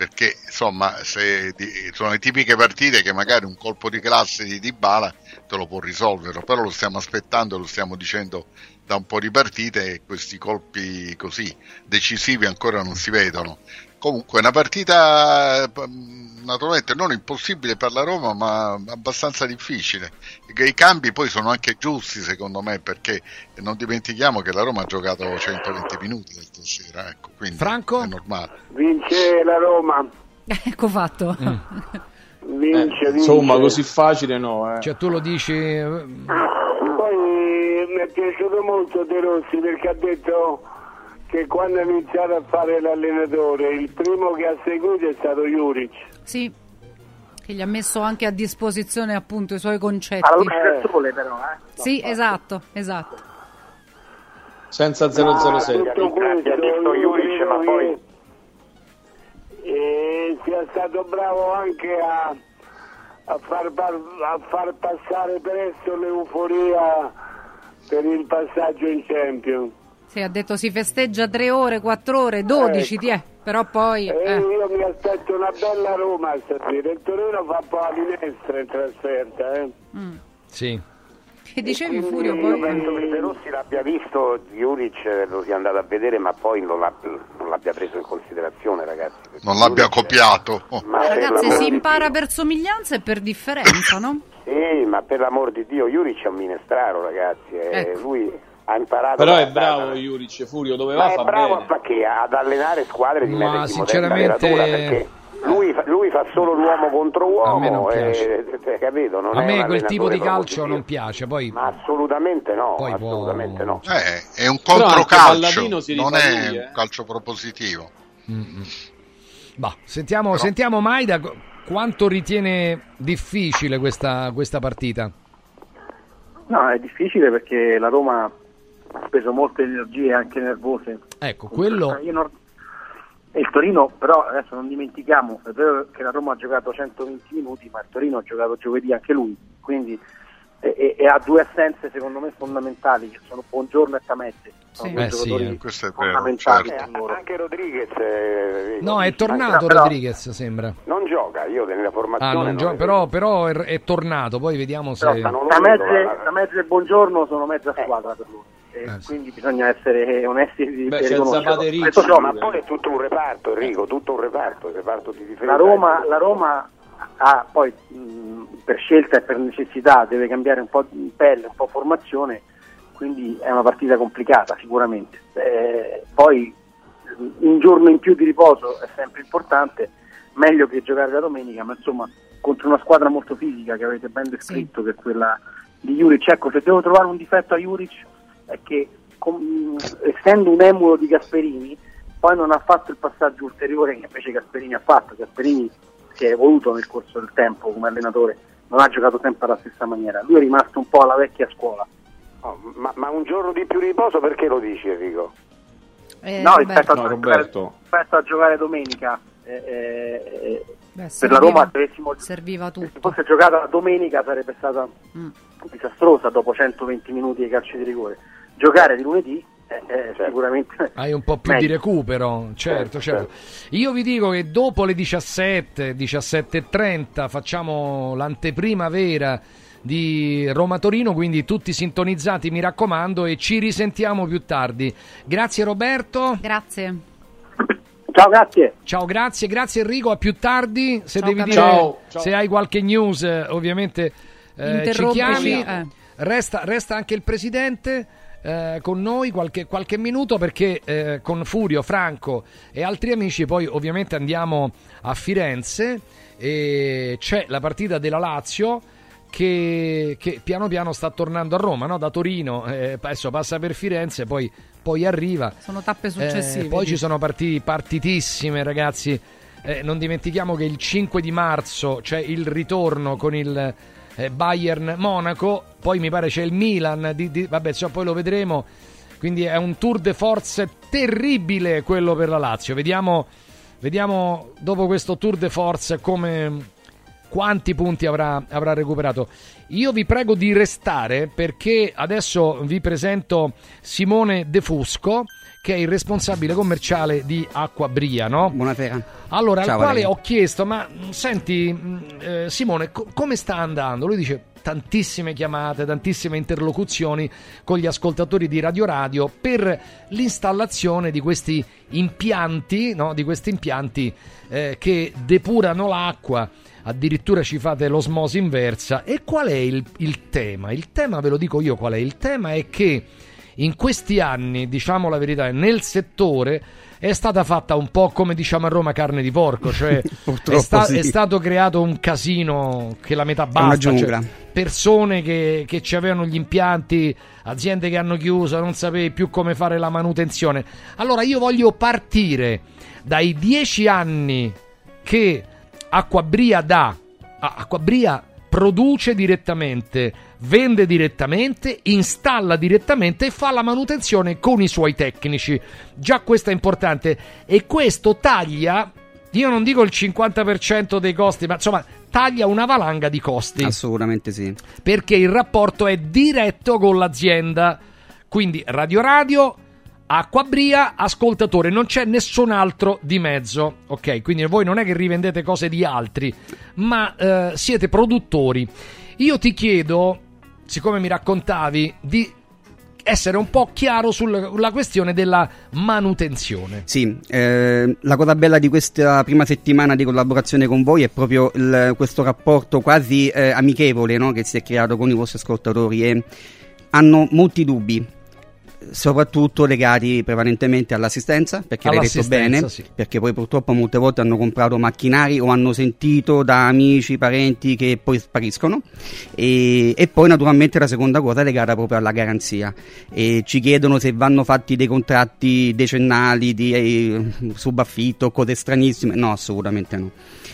perché insomma se, sono le tipiche partite che magari un colpo di classe di Dybala lo può risolvere, però lo stiamo aspettando, lo stiamo dicendo da un po' di partite e questi colpi così decisivi ancora non si vedono. Comunque è una partita naturalmente non impossibile per la Roma, ma abbastanza difficile. I cambi poi sono anche giusti secondo me, perché non dimentichiamo che la Roma ha giocato 120 minuti stasera, ecco, quindi Franco? è normale. Vince la Roma. [LAUGHS] ecco fatto. Mm. [LAUGHS] Vince, eh, vince. Insomma, così facile no. Eh. Cioè tu lo dici... Poi mi è piaciuto molto De Rossi perché ha detto che quando ha iniziato a fare l'allenatore il primo che ha seguito è stato Juric. Sì, che gli ha messo anche a disposizione appunto i suoi concetti. Alla luce del sole però, eh? Sì, esatto, esatto. Senza 007. Ma tutto questo, detto Juric, ma poi... E sia stato bravo anche a, a, far, a far passare presto l'euforia per il passaggio in Champions. Sì, ha detto si festeggia tre ore, quattro ore, dodici, ecco. Tiè, però poi... Eh. Io mi aspetto una bella Roma stasera, il Torino fa un po' la minestra in trasferta. Eh. Mm. Sì. Che dicevi Furio? Io poi... penso che De Rossi l'abbia visto, Juric lo sia andato a vedere, ma poi non, non l'abbia preso in considerazione, ragazzi. Non l'abbia Juric... copiato. Ma ragazzi, si impara per somiglianza e per differenza, no? sì, ma per l'amor di Dio, Juric è un minestraro, ragazzi. Ecco. Lui ha imparato però è bravo Juric Furio dove va fa bravo bene. ad allenare squadre di ma sinceramente perché lui fa, lui fa, solo l'uomo contro uomo a me non piace. E, capito? Non a me quel tipo di calcio non piace poi... ma assolutamente no poi assolutamente può... no eh, è un controcalcio non è lui, eh. un calcio propositivo bah, sentiamo, però... sentiamo Maida quanto ritiene difficile questa, questa partita No, è difficile perché la Roma ha speso molte energie anche nervose. Ecco, quello... Non... il Torino, però adesso non dimentichiamo, è vero che la Roma ha giocato 120 minuti, ma il Torino ha giocato giovedì anche lui, quindi e, e, ha due assenze secondo me fondamentali, che sono Buongiorno e Tamette. Sì. Eh sì, eh. questo è vero, certo. eh, anche Rodriguez eh, no è tornato però, Rodriguez sembra non gioca io nella formazione ah, non gioca, però, però è, è, tornato poi vediamo se Tamette e Buongiorno sono mezza eh. squadra per lui eh, eh, quindi bisogna essere onesti e Beh, c'è ma poi è tutto un reparto Enrico tutto un reparto, un reparto di difesa la Roma, la Roma ha poi mh, per scelta e per necessità deve cambiare un po' di pelle, un po' formazione, quindi è una partita complicata sicuramente. Eh, poi un giorno in più di riposo è sempre importante, meglio che giocare la domenica, ma insomma contro una squadra molto fisica che avete ben descritto, sì. che è quella di Juric. Ecco, se devo trovare un difetto a Juric è che com- essendo un emulo di Gasperini, poi non ha fatto il passaggio ulteriore che invece Gasperini ha fatto. Gasperini si è evoluto nel corso del tempo come allenatore, non ha giocato sempre alla stessa maniera. Lui è rimasto un po' alla vecchia scuola. Oh, ma, ma, un giorno di più riposo perché lo dici Enrico? Eh, no, rispetto, no, a, rispetto, a, giocare domenica eh, eh, Beh, per serviva, la Roma dovessimo, serviva tutto. se fosse giocata domenica sarebbe stata mm. disastrosa dopo 120 minuti di calcio di rigore. Giocare di lunedì eh, eh, certo. sicuramente hai un po' più meglio. di recupero certo, certo, certo, io vi dico che dopo le 17 17.30 facciamo l'anteprima vera di Roma-Torino, quindi tutti sintonizzati, mi raccomando, e ci risentiamo più tardi. Grazie Roberto. Grazie. Ciao, grazie. Ciao, grazie, grazie Enrico, a più tardi. Se ciao, devi dire, ciao, ciao. se hai qualche news, ovviamente eh, ci chiami. Eh. Resta, resta anche il presidente. Eh, con noi qualche, qualche minuto perché eh, con Furio, Franco e altri amici poi ovviamente andiamo a Firenze e c'è la partita della Lazio che, che piano piano sta tornando a Roma, no? da Torino, eh, adesso passa per Firenze, poi, poi arriva. Sono tappe successive. Eh, poi ci sono partiti, partitissime ragazzi, eh, non dimentichiamo che il 5 di marzo c'è il ritorno con il eh, Bayern Monaco, poi mi pare c'è il Milan, di, di, vabbè, cioè, poi lo vedremo. Quindi è un tour de force terribile quello per la Lazio. Vediamo, vediamo dopo questo tour de force come quanti punti avrà, avrà, recuperato. Io vi prego di restare perché adesso vi presento Simone De Fusco che è il responsabile commerciale di Acqua Bria, no? Buonasera. Allora, Ciao, al quale Valeria. ho chiesto, ma senti, mh, eh, Simone, co- come sta andando? Lui dice tantissime chiamate, tantissime interlocuzioni con gli ascoltatori di Radio Radio per l'installazione di questi impianti, no? di questi impianti eh, che depurano l'acqua. Addirittura ci fate l'osmosi inversa. E qual è il, il tema? Il tema ve lo dico io qual è. Il tema è che in questi anni, diciamo la verità, nel settore è stata fatta un po' come diciamo a Roma carne di porco, cioè [LAUGHS] è, sta- sì. è stato creato un casino che la metà basta, cioè, persone che, che ci avevano gli impianti, aziende che hanno chiuso, non sapevi più come fare la manutenzione. Allora io voglio partire dai dieci anni che Acquabria dà, Acquabria produce direttamente, vende direttamente, installa direttamente e fa la manutenzione con i suoi tecnici. Già questo è importante e questo taglia, io non dico il 50% dei costi, ma insomma taglia una valanga di costi. Assolutamente sì. Perché il rapporto è diretto con l'azienda. Quindi Radio Radio, Acquabria, ascoltatore, non c'è nessun altro di mezzo. Ok, quindi voi non è che rivendete cose di altri, ma eh, siete produttori. Io ti chiedo, siccome mi raccontavi, di essere un po' chiaro sulla questione della manutenzione. Sì, eh, la cosa bella di questa prima settimana di collaborazione con voi è proprio il- questo rapporto quasi eh, amichevole no, che si è creato con i vostri ascoltatori e hanno molti dubbi, soprattutto legati prevalentemente all'assistenza, perché l'hai detto bene, sì. perché poi purtroppo molte volte hanno comprato macchinari o hanno sentito da amici, parenti che poi spariscono e, e poi naturalmente la seconda cosa è legata proprio alla garanzia e ci chiedono se vanno fatti dei contratti decennali di eh, subaffitto, cose stranissime, no assolutamente no.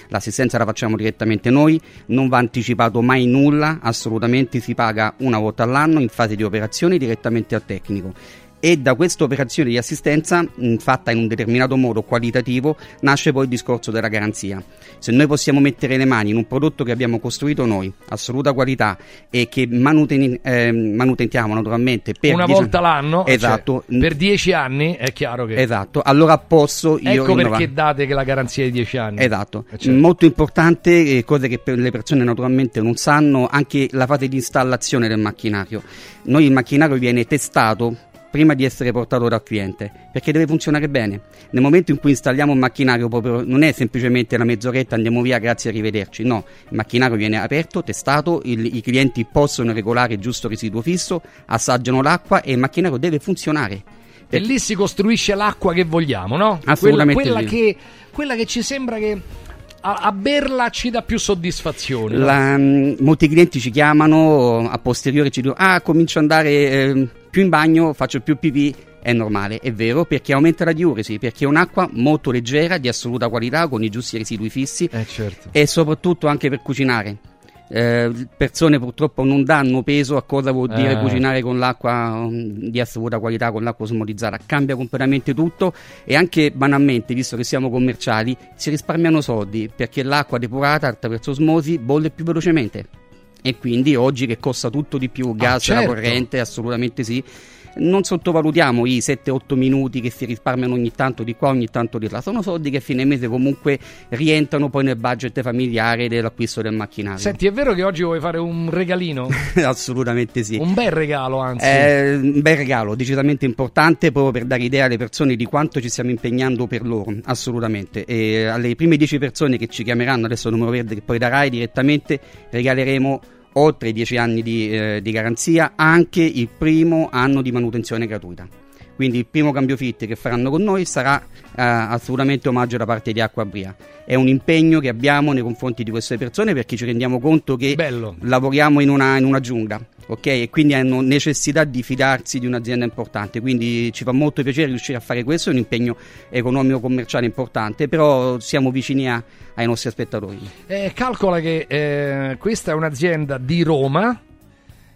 L'assistenza la facciamo direttamente noi, non va anticipato mai nulla, assolutamente si paga una volta all'anno in fase di operazione direttamente al tecnico. E da questa operazione di assistenza, mh, fatta in un determinato modo qualitativo, nasce poi il discorso della garanzia. Se noi possiamo mettere le mani in un prodotto che abbiamo costruito noi, assoluta qualità, e che manuten- eh, manutentiamo naturalmente per Una dieci- volta l'anno, cioè, esatto, per dieci anni, è chiaro che... esatto, allora posso io Ecco innovare. perché date che la garanzia è di 10 anni. Esatto, certo. molto importante, eh, cose che per le persone naturalmente non sanno, anche la fase di installazione del macchinario. Noi il macchinario viene testato prima di essere portato dal cliente, perché deve funzionare bene. Nel momento in cui installiamo un macchinario proprio non è semplicemente una mezz'oretta andiamo via, grazie, arrivederci. No, il macchinario viene aperto, testato, il- i clienti possono regolare il giusto residuo fisso, assaggiano l'acqua e il macchinario deve funzionare. E lì si costruisce l'acqua che vogliamo, no? Assolutamente Quella, quella che, quella che ci sembra che a, berla ci dà più soddisfazione. no? La- mh, molti clienti ci chiamano a posteriori ci dicono ah comincio ad andare ehm, più in bagno faccio più pipì è normale, è vero, perché aumenta la diuresi, perché è un'acqua molto leggera, di assoluta qualità, con i giusti residui fissi Eh, certo. e soprattutto anche per cucinare. Eh, persone purtroppo non danno peso a cosa vuol dire Eh. cucinare con l'acqua um, di assoluta qualità, con l'acqua osmodizzata. Cambia completamente tutto e anche banalmente, visto che siamo commerciali, si risparmiano soldi perché l'acqua depurata attraverso osmosi bolle più velocemente. E quindi oggi che costa tutto di più, gas, certo. la corrente, assolutamente sì. Non sottovalutiamo i 7-8 minuti che si risparmiano ogni tanto di qua, ogni tanto di là. Sono soldi che a fine mese comunque rientrano poi nel budget familiare dell'acquisto del macchinario. Senti, è vero che oggi vuoi fare un regalino? [LAUGHS] Assolutamente sì. un bel regalo, anzi. È un bel regalo, decisamente importante proprio per dare idea alle persone di quanto ci stiamo impegnando per loro, assolutamente. E alle prime 10 persone che ci chiameranno, adesso il numero verde che poi darai direttamente, regaleremo oltre i 10 anni di, eh, di garanzia anche il primo anno di manutenzione gratuita. Quindi il primo cambio fit che faranno con noi sarà eh, assolutamente omaggio da parte di Acqua Bria. È un impegno che abbiamo nei confronti di queste persone perché ci rendiamo conto che Bello. lavoriamo in una, in una giungla ok? E quindi hanno necessità di fidarsi di un'azienda importante, quindi ci fa molto piacere riuscire a fare questo, è un impegno economico-commerciale importante, però siamo vicini a, ai nostri spettatori. Eh, calcola che eh, questa è un'azienda di Roma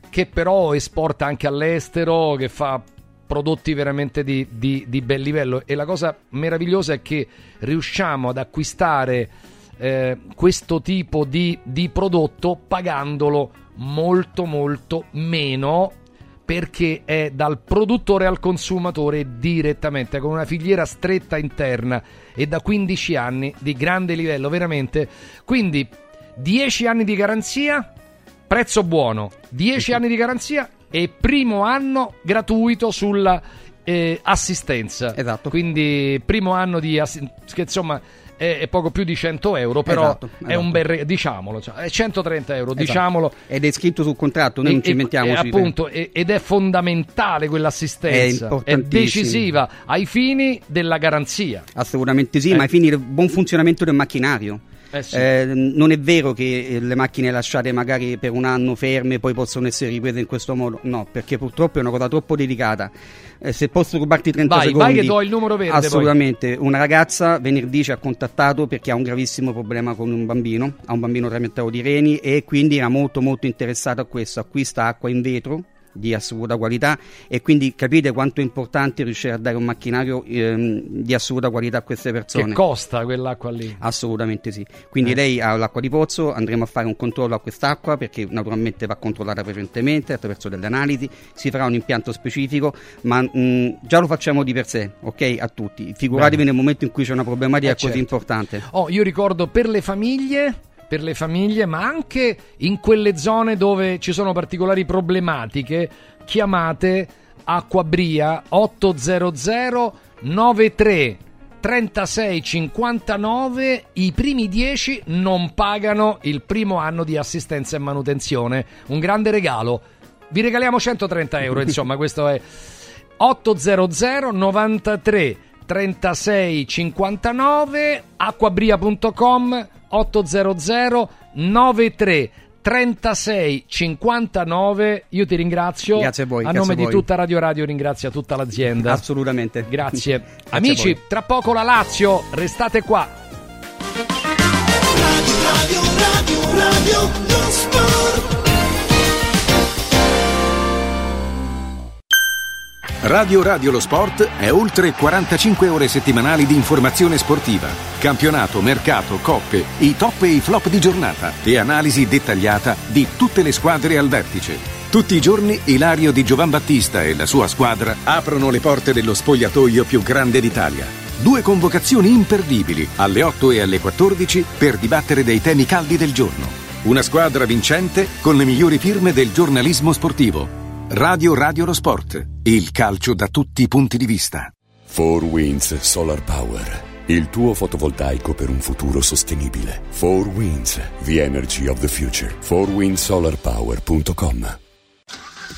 che però esporta anche all'estero, che fa prodotti veramente di, di, di bel livello. E la cosa meravigliosa è che riusciamo ad acquistare eh, questo tipo di, di prodotto pagandolo molto molto meno perché è dal produttore al consumatore direttamente con una filiera stretta interna e da 15 anni di grande livello veramente. Quindi 10 anni di garanzia prezzo buono. 10 anni di garanzia e primo anno gratuito sulla eh, assistenza esatto quindi primo anno di assistenza che insomma è, è poco più di 100 euro, però Esatto, è esatto. un bel re- diciamolo, cioè, è 130 euro, Esatto. diciamolo. Ed è scritto sul contratto, noi non ci inventiamoci. e appunto, e- ed è fondamentale quell'assistenza, È è, decisiva ai fini della garanzia. Assolutamente sì, Eh. ma ai fini del buon funzionamento del macchinario. Eh sì. Eh, non è vero che eh, le macchine lasciate magari per un anno ferme poi possono essere riprese in questo modo, no, perché purtroppo è una cosa troppo delicata. Eh, se posso rubarti 30 Vai, secondi, vai che do il numero verde, poi. Assolutamente. Una ragazza venerdì ci ha contattato perché ha un gravissimo problema con un bambino, ha un bambino trapiantato di reni e quindi era molto molto interessato a questo. Acquista acqua in vetro di assoluta qualità e quindi capite quanto è importante riuscire a dare un macchinario ehm, di assoluta qualità a queste persone. Che costa quell'acqua lì? Assolutamente sì. Quindi Eh. lei ha l'acqua di pozzo, andremo a fare un controllo a quest'acqua perché naturalmente va controllata precedentemente attraverso delle analisi, si farà un impianto specifico, ma mh, già lo facciamo di per sé, ok? A tutti. Figuratevi Bene. nel momento in cui c'è una problematica Eh, così certo. importante. Oh, io ricordo per le famiglie, per le famiglie, ma anche in quelle zone dove ci sono particolari problematiche, chiamate Acquabria 800 93 36 59 i primi 10 non pagano il primo anno di assistenza e manutenzione. Un grande regalo. Vi regaliamo 130 euro insomma questo è 800 93 36 59 acquabria.com 800 93 36 59 io ti ringrazio. Grazie a voi, a grazie nome a di tutta Radio Radio ringrazia tutta l'azienda. Assolutamente. grazie. [LAUGHS] Grazie amici tra poco la Lazio. Restate qua. Radio, radio, radio, lo sport. Radio Radio Lo Sport è oltre 45 ore settimanali di informazione sportiva, campionato, mercato, coppe, i top e i flop di giornata e analisi dettagliata di tutte le squadre al vertice. Tutti i giorni Ilario di Giovan Battista e la sua squadra aprono le porte dello spogliatoio più grande d'Italia. Due convocazioni imperdibili alle 8 e alle 14 per dibattere dei temi caldi del giorno. Una squadra vincente con le migliori firme del giornalismo sportivo. Radio Radio Lo Sport, il calcio da tutti i punti di vista. 4 Winds Solar Power. Il tuo fotovoltaico per un futuro sostenibile. 4 Winds, the energy of the future. 4windsolarpower.com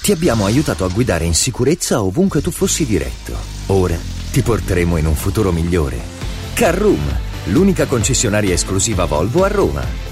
Ti abbiamo aiutato a guidare in sicurezza ovunque tu fossi diretto. Ora ti porteremo in un futuro migliore. Carroom, l'unica concessionaria esclusiva Volvo a Roma.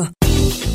esto.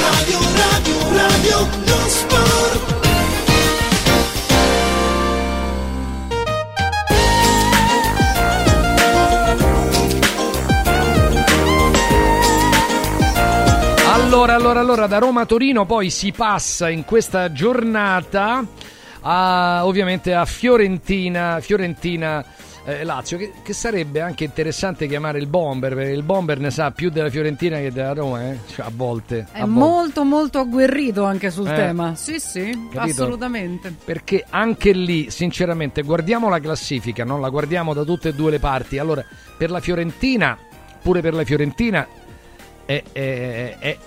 Radio, radio, radio, lo sport. Allora, allora, allora, da Roma a Torino poi si passa in questa giornata a, ovviamente a Fiorentina, Fiorentina eh, Lazio, che, che sarebbe anche interessante chiamare il Bomber, perché il Bomber ne sa più della Fiorentina che della Roma, eh? Cioè, a volte. È a volte. molto molto agguerrito anche sul Eh. tema. Sì, sì, Capito? assolutamente. Perché anche lì, sinceramente, guardiamo la classifica, non la guardiamo da tutte e due le parti. Allora, per la Fiorentina, pure per la Fiorentina, è, è- è-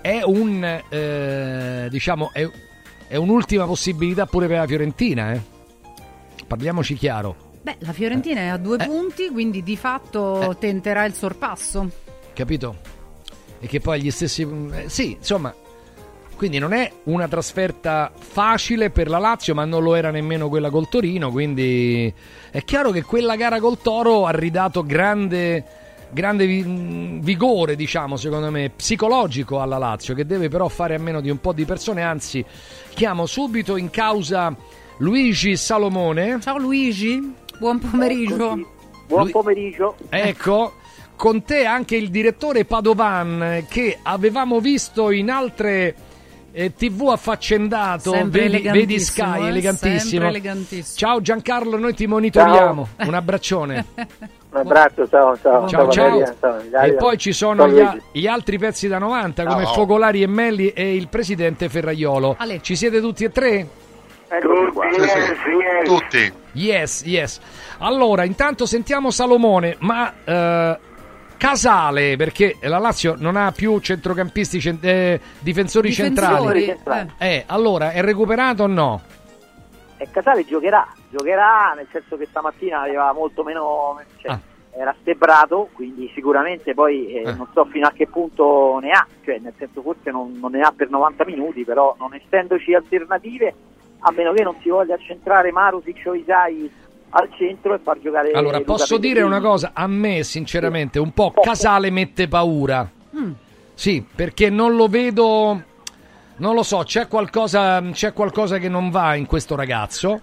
è un eh, diciamo è, è un'ultima possibilità pure per la Fiorentina. eh. Parliamoci chiaro, Beh, la Fiorentina è a due Eh. punti, quindi di fatto tenterà il sorpasso. capito? E che poi gli stessi. eh, sì, insomma. Quindi non è una trasferta facile per la Lazio, ma non lo era nemmeno quella col Torino. Quindi è chiaro che quella gara col Toro ha ridato grande, grande vigore, diciamo, secondo me, psicologico alla Lazio, che deve però fare a meno di un po' di persone. Anzi, chiamo subito in causa Luigi Salomone. Ciao Luigi, buon pomeriggio. Buon Lui- pomeriggio. Ecco, con te anche il direttore Padovan eh, che avevamo visto in altre eh, TV affaccendato, vedi, vedi Sky, eh, elegantissimo. elegantissimo. Ciao Giancarlo, noi ti monitoriamo. Un abbraccione. [LAUGHS] Un abbraccio, ciao, ciao. Ciao, ciao. Ciao, E poi ci sono Ciao, gli, gli altri pezzi da 90 come Ciao. Focolari e Melli e il presidente Ferraiolo. Ale. Ci siete tutti e tre? Tutti, yes, yes. Tutti. Yes, yes. Allora, intanto sentiamo Salomone, ma eh, Casale, perché la Lazio non ha più centrocampisti, cent- eh, difensori, Difensori, centrali. Eh, allora, è recuperato o no? E Casale giocherà, giocherà nel senso che stamattina aveva molto meno, cioè, Ah. era stebrato, quindi sicuramente poi eh, Eh. non so fino a che punto ne ha, cioè nel senso forse non, non ne ha per 90 minuti, però non essendoci alternative, a meno che non si voglia accentrare Marusic o Isai al centro e far giocare Allora, Luca posso dire Pellegrini. una cosa? A me, sinceramente, un po' Casale mette paura. Mm. Sì, perché non lo vedo. Non lo so, c'è qualcosa, c'è qualcosa che non va in questo ragazzo,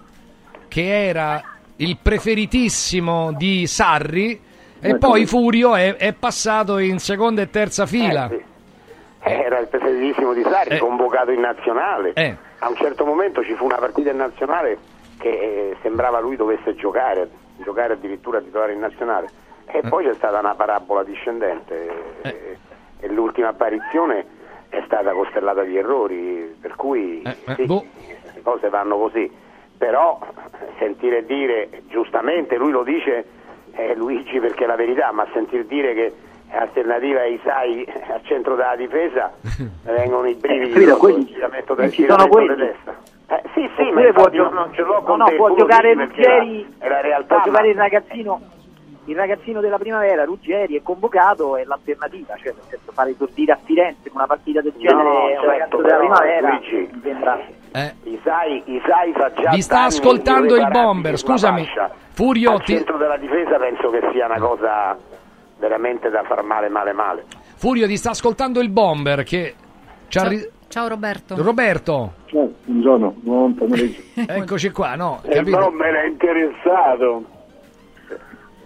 che era il preferitissimo di Sarri, e poi Furio è, è passato in seconda e terza fila. Eh, sì. Era il preferitissimo di Sarri, Eh. convocato in nazionale. Eh. A un certo momento ci fu una partita in nazionale che eh, sembrava lui dovesse giocare, giocare addirittura titolare in nazionale. E Eh. poi c'è stata una parabola discendente. e- E l'ultima apparizione è stata costellata di errori, per cui sì, le cose vanno così. Però sentire dire, giustamente lui lo dice eh, Luigi perché è la verità, ma sentir dire che alternativa ai Isai al centro della difesa [LAUGHS] vengono i brividi capito, sotto quelli- giramento del non ci sono giramento di quelli. testa. Eh, sì, sì, ma può io gio- non ce l'ho no, con no, te, può giocare Ruggeri, è la realtà. può giocare ma- il ragazzino, il ragazzino della primavera, Ruggeri, è convocato, è l'alternativa, cioè nel senso fare esordire a Firenze con una partita del genere, No, un certo, ragazzo della primavera, Luigi, mi sembra... Isai, Isai fa già Vi sta ascoltando il bomber, scusami. Furio, Al ti- centro della difesa penso che sia una cosa veramente da far male, male, male. Furio ti sta ascoltando il bomber che ci ha ri- Ciao Roberto. Roberto, Ciao, buongiorno, buon pomeriggio. [LAUGHS] eccoci qua, no? Il Capito? bomber è interessato.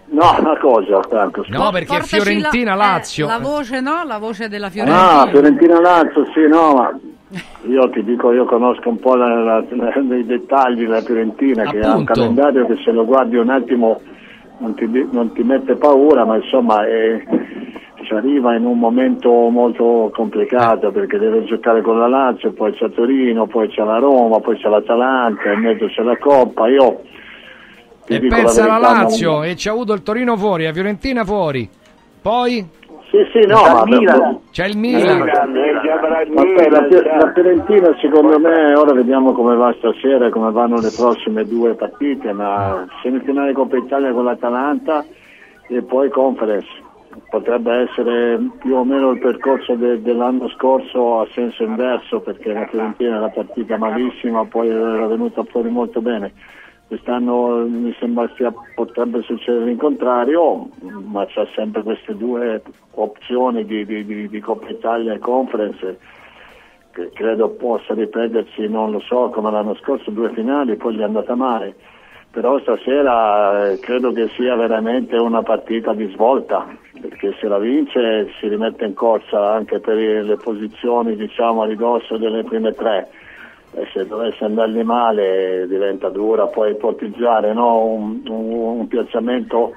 No, una cosa, tanto. No, perché Portaci Fiorentina la, Lazio. eh, la voce, no? La voce della Fiorentina. Ah, Fiorentina Lazio, sì, no, ma io ti dico, io conosco un po' la- la- la- i dettagli della Fiorentina, che ha un Appunto. calendario che se lo guardi un attimo non ti, non ti mette paura, ma insomma è- ci arriva in un momento molto complicato perché deve giocare con la Lazio, poi c'è Torino, poi c'è la Roma, poi c'è l'Atalanta, in mezzo c'è la Coppa, io E pensa alla verità, non- Lazio e ci ha avuto il Torino fuori, la Fiorentina fuori. Poi Sì, sì, no, ma c'è il Milan. Milan. Vabbè, la, Fio- la Fiorentina secondo me ora vediamo come va stasera, come vanno le prossime due partite, ma semifinale Coppa Italia con l'Atalanta e poi Conference. Potrebbe essere più o meno il percorso de- dell'anno scorso a senso inverso perché la Fiorentina era partita malissima, poi era venuta fuori molto bene. Quest'anno mi sembra sia, potrebbe succedere il contrario, ma c'è sempre queste due opzioni di, di, di, di Coppa Italia e Conference che credo possa ripetersi, non lo so, come l'anno scorso, due finali, poi gli è andata male. Però stasera eh, credo che sia veramente una partita di svolta, perché se la vince si rimette in corsa anche per le posizioni diciamo a ridosso delle prime tre. E se dovesse andargli male diventa dura poi ipotizzare no? un, un- un piazzamento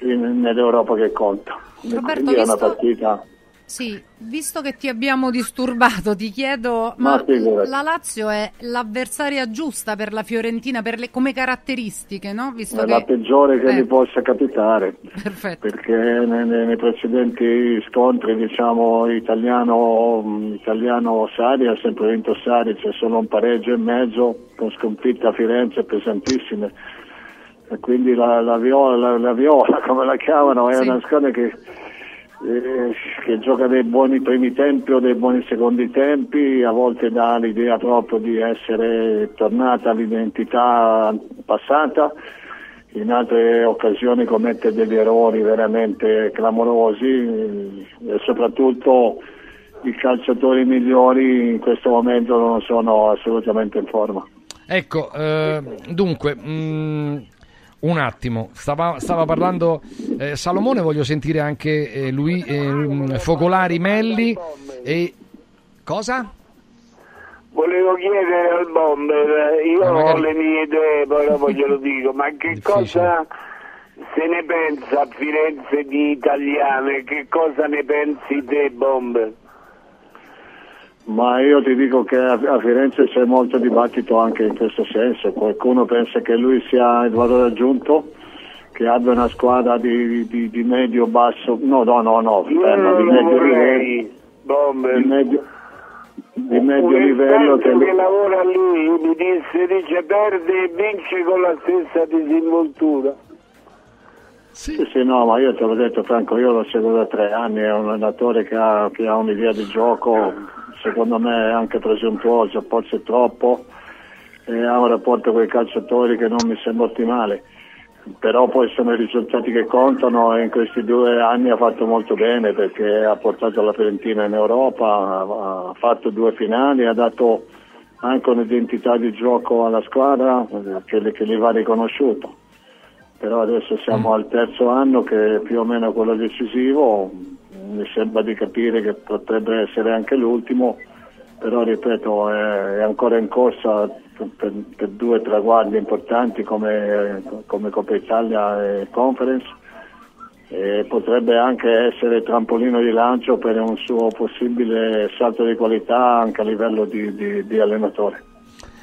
in- nell'Europa che conta. Roberto, quindi è una partita Sì, visto che ti abbiamo disturbato, ti chiedo, Ma ma, la Lazio è l'avversaria giusta per la Fiorentina per le- come caratteristiche, no? Visto è la che... peggiore che Eh. gli possa capitare Perfetto. perché nei, nei- precedenti scontri diciamo italiano, italiano Sari ha sempre vinto Sari c'è solo un pareggio e mezzo con sconfitte a Firenze pesantissime e quindi la, la viola, la, la viola [LAUGHS] come la chiamano è Sì. una squadra che eh, che gioca dei buoni primi tempi o dei buoni secondi tempi, a volte dà l'idea proprio di essere tornata all'identità passata, in altre occasioni commette degli errori veramente clamorosi e soprattutto i calciatori migliori in questo momento non sono assolutamente in forma. Ecco, eh, dunque, mm, un attimo, stava, stava parlando eh, Salomone, voglio sentire anche eh, lui, eh, mm, Focolari Melli e... Cosa? Volevo chiedere al bomber, io magari- ho le mie idee, poi dopo glielo dico, ma che cosa se ne pensa a Firenze di italiane? Che cosa ne pensi te, bomber? Ma io ti dico che a, Firenze c'è molto dibattito anche in questo senso. Qualcuno pensa che lui sia il valore aggiunto, che abbia una squadra di, di- di medio basso, no, no, no, no, ferma, Io di medio livello, di medio, di medio Un livello che che lavora lì mi disse, dice perde e vince con la stessa disinvoltura. Sì, sì, no, ma io te l'ho detto Franco, io lo seguo da tre anni, è un allenatore che ha, che ha un'idea di gioco, secondo me anche presuntuosa, forse troppo, e ha un rapporto con i calciatori che non mi sembra ottimale. Però poi sono i risultati che contano e in questi due anni ha fatto molto bene perché ha portato la Fiorentina in Europa, ha, fatto due finali, ha dato anche un'identità di gioco alla squadra che, che gli va riconosciuto però adesso siamo al terzo anno che è più o meno quello decisivo, mi sembra di capire che potrebbe essere anche l'ultimo, però ripeto è, è ancora in corsa per, per due traguardi importanti come, come Coppa Italia e Conference e potrebbe anche essere trampolino di lancio per un suo possibile salto di qualità anche a livello di, di, di allenatore.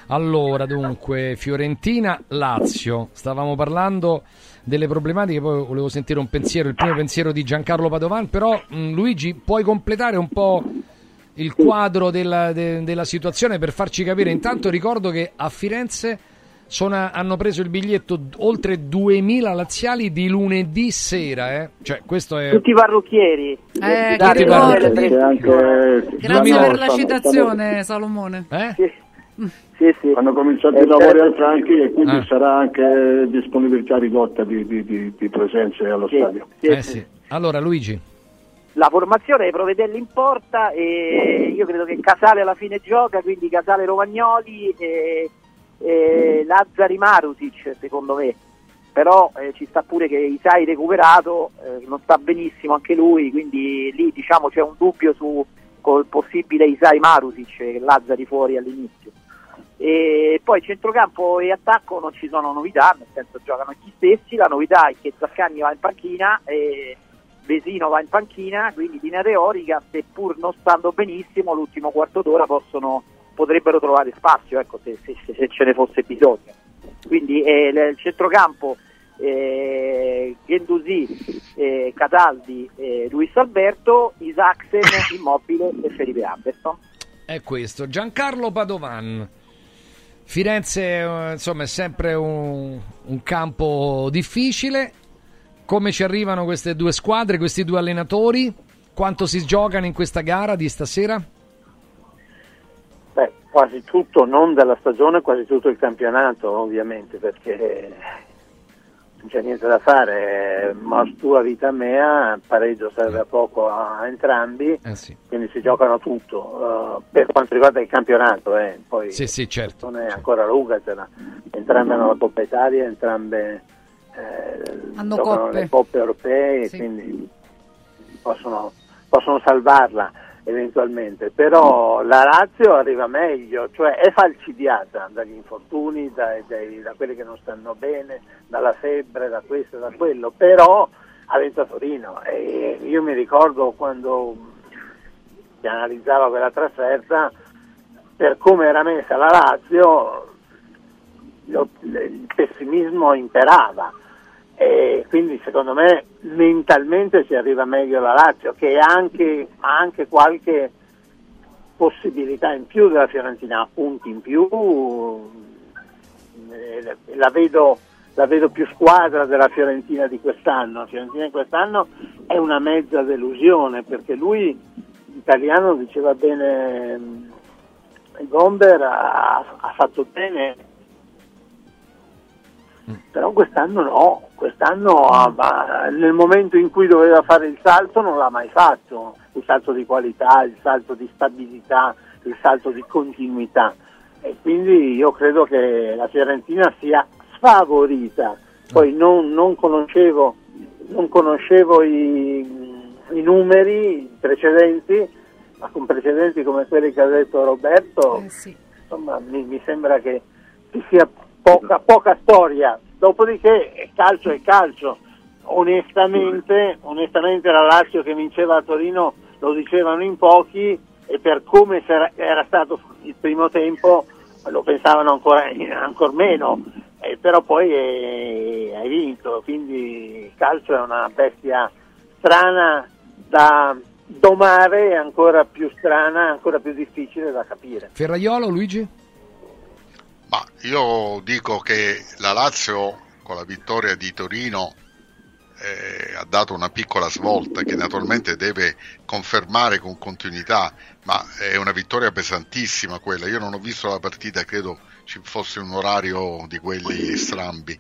Allora, dunque, Fiorentina-Lazio. Stavamo parlando delle problematiche, poi volevo sentire un pensiero, il primo pensiero di Giancarlo Padovan, però mh, Luigi, puoi completare un po' il quadro della, de- della situazione per farci capire? Intanto ricordo che a Firenze sono- hanno preso il biglietto oltre 2000 laziali di lunedì sera, eh? Cioè, questo è... Tutti i parrucchieri. Eh, Tutti parrucchieri. Grazie per la citazione, Salomone. Eh? Sì, sì. Hanno cominciato Eh, i lavori certo. al Franchi e quindi Ah. sarà anche disponibilità ridotta di, di- di- di presenze allo Sì, stadio. sì, Eh sì. sì. Allora, Luigi. La formazione è Provedelli in porta e io credo che Casale alla fine gioca, quindi Casale Romagnoli e, e Lazzari Marusic secondo me. Però eh, ci sta pure che Isai recuperato, eh, non sta benissimo anche lui, quindi lì diciamo c'è un dubbio su col possibile Isai Marusic che Lazzari fuori all'inizio. E poi centrocampo e attacco non ci sono novità, nel senso giocano gli stessi, la novità è che Zaccagni va in panchina e Vesino va in panchina, quindi linea teorica, seppur non stando benissimo, l'ultimo quarto d'ora possono, potrebbero trovare spazio, ecco, se, se- se ce ne fosse bisogno. Quindi eh, il centrocampo eh, Gendusi, eh, Cataldi, eh, Luis Alberto, Isaacsen, Immobile e Felipe Anderson. È questo, Giancarlo Padovan. Firenze eh, insomma è sempre un, un campo difficile. Come ci arrivano queste due squadre, questi due allenatori? Quanto si giocano in questa gara di stasera? Beh, quasi tutto, non della stagione, quasi tutto il campionato ovviamente, perché non c'è niente da fare, mos tua vita mea, il pareggio serve a poco a entrambi, Eh sì. quindi si giocano tutto. Uh, per quanto riguarda il campionato, eh, poi Sì, sì, certo. non è ancora lunga, ce l'ha. entrambe hanno la Coppa Italia, entrambe eh, Hanno giocano coppe. le coppe europee, Sì. quindi possono, possono salvarla eventualmente, però la Lazio arriva meglio, cioè è falcidiata dagli infortuni, dai- dai- da quelli che non stanno bene, dalla febbre, da questo e da quello, però ha vinto a Torino e io mi ricordo quando si analizzava quella trasferta, per come era messa la Lazio, lo- il pessimismo imperava e quindi secondo me mentalmente si arriva meglio alla Lazio che anche, ha anche qualche possibilità in più della Fiorentina, punti in più, eh, la vedo, la vedo più squadra della Fiorentina di quest'anno, la Fiorentina di quest'anno è una mezza delusione perché lui, italiano, diceva bene mm, Gomber, ha, ha fatto bene però quest'anno no, quest'anno ah, nel momento in cui doveva fare il salto non l'ha mai fatto, il salto di qualità, il salto di stabilità, il salto di continuità. E quindi io credo che la Fiorentina sia sfavorita, poi non, non conoscevo, non conoscevo i, i numeri precedenti, ma con precedenti come quelli che ha detto Roberto, insomma mi, mi sembra che ci sia poca, poca storia. Dopodiché calcio è calcio. Onestamente, onestamente la Lazio che vinceva a Torino lo dicevano in pochi e per come era stato il primo tempo lo pensavano ancora, ancora meno. Eh, però poi eh, hai vinto, quindi il calcio è una bestia strana da domare, ancora più strana, ancora più difficile da capire. Ferraiolo, Luigi? Ma io dico che la Lazio con la vittoria di Torino eh, ha dato una piccola svolta che naturalmente deve confermare con continuità, ma è una vittoria pesantissima quella. Io non ho visto la partita, credo ci fosse un orario di quelli strambi,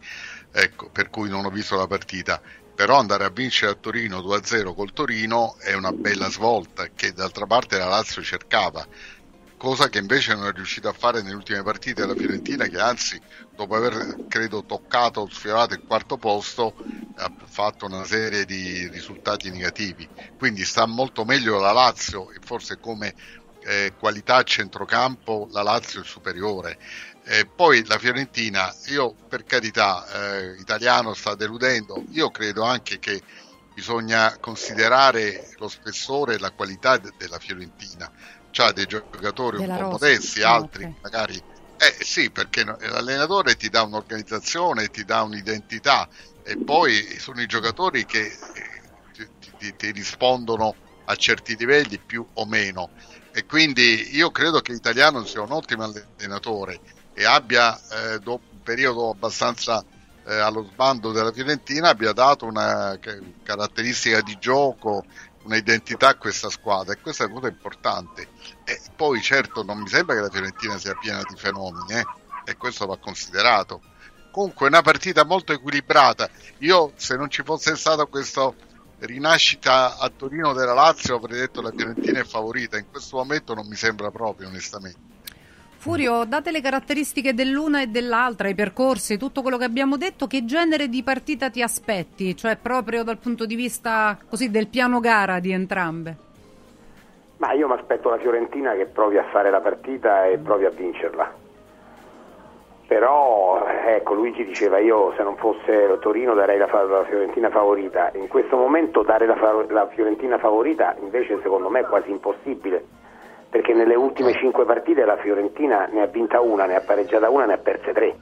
ecco, per cui non ho visto la partita. Però andare a vincere a Torino 2-0 col Torino è una bella svolta che d'altra parte la Lazio cercava cosa che invece non è riuscito a fare nelle ultime partite della Fiorentina che anzi dopo aver credo toccato sfiorato il quarto posto ha fatto una serie di risultati negativi quindi sta molto meglio la Lazio e forse come eh, qualità a centrocampo la Lazio è superiore eh, poi la Fiorentina io per carità eh, italiano sta deludendo io credo anche che bisogna considerare lo spessore e la qualità de- della Fiorentina. C'ha dei giocatori Della un po' rosa. modesti, altri ok. magari... Eh sì, perché l'allenatore ti dà un'organizzazione, ti dà un'identità e poi sono i giocatori che eh, ti, ti- ti rispondono a certi livelli più o meno. E quindi io credo che l'italiano sia un ottimo allenatore e abbia, eh, dopo un periodo abbastanza eh, allo sbando della Fiorentina, abbia dato una ca- caratteristica di gioco, un'identità a questa squadra e questa è una cosa importante. E poi certo non mi sembra che la Fiorentina sia piena di fenomeni eh, e questo va considerato. Comunque è una partita molto equilibrata. Io se non ci fosse stata questa rinascita a Torino della Lazio avrei detto la Fiorentina è favorita. In questo momento non mi sembra proprio onestamente. Furio, date le caratteristiche dell'una e dell'altra, i percorsi, tutto quello che abbiamo detto, che genere di partita ti aspetti? Cioè proprio dal punto di vista così del piano gara di entrambe? Ma io mi aspetto la Fiorentina che provi a fare la partita e provi a vincerla. Però, ecco, Luigi diceva io se non fosse Torino darei la, la Fiorentina favorita. In questo momento dare la, la Fiorentina favorita invece secondo me è quasi impossibile, perché nelle ultime cinque partite la Fiorentina ne ha vinta una, ne ha pareggiata una, ne ha perse tre.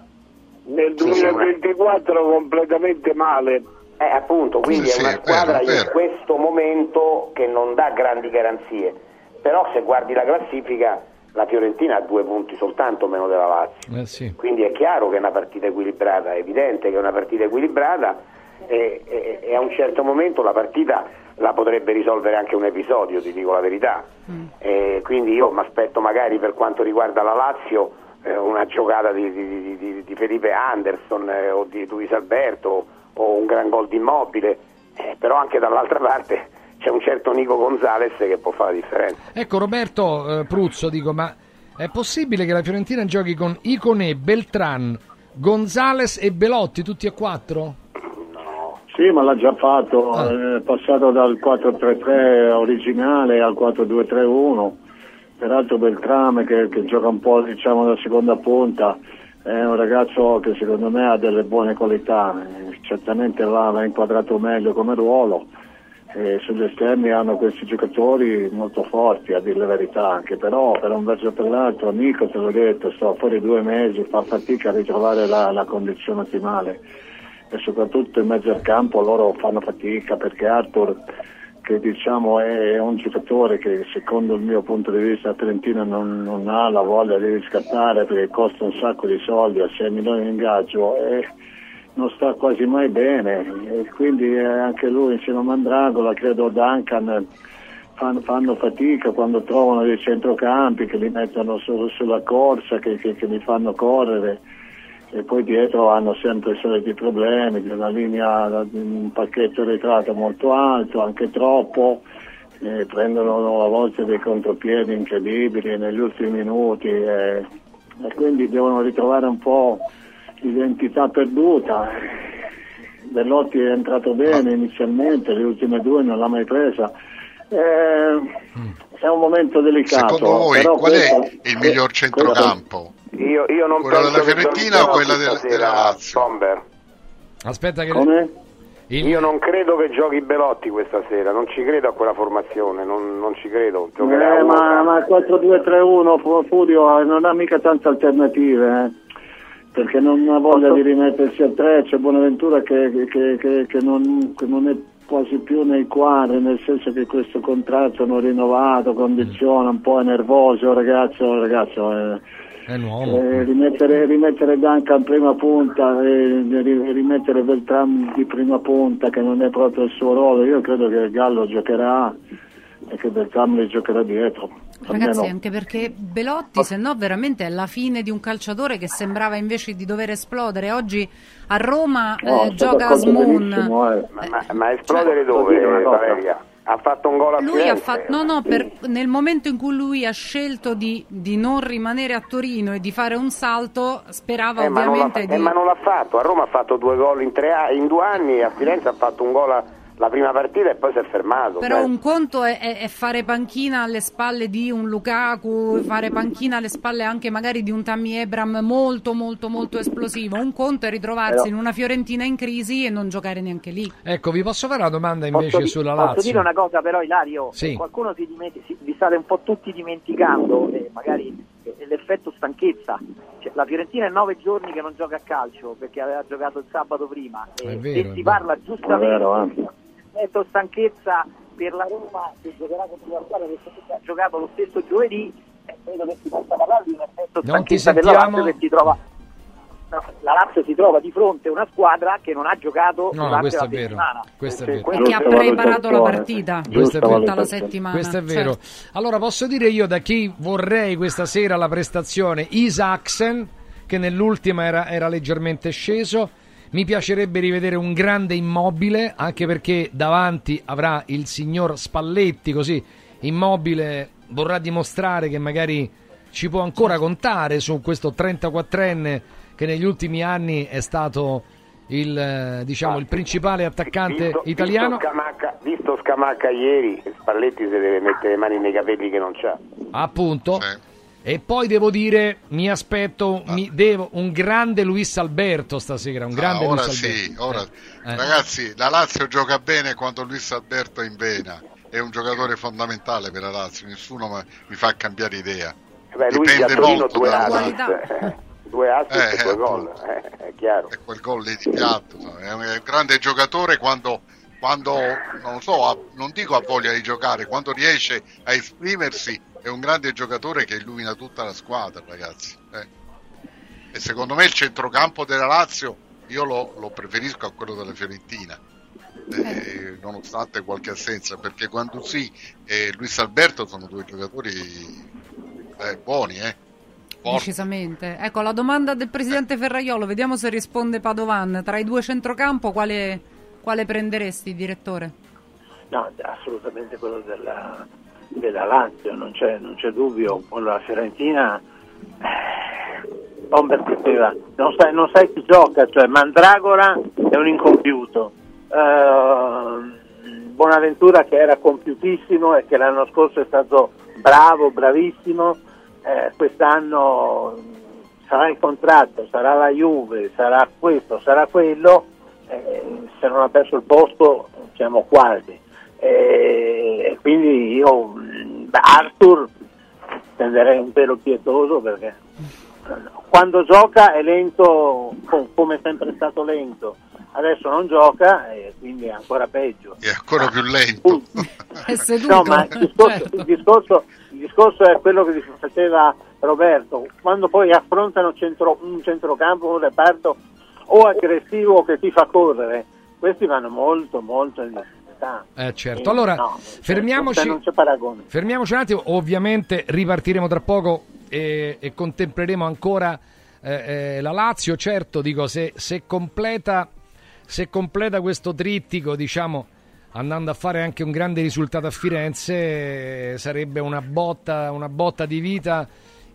Nel 2024 completamente male. Eh, appunto, quindi Sì, è una è squadra vero, è in vero. questo momento che non dà grandi garanzie. Però se guardi la classifica, la Fiorentina ha due punti soltanto meno della Lazio. Eh sì. Quindi è chiaro che è una partita equilibrata, è evidente che è una partita equilibrata e, e- e a un certo momento la partita la potrebbe risolvere anche un episodio, ti dico la verità. E quindi io mi aspetto magari per quanto riguarda la Lazio eh, una giocata di, di- di- di- Felipe Anderson eh, o di Luis Alberto o un gran gol di immobile, Eh, però anche dall'altra parte [LAUGHS] c'è un certo Nico Gonzalez che può fare la differenza. Ecco Roberto eh, Pruzzo, dico, ma è possibile che la Fiorentina giochi con Iconè, Beltran, Gonzales e Belotti tutti e quattro? Sì, ma l'ha già fatto, Ah. è passato dal 4-3-3 originale al 4-2-3-1. Peraltro Beltrame che, che gioca un po' diciamo da seconda punta è un ragazzo che secondo me ha delle buone qualità, eh, certamente va, va inquadrato meglio come ruolo. E sugli esterni hanno questi giocatori molto forti, a dire la verità, anche però per un verso o per l'altro, Nico te l'ho detto, sto fuori due mesi, fa fatica a ritrovare la, la condizione ottimale e soprattutto in mezzo al campo loro fanno fatica perché Arthur che diciamo è un giocatore che secondo il mio punto di vista a Trentino non, non ha la voglia di riscattare perché costa un sacco di soldi a 6 milioni di ingaggio e non sta quasi mai bene. E quindi eh, anche lui insieme a Mandragola credo Duncan fanno, fanno fatica quando trovano dei centrocampi che li mettono su- sulla corsa che, che- che li fanno correre e poi dietro hanno sempre i soliti problemi di una linea un pacchetto ritratto molto alto anche troppo prendono a volte dei contropiedi incredibili negli ultimi minuti eh, e quindi devono ritrovare un po' l'identità perduta. Bellotti è entrato bene inizialmente le ultime due non l'ha mai presa. Eh, è un momento delicato Secondo voi però qual è questo- il miglior centrocampo? Io, io non penso della Fiorentina o quella Belotti della- Lazio? Bomber. Aspetta che... Come? Io non credo che giochi Belotti questa sera, non ci credo a quella formazione, non, non ci credo. Eh, ma, ma il 4-2-3-1 Fu- Furio eh, non ha mica tante alternative eh, perché non ha voglia di rimettersi a tre c'è Bonaventura che, che- che- che non, che non è quasi più nei quadri nel senso che questo contratto non rinnovato condiziona un po' è nervoso ragazzo ragazzo eh, È un uomo. eh, rimettere, rimettere Duncan prima punta e ri- rimettere Beltram di prima punta che non è proprio il suo ruolo io credo che Gallo giocherà e che Beltram li giocherà dietro Ragazzi, Almeno- anche perché Belotti, se no, veramente è la fine di un calciatore che sembrava invece di dover esplodere. Oggi a Roma No, eh, gioca a d'accordo Smoon. benissimo, eh. Ma, ma- ma esplodere Cioè, dove? Valeria? Ha fatto un gol a Lui ha Firenze. fatto, no, no, per- nel momento in cui lui ha scelto di, di non rimanere a Torino e di fare un salto, sperava Eh, ma, non l'ha, ovviamente eh, di. ma non l'ha fatto, a Roma ha fatto due gol in, tre a- in due anni, a Firenze ha fatto un gol a, la prima partita e poi si è fermato. Però cioè, un conto è, è- fare panchina alle spalle di un Lukaku, fare panchina alle spalle anche magari di un Tammy Ebram molto molto molto esplosivo. Un conto è ritrovarsi Però- in una Fiorentina in crisi e non giocare neanche lì. Ecco, vi posso fare una domanda invece Posso, sulla posso Lazio? dire una cosa però Ilario, Sì. Eh, qualcuno si dimenti- si- vi state un po' tutti dimenticando eh, magari eh, l'effetto stanchezza. Cioè, la Fiorentina è nove giorni che non gioca a calcio perché aveva giocato il sabato prima e, vero, e si parla È giustamente effetto stanchezza per la Roma che giocherà contro la squadra che ha giocato lo stesso giovedì eh, credo che si possa parlare di un effetto Non ti stanchezza per la sentiamo. Lazio che si trova no, la Lazio si trova di fronte a una squadra che non ha giocato No, durante la è vero. settimana Questo è Cioè, vero. questo- E che ha preparato la partita Questo è tutta vero. la settimana. Questo è vero. certo. Allora posso dire io da chi vorrei questa sera la prestazione Isaacsen, che nell'ultima era, era leggermente sceso. Mi piacerebbe rivedere un grande immobile, anche perché davanti avrà il signor Spalletti, così immobile vorrà dimostrare che magari ci può ancora contare su questo 34enne che negli ultimi anni è stato il, eh, diciamo, il principale attaccante visto, italiano. Visto Scamacca, visto Scamacca ieri, Spalletti si deve mettere le mani nei capelli che non c'ha. Appunto. E poi devo dire, mi aspetto mi devo, un grande Luis Alberto stasera, un grande Ah, ora Luis sì, Alberto. ora- Eh. ragazzi, la Lazio gioca bene quando Luis Alberto è in vena. È un giocatore fondamentale per la Lazio, nessuno mi fa cambiare idea. Beh, lui a Dipende Torino molto due dalla- assist, [LAUGHS] due assist Eh, e due eh, gol, eh, è chiaro. E quel gol lì di piatto. È un è grande giocatore quando, quando non so, non dico ha voglia di giocare, quando riesce a esprimersi è un grande giocatore che illumina tutta la squadra, ragazzi. eh. E secondo me il centrocampo della Lazio io lo, lo preferisco a quello della Fiorentina. eh, nonostante qualche assenza perché quando sì e Luis Alberto sono due giocatori eh, buoni eh. Decisamente. Ecco, la domanda del presidente Ferraiolo, vediamo se risponde Padovan. Tra i due centrocampo, quale, quale prenderesti, direttore? No, assolutamente quello della, della Lazio, non c'è, non c'è dubbio. La Fiorentina, eh, Bomber diceva, non sai, non sai chi gioca, cioè Mandragora è un incompiuto. Eh, Bonaventura che era compiutissimo e che l'anno scorso è stato bravo, bravissimo, eh, quest'anno sarà il contratto, sarà la Juve, sarà questo, sarà quello, eh, se non ha perso il posto siamo quasi. E quindi io, Arthur, tenderei un pelo pietoso perché quando gioca è lento co- come è sempre stato lento, adesso non gioca e quindi è ancora peggio. è ancora più lento [LAUGHS] È seduto. No, ma il discorso, Certo. il discorso- il discorso è quello che faceva Roberto, quando poi affrontano centro- un centrocampo, un reparto o aggressivo che ti fa correre, questi vanno molto molto in difficoltà. Eh, certo. Allora, no, fermiamoci. cioè. Fermiamoci un attimo, ovviamente ripartiremo tra poco e, e contempleremo ancora eh, eh, la Lazio. Certo, dico, se, se completa, se completa questo trittico, diciamo, andando a fare anche un grande risultato a Firenze, sarebbe una botta, una botta di vita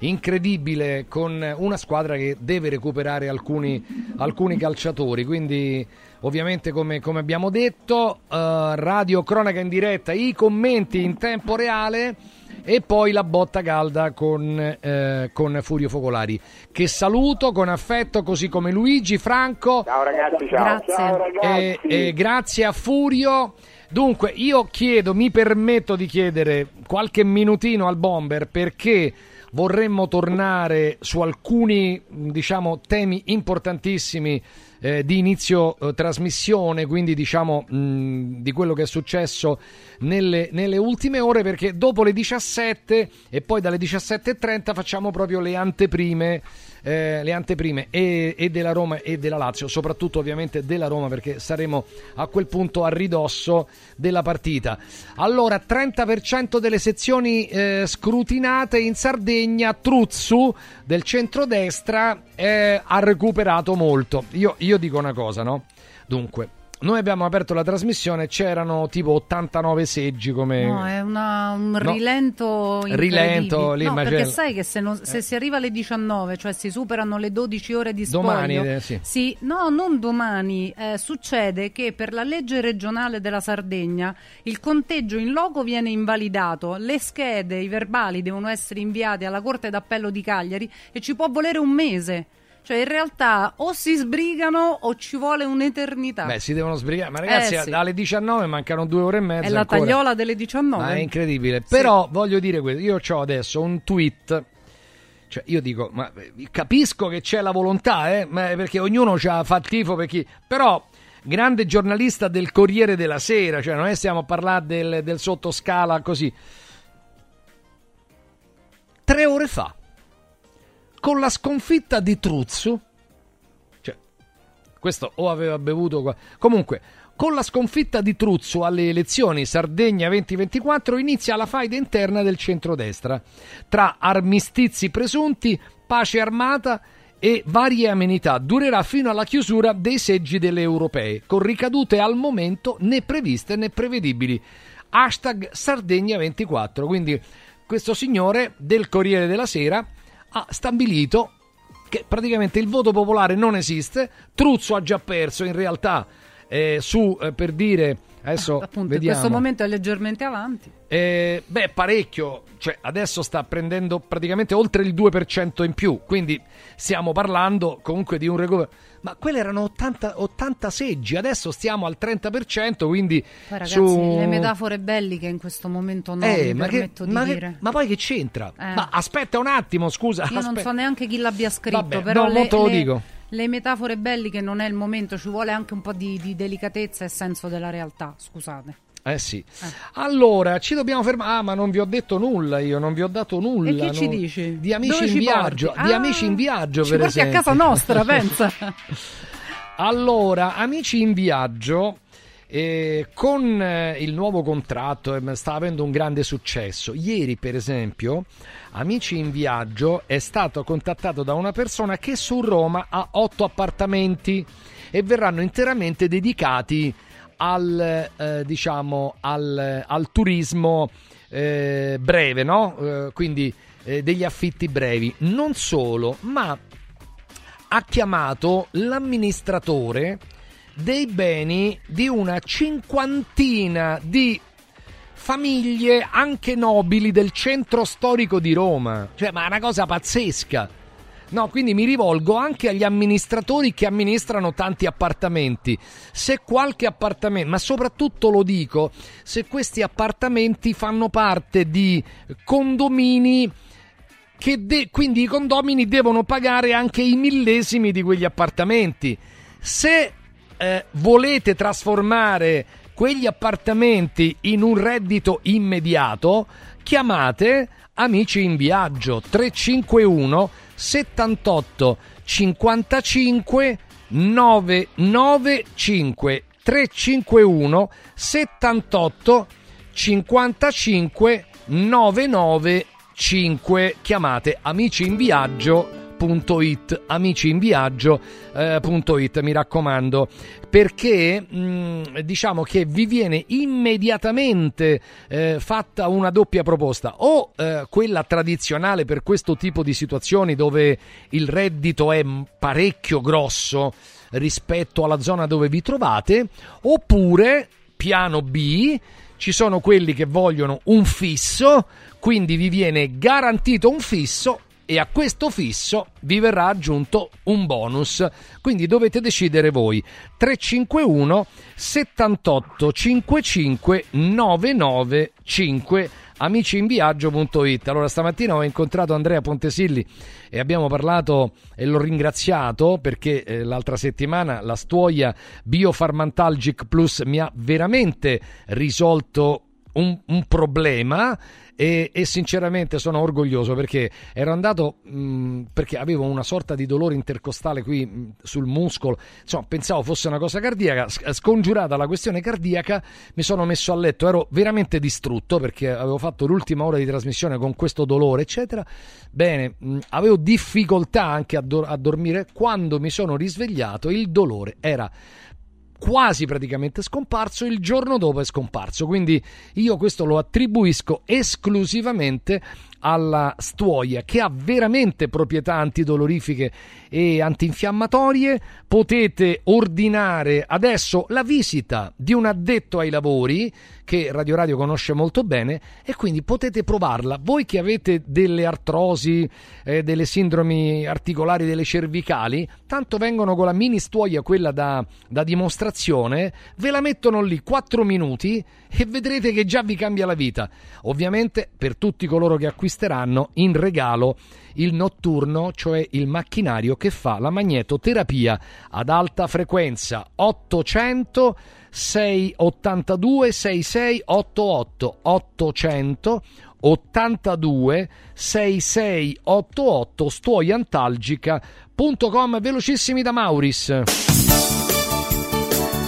incredibile con una squadra che deve recuperare alcuni, alcuni calciatori. Quindi, ovviamente, come, come abbiamo detto, eh, radio cronaca in diretta, i commenti in tempo reale e poi la botta calda con, eh, con Furio Focolari. Che saluto con affetto, così come Luigi, Franco. Ciao ragazzi, ciao. Grazie. Ciao ragazzi. E, e grazie a Furio. Dunque, io chiedo, mi permetto di chiedere qualche minutino al Bomber perché vorremmo tornare su alcuni, diciamo, temi importantissimi eh, di inizio eh, trasmissione, quindi diciamo mh, di quello che è successo nelle, nelle ultime ore, perché dopo le 17 e poi dalle 17.30 facciamo proprio le anteprime, eh, le anteprime e, e della Roma e della Lazio, soprattutto ovviamente della Roma, perché saremo a quel punto a ridosso della partita. Allora, 30% delle sezioni eh, scrutinate in Sardegna, Truzzu del centrodestra eh, ha recuperato molto. Io, io dico una cosa, no? Dunque, noi abbiamo aperto la trasmissione, c'erano tipo 89 seggi come... No, è una- un No. rilento Rilento, incredibile. lì, no, perché sai che se, non- se si arriva alle 19, cioè si superano le 12 ore di spoglio Domani, eh, sì. no, non domani, eh, succede che per la legge regionale della Sardegna il conteggio in loco viene invalidato, le schede, i verbali devono essere inviati alla Corte d'Appello di Cagliari e ci può volere un mese. Cioè in realtà o si sbrigano o ci vuole un'eternità. Beh, si devono sbrigare. Ma ragazzi, Eh, sì. dalle 19 mancano due ore e mezza. È la ancora. tagliola delle 19. Ma è incredibile. Però voglio dire questo, io ho adesso un tweet. Cioè, io dico, ma eh, capisco che c'è la volontà, eh, ma- perché ognuno fa il tifo per chi. Però, grande giornalista del Corriere della Sera, cioè non è stiamo a parlare del, del sottoscala così. Tre ore fa, con la sconfitta di Truzzu, cioè, questo o aveva bevuto. Comunque, con la sconfitta di Truzzo alle elezioni Sardegna 2024 inizia la faida interna del centrodestra tra armistizi presunti, pace armata e varie amenità. Durerà fino alla chiusura dei seggi delle europee, con ricadute al momento né previste né prevedibili. Hashtag Sardegna 24. Quindi questo signore del Corriere della Sera ha stabilito che praticamente il voto popolare non esiste, Truzzo ha già perso in realtà eh, su, eh, per dire, adesso [LAUGHS] Appunto, in vediamo. questo momento è leggermente avanti. Eh, beh, parecchio, cioè adesso sta prendendo praticamente oltre il 2% in più, quindi stiamo parlando comunque di un recupero. Ma quelli erano 80, 80 seggi, adesso stiamo al 30%, quindi Poi ragazzi, su... le metafore belliche in questo momento no, Eh, mi ma, che- permetto di ma che- dire. ma poi che c'entra? Eh. Ma aspetta un attimo, scusa. Io non aspetta. so neanche chi l'abbia scritto, Vabbè, però no, le, te lo le- dico. le metafore belliche non è il momento, ci vuole anche un po' di, di delicatezza e senso della realtà, scusate. Eh sì. Allora, ci dobbiamo fermare. Ah, ma non vi ho detto nulla io, non vi ho dato nulla. E che ci non- dici? Di amici Dove in ci viaggio. porti? Di Ah, amici in viaggio, ci per porti a esempio. casa nostra, pensa. [LAUGHS] Allora, amici in viaggio. eh, con eh, il nuovo contratto eh, sta avendo un grande successo. Ieri, per esempio, Amici in Viaggio è stato contattato da una persona che su Roma ha otto appartamenti e verranno interamente dedicati al, eh, diciamo, al, al turismo eh, breve, no? Eh, quindi eh, degli affitti brevi. Non solo, ma ha chiamato l'amministratore dei beni di una cinquantina di famiglie anche nobili del centro storico di Roma. Cioè, ma è una cosa pazzesca. No, quindi mi rivolgo anche agli amministratori che amministrano tanti appartamenti. Se qualche appartamento, ma soprattutto lo dico, se questi appartamenti fanno parte di condomini che de- quindi i condomini devono pagare anche i millesimi di quegli appartamenti. Se eh, volete trasformare quegli appartamenti in un reddito immediato, chiamate Amici in Viaggio 351 78 55 995 351 78 55 995 chiamate amiciinviaggio.it amiciinviaggio.it mi raccomando perché mh, diciamo che vi viene immediatamente eh, fatta una doppia proposta. O eh, quella tradizionale per questo tipo di situazioni dove il reddito è parecchio grosso rispetto alla zona dove vi trovate oppure piano B ci sono quelli che vogliono un fisso, quindi vi viene garantito un fisso e a questo fisso vi verrà aggiunto un bonus. Quindi dovete decidere voi. 351 78 55 995 amiciinviaggio.it. Allora stamattina ho incontrato Andrea Pontesilli e abbiamo parlato e l'ho ringraziato perché eh, l'altra settimana la stuoia Biofarmantalgic Plus mi ha veramente risolto un, un problema e, e sinceramente sono orgoglioso perché ero andato mh, perché avevo una sorta di dolore intercostale qui mh, sul muscolo. Insomma pensavo fosse una cosa cardiaca S- scongiurata la questione cardiaca mi sono messo a letto. Ero veramente distrutto perché avevo fatto l'ultima ora di trasmissione con questo dolore eccetera. Bene mh, avevo difficoltà anche a, dor- a dormire. Quando mi sono risvegliato il dolore era quasi praticamente scomparso, il giorno dopo è scomparso. Quindi io questo lo attribuisco esclusivamente alla stuoia che ha veramente proprietà antidolorifiche e antinfiammatorie. Potete ordinare adesso la visita di un addetto ai lavori che Radio Radio conosce molto bene e quindi potete provarla. Voi che avete delle artrosi, eh, delle sindromi articolari delle cervicali, tanto vengono con la mini stuoia, quella da, da dimostrazione, ve la mettono lì 4 minuti e vedrete che già vi cambia la vita. Ovviamente per tutti coloro che acquisteranno in regalo il notturno, cioè il macchinario che fa la magnetoterapia ad alta frequenza. 800 682 6688 800 82 6688 stuoiantalgica.com velocissimi da Mauris.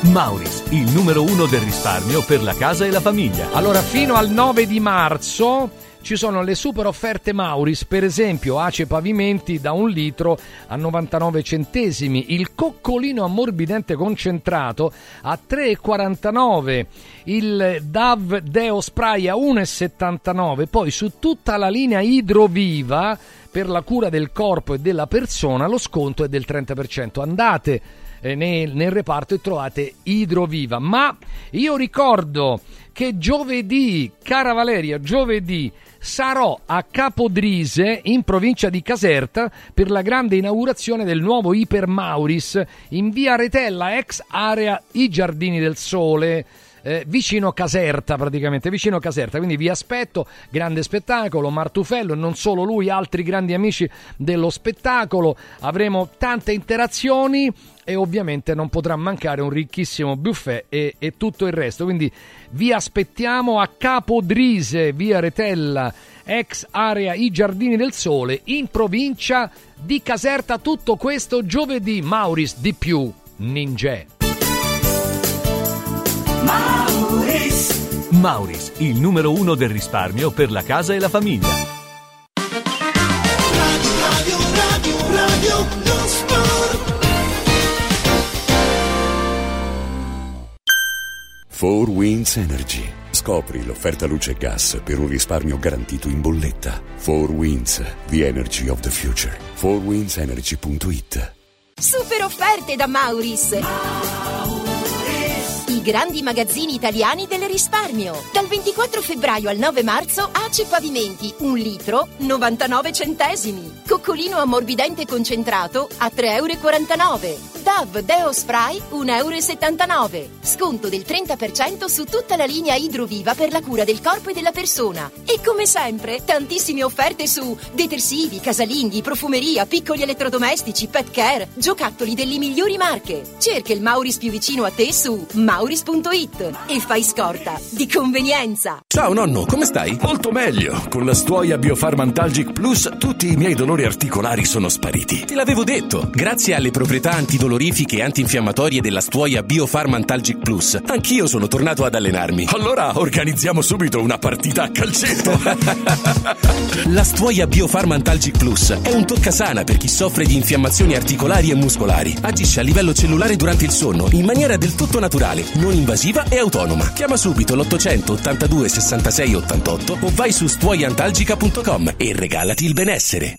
Mauris, il numero uno del risparmio per la casa e la famiglia. Allora, fino al 9 di marzo ci sono le super offerte Mauris, per esempio Ace Pavimenti da un litro a 99 centesimi, il coccolino ammorbidente concentrato a 3,49, il DAV Deo Spray a 1,79, poi su tutta la linea Idroviva per la cura del corpo e della persona lo sconto è del 30%. Andate eh, nel, nel reparto e trovate Idroviva, ma io ricordo che giovedì, cara Valeria, giovedì sarò a Capodrise in provincia di Caserta per la grande inaugurazione del nuovo Iper Mauris in via Retella, ex area I Giardini del Sole. Eh, vicino Caserta praticamente, vicino Caserta, quindi vi aspetto, grande spettacolo, Martufello non solo lui, altri grandi amici dello spettacolo, avremo tante interazioni e ovviamente non potrà mancare un ricchissimo buffet e, e tutto il resto, quindi vi aspettiamo a Capodrise, via Retella, ex area I Giardini del Sole, in provincia di Caserta, tutto questo giovedì, Mauris di più, Ninja. Mauris. Mauris, il numero uno del risparmio per la casa e la famiglia. Radio, radio, radio, non sport. 4 Winds Energy. Scopri l'offerta luce e gas per un risparmio garantito in bolletta. 4 Winds, the energy of the future. 4windsenergy.it Super offerte da Mauris! I grandi magazzini italiani del risparmio. Dal 24 febbraio al 9 marzo Ace Pavimenti, un litro, 99 centesimi. Coccolino ammorbidente concentrato a 3,49 euro. DAV Deo Spray 1,79 euro. Sconto del 30% su tutta la linea Idroviva per la cura del corpo e della persona. E come sempre, tantissime offerte su detersivi, casalinghi, profumeria, piccoli elettrodomestici, pet care, giocattoli delle migliori marche. Cerca il Mauris più vicino a te su mauris.it e fai scorta di convenienza. Ciao nonno, come stai? Molto meglio. Con la stuoia Biofarmantalgic Plus tutti i miei dolori articolari sono spariti. Te l'avevo detto. Grazie alle proprietà antidolorifiche e antinfiammatorie della stuoia Biofarmantalgic Plus, anch'io sono tornato ad allenarmi. Allora organizziamo subito una partita a calcetto. [LAUGHS] la stuoia Biofarmantalgic Plus è un toccasana per chi soffre di infiammazioni articolari e muscolari. Agisce a livello cellulare durante il sonno in maniera del tutto naturale, non invasiva e autonoma. Chiama subito l'800 82 66 88 o vai su stuoiantalgica.com e regalati il benessere.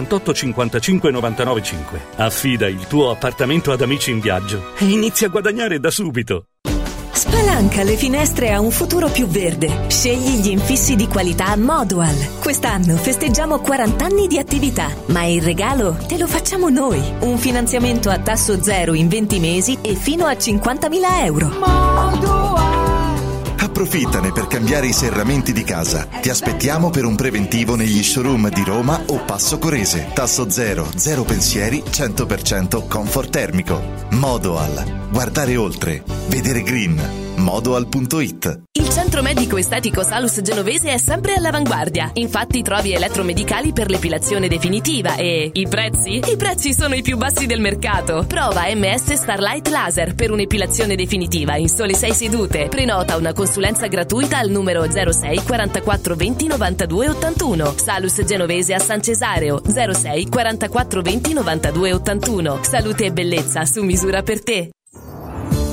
68 55 99 5. Affida il tuo appartamento ad amici in viaggio e inizia a guadagnare da subito. Spalanca le finestre a un futuro più verde. Scegli gli infissi di qualità Modual. Quest'anno festeggiamo 40 anni di attività, ma il regalo te lo facciamo noi. Un finanziamento a tasso zero in 20 mesi e fino a 50.000 euro. Approfittane per cambiare i serramenti di casa. Ti aspettiamo per un preventivo negli showroom di Roma o Passo Corese. Tasso zero, zero pensieri, 100% comfort termico. Modoal. Guardare oltre. Vedere green. Modoal.it Il centro medico estetico Salus Genovese è sempre all'avanguardia. Infatti trovi elettromedicali per l'epilazione definitiva e i prezzi? I prezzi sono i più bassi del mercato. Prova MS Starlight Laser per un'epilazione definitiva in sole 6 sedute. Prenota una consulenza gratuita al numero 06 44 20 92 81. Salus Genovese a San Cesareo 06 44 20 92 81. Salute e bellezza su misura per te.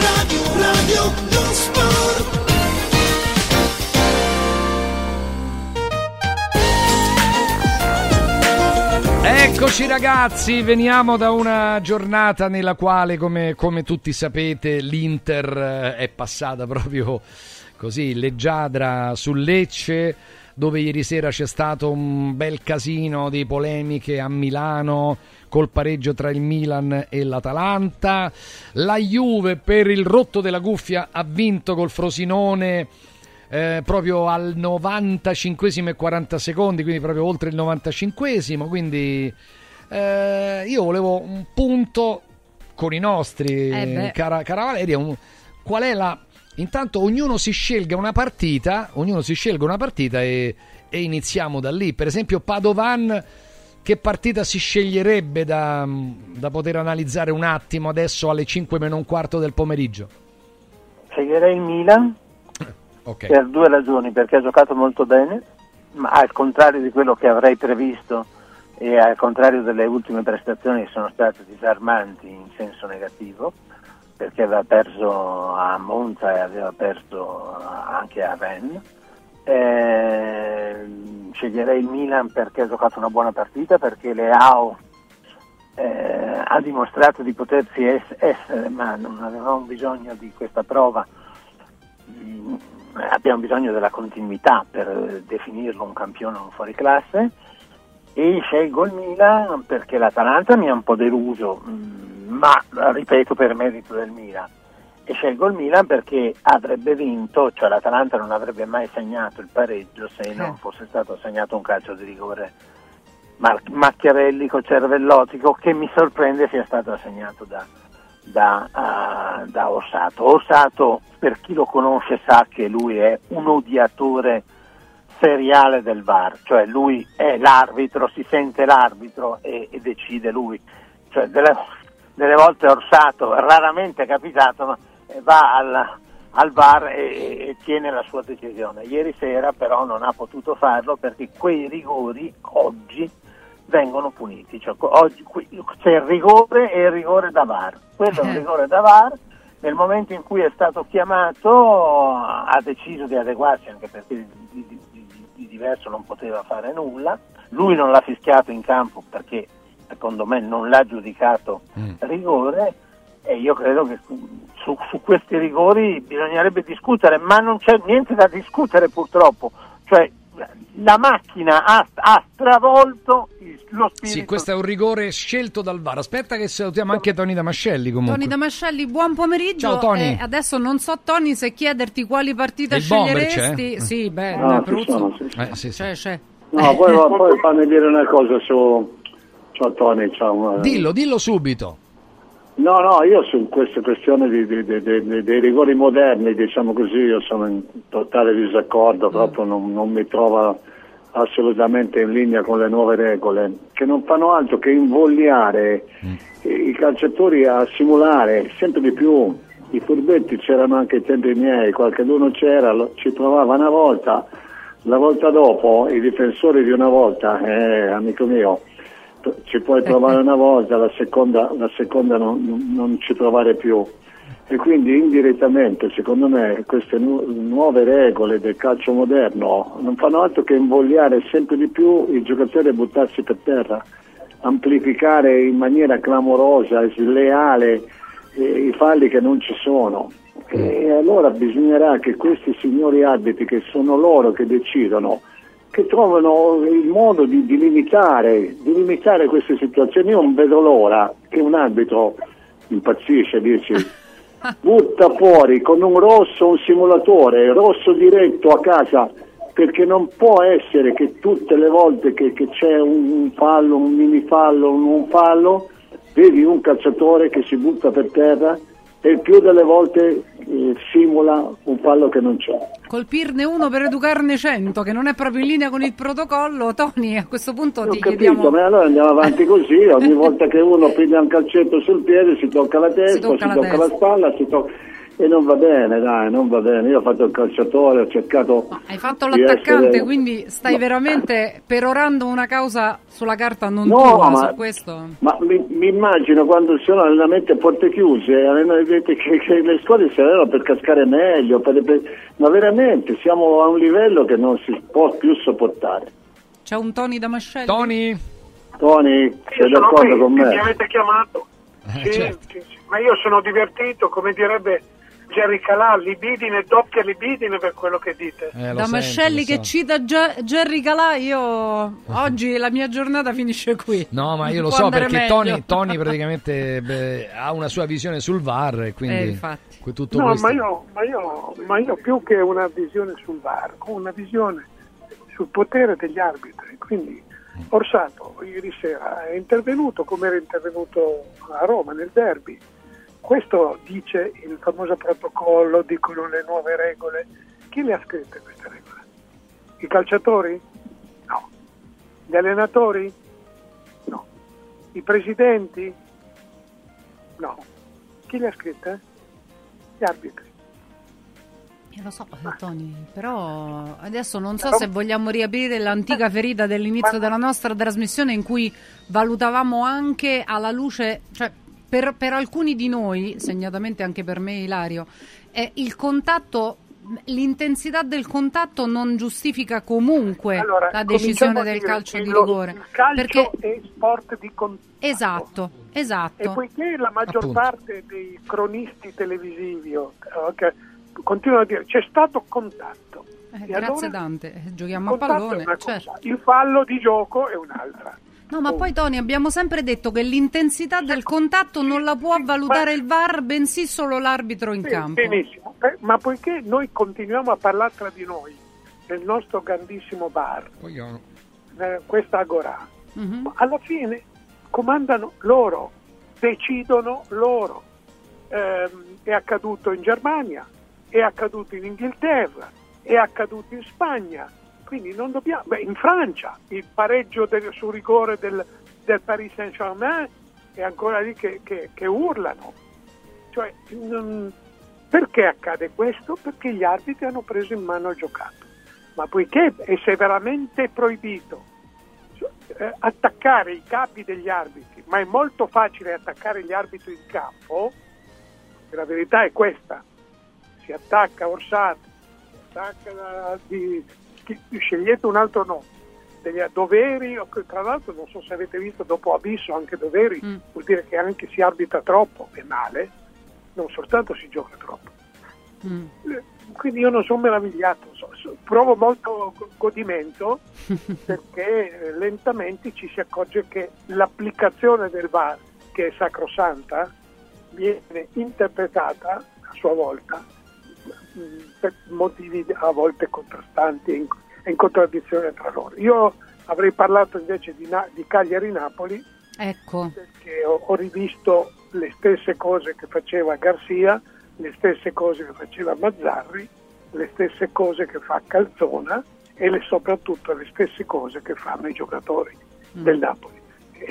Radio, radio, non sport. Eccoci ragazzi, veniamo da una giornata nella quale, come, come tutti sapete, l'Inter eh, è passata proprio così leggiadra sul Lecce, dove ieri sera c'è stato un bel casino di polemiche a Milano col pareggio tra il Milan e l'Atalanta. La Juve per il rotto della cuffia ha vinto col Frosinone eh, proprio al 95 e 40 secondi, quindi proprio oltre il 95 quindi eh, io volevo un punto con i nostri Eh cara, cara Valeria, un- qual è la intanto ognuno si scelga una partita, ognuno si scelga una partita e, e iniziamo da lì. Per esempio Padovan che partita si sceglierebbe da, da poter analizzare un attimo adesso alle 5 meno un quarto del pomeriggio? Sceglierei il Milan Ok. per due ragioni, perché ha giocato molto bene, ma al contrario di quello che avrei previsto e al contrario delle ultime prestazioni che sono state disarmanti in senso negativo, perché aveva perso a Monza e aveva perso anche a Rennes. Eh, sceglierei il Milan perché ha giocato una buona partita, perché Leao eh, ha dimostrato di potersi es- essere, ma non avevamo bisogno di questa prova. Mm, abbiamo bisogno della continuità per definirlo un campione o un fuoriclasse e scelgo il Milan perché l'Atalanta mi ha un po' deluso, mm, ma ripeto per merito del Milan. E scelgo il Milan perché avrebbe vinto, cioè l'Atalanta non avrebbe mai segnato il pareggio se non fosse stato segnato un calcio di rigore mar- macchiavellico, cervellotico, che mi sorprende sia stato assegnato da, da, ah, da Ossato. Ossato, per chi lo conosce, sa che lui è un odiatore seriale del VAR, cioè lui è l'arbitro, si sente l'arbitro e, e decide lui. Cioè, delle, delle volte Orsato, raramente è capitato, ma eh, va al, al VAR e, e tiene la sua decisione. Ieri sera però non ha potuto farlo perché quei rigori oggi vengono puniti. Cioè, oggi qui- c'è il rigore e il rigore da VAR. Quello è un rigore da VAR. Nel momento in cui è stato chiamato ha deciso di adeguarsi anche perché di, di- di- di diverso non poteva fare nulla. Lui non l'ha fischiato in campo perché secondo me non l'ha giudicato rigore e io credo che su, su questi rigori bisognerebbe discutere, ma non c'è niente da discutere purtroppo. Cioè, la macchina ha, ha stravolto il- lo spirito. Sì, questo è un rigore scelto dal VAR. Aspetta che salutiamo anche Tony Damascelli comunque. Tony Damascelli, buon pomeriggio. Ciao, Tony. Eh, adesso non so Tony se chiederti quali partite Il bomber sceglieresti. c'è? Sì, beh, No, ci Abruzzo. sono, sì, sì. Eh, sì, sì. C'è, c'è. No, poi, [LAUGHS] poi fammi dire una cosa su... Ciao Tony, ciao. Dillo, dillo subito. No, no, io su queste questioni di- di- di- dei rigori moderni, diciamo così, io sono in totale disaccordo, proprio non, non mi trovo assolutamente in linea con le nuove regole, che non fanno altro che invogliare i calciatori a simulare sempre di più. I furbetti c'erano anche ai tempi miei, qualcuno c'era, lo- ci provava una volta, la volta dopo i difensori di una volta, eh, amico mio, ci puoi provare una volta, la seconda, la seconda non, non- ci provare più. E quindi indirettamente, secondo me, queste nu- nuove regole del calcio moderno non fanno altro che invogliare sempre di più i giocatori a buttarsi per terra, amplificare in maniera clamorosa, sleale eh, i falli che non ci sono. E allora bisognerà che questi signori arbitri, che sono loro che decidono, che trovano il modo di, di limitare, di limitare queste situazioni. Io non vedo l'ora che un arbitro impazzisce, dici [LAUGHS] butta fuori con un rosso un simulatore, rosso diretto a casa, perché non può essere che tutte le volte che, che c'è un, un fallo, un mini fallo, un, un fallo, vedi un calciatore che si butta per terra e il più delle volte eh, simula un fallo che non c'è. Colpirne uno per educarne cento, che non è proprio in linea con il protocollo. Tony, a questo punto Ho ti capito, chiediamo... ma allora andiamo avanti così, ogni [LAUGHS] volta che uno prende un calcetto sul piede si tocca la testa, si tocca tocca, la la, testa. spalla, si tocca... e non va bene, dai, non va bene. Io ho fatto il calciatore, ho cercato... Hai fatto l'attaccante, essere- quindi stai veramente perorando una causa sulla carta non No, tua ma- su questo? Ma mi, mi immagino quando ci sono allenamenti a porte chiuse, allenamenti che, che le squadre si allenano per cascare meglio, per- per- ma veramente siamo a un livello che non si può più sopportare. C'è un Tony Damascelli? Tony? Tony, sei sono d'accordo qui, con Mi me? avete chiamato? Sì, certo. sì, sì. ma io sono divertito, come direbbe Jerry Calà, libidine, doppia libidine per quello che dite. Eh, Damascelli che cita Ge- Jerry Calà, io oggi la mia giornata finisce qui. No, ma io lo so perché. Tony, Tony [LAUGHS] praticamente beh, ha una sua visione sul VAR e quindi Eh, tutto No, questo. ma io, ma, io, ma io più che una visione sul VAR, ho una visione sul potere degli arbitri. Quindi Orsato ieri sera è intervenuto come era intervenuto a Roma nel derby. Questo dice il famoso protocollo, dicono le nuove regole. Chi le ha scritte queste regole? I calciatori? No. Gli allenatori? No. I presidenti? No. Chi le ha scritte? Gli arbitri. Eh, lo so, eh, Tony, però adesso non so se vogliamo riaprire l'antica ferita dell'inizio della nostra trasmissione in cui valutavamo anche alla luce, cioè per, per alcuni di noi, segnatamente anche per me Ilario, eh, il contatto, l'intensità del contatto non giustifica comunque Allora, la decisione del calcio di lo- rigore. Il calcio perché è sport di contatto. esatto, esatto. E poiché la maggior Appunto. parte dei cronisti televisivi o- o che continuano a dire c'è stato contatto. Eh, grazie allora Dante, eh, giochiamo a pallone, certo. il fallo di gioco è un'altra. No, ma poi Tony abbiamo sempre detto che l'intensità del contatto non la può valutare il VAR, bensì solo l'arbitro in Sì, campo. Benissimo, Eh, ma poiché noi continuiamo a parlare tra di noi nel nostro grandissimo bar, eh, questa agora, Mhm. alla fine comandano loro, decidono loro. Ehm, è accaduto in Germania, è accaduto in Inghilterra, è accaduto in Spagna, quindi non dobbiamo... Beh, in Francia il pareggio del, su rigore del, del Paris Saint-Germain è ancora lì che, che- che urlano. Cioè, non- perché accade questo? Perché gli arbitri hanno preso in mano il giocato. Ma poiché è severamente proibito eh, attaccare i capi degli arbitri, ma è molto facile attaccare gli arbitri in campo, la verità è questa, si attacca Orsato, si attacca di- scegliete un altro nome, degli doveri, tra l'altro non so se avete visto dopo Abisso anche doveri, vuol dire che anche si arbitra troppo e male, non soltanto si gioca troppo. Eh, Quindi io non sono meravigliato, so- so- provo molto go- godimento [LAUGHS] perché eh, lentamente ci si accorge che l'applicazione del VAR, che è sacrosanta, viene interpretata a sua volta per motivi a volte contrastanti e in, in contraddizione tra loro. Io avrei parlato invece di, Na- di Cagliari-Napoli Ecco, perché ho, ho rivisto le stesse cose che faceva Garcia, le stesse cose che faceva Mazzarri, le stesse cose che fa Calzona e le, soprattutto le stesse cose che fanno i giocatori del Napoli.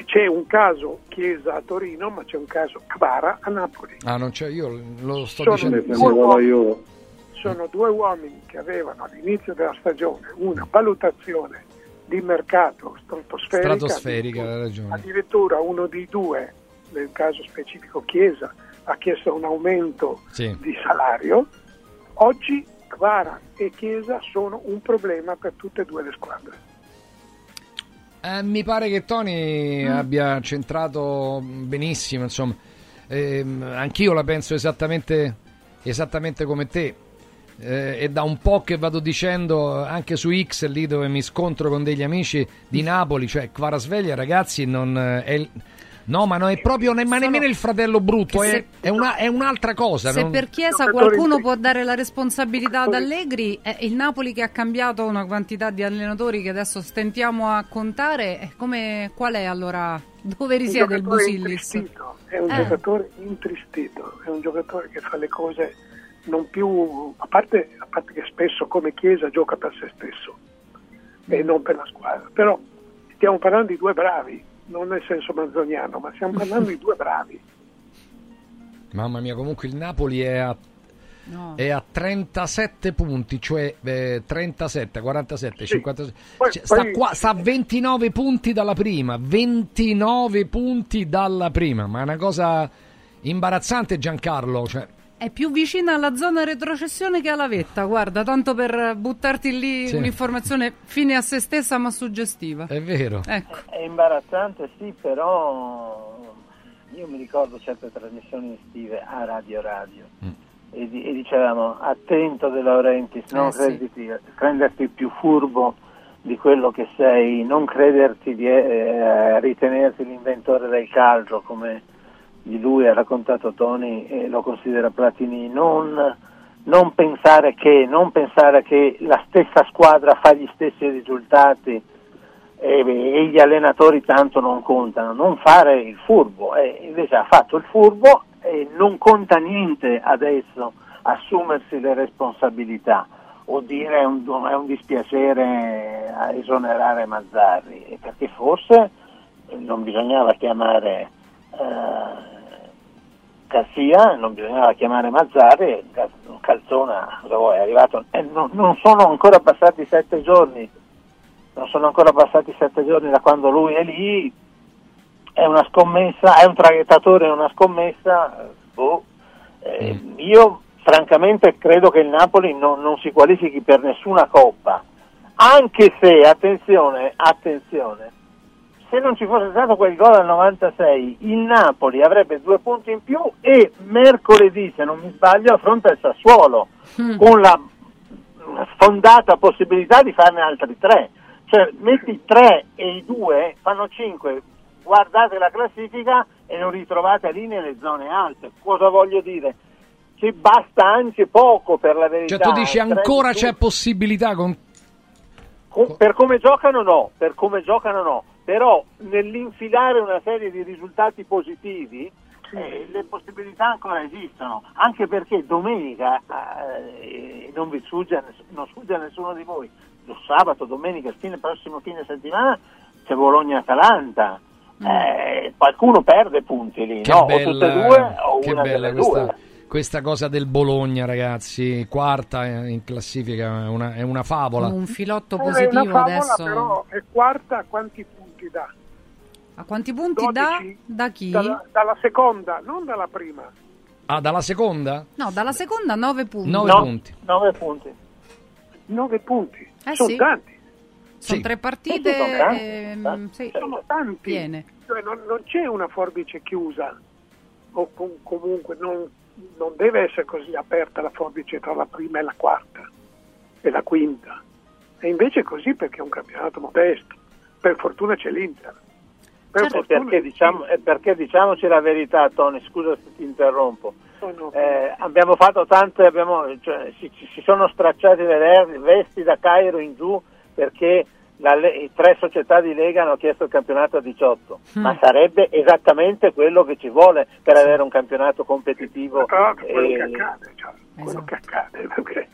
C'è un caso Chiesa a Torino, ma c'è un caso Kvara a Napoli. Ah, non c'è, io lo sto Sono dicendo. due uomini, sono due uomini che avevano all'inizio della stagione una valutazione di mercato stratosferica. Stratosferica, hai ragione. Addirittura uno dei due, nel caso specifico Chiesa, ha chiesto un aumento Sì. di salario. Oggi Kvara e Chiesa sono un problema per tutte e due le squadre. Eh, mi pare che Tony Mm. abbia centrato benissimo, insomma. Ehm, anch'io la penso esattamente, esattamente come te. Eh, è da un po' che vado dicendo anche su X, lì dove mi scontro con degli amici di Napoli, cioè Kvarasveglia, ragazzi, non eh, è No, ma non è proprio ne- ma nemmeno il fratello brutto, è, se- è una- è un'altra cosa. Se non- per Chiesa qualcuno può dare la responsabilità ad Allegri, è il Napoli che ha cambiato una quantità di allenatori che adesso stentiamo a contare. come- qual è allora? Dove risiede il giocatore Busillis? È un Eh. giocatore intristito, è un giocatore che fa le cose non più, a parte, a parte che spesso come Chiesa gioca per se stesso e non per la squadra, però stiamo parlando di due bravi, non nel senso manzoniano, ma stiamo parlando di due bravi. Mamma mia, comunque il Napoli è a, No. è a 37 punti, cioè eh, 37, 47, 57. Poi- Cioè, sta, poi- qua, sta a 29 punti dalla prima, 29 punti dalla prima, ma è una cosa imbarazzante Giancarlo, cioè, È più vicina alla zona retrocessione che alla vetta, guarda, tanto per buttarti lì Sì. un'informazione fine a se stessa ma suggestiva. è vero. Ecco. È imbarazzante, sì, però io mi ricordo certe trasmissioni estive a Radio Radio e, di- e dicevamo attento De Laurentiis, non Eh, sì. crederti, renderti più furbo di quello che sei, non crederti di eh, ritenerti l'inventore del calcio come di lui ha raccontato Tony e lo considera Platini, non, non pensare che, non pensare che la stessa squadra fa gli stessi risultati e, e gli allenatori tanto non contano, non fare il furbo, e invece ha fatto il furbo e non conta niente adesso assumersi le responsabilità o dire è un, è un dispiacere esonerare Mazzarri, perché forse non bisognava chiamare eh, Garcia, non bisognava chiamare Mazzarri, Cal- Calzona è arrivato, eh, non, non sono ancora passati sette giorni, non sono ancora passati sette giorni da quando lui è lì, è una scommessa, è un traghettatore, è una scommessa, boh. Eh, io francamente credo che il Napoli non, non si qualifichi per nessuna coppa, anche se, attenzione, attenzione, se non ci fosse stato quel gol al 96, il Napoli avrebbe due punti in più e mercoledì, se non mi sbaglio, affronta il Sassuolo con la sfondata possibilità di farne altri tre. Cioè, metti tre e i due fanno cinque. Guardate la classifica e non ritrovate lì nelle zone alte. Cosa voglio dire? Che basta anche poco per la verità. Cioè tu dici ancora c'è possibilità con... Co- per come giocano no, per come giocano no, però nell'infilare una serie di risultati positivi eh, le possibilità ancora esistono, anche perché domenica, eh, non vi sfugge, non sfugge a nessuno di voi, lo sabato, domenica, il fine, prossimo fine settimana c'è Bologna-Atalanta, Eh, qualcuno perde punti lì, Che no? bella, o tutte e due o che una bella delle questa, due. questa cosa del Bologna, ragazzi. Quarta in classifica, è una, è una favola. Un filotto Eh, È una positivo favola, adesso. però è quarta a quanti punti dà? A quanti punti dà? Da chi? Dalla, dalla seconda, non dalla prima. Ah, dalla seconda? No, dalla seconda 9 punti. Nove punti. 9 punti. 9 punti. Eh sono sì. tanti. Sono Sì. tre partite. Sono tanti. ehm, sì. Sono tanti. Cioè, non, non c'è una forbice chiusa o com- comunque non, non deve essere così aperta la forbice tra la prima e la quarta e la quinta. E invece è così perché è un campionato modesto. Per fortuna c'è l'Inter. Per Certo, fortuna perché, diciamo, eh, perché diciamoci la verità, Tony, scusa se ti interrompo. sono- Eh, abbiamo fatto tante, abbiamo, cioè, si, ci- si sono stracciati le vesti da Cairo in giù perché la Le- i tre società di Lega hanno chiesto il campionato a 18, Mm. ma sarebbe esattamente quello che ci vuole per avere un campionato competitivo. Tra l'altro quello eh, che accade, cioè, quello che accade, perché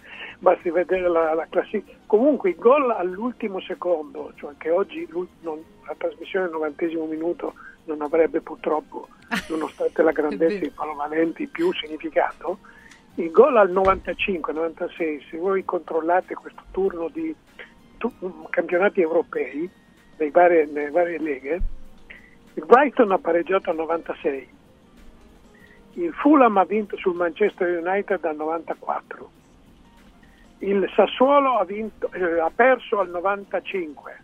basti vedere la, la classifica. Comunque i gol all'ultimo secondo, cioè che oggi non- la trasmissione al novantesimo minuto non avrebbe purtroppo, [LAUGHS] nonostante la grandezza dei palovalenti, più significato, il gol al 95-96, se voi controllate questo turno di tu- campionati europei nei varie, nelle varie leghe, il Brighton ha pareggiato al 96, il Fulham ha vinto sul Manchester United al 94, il Sassuolo ha, vinto- eh, ha perso al 95,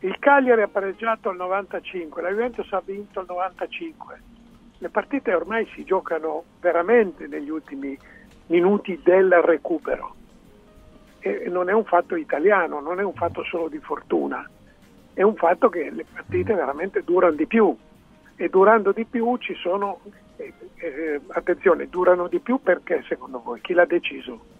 il Cagliari ha pareggiato al 95, la Juventus ha vinto al 95. Le partite ormai si giocano veramente negli ultimi minuti del recupero. E non è un fatto italiano, non è un fatto solo di fortuna, è un fatto che le partite veramente durano di più e durando di più ci sono, eh, eh, attenzione, durano di più perché secondo voi? Chi l'ha deciso?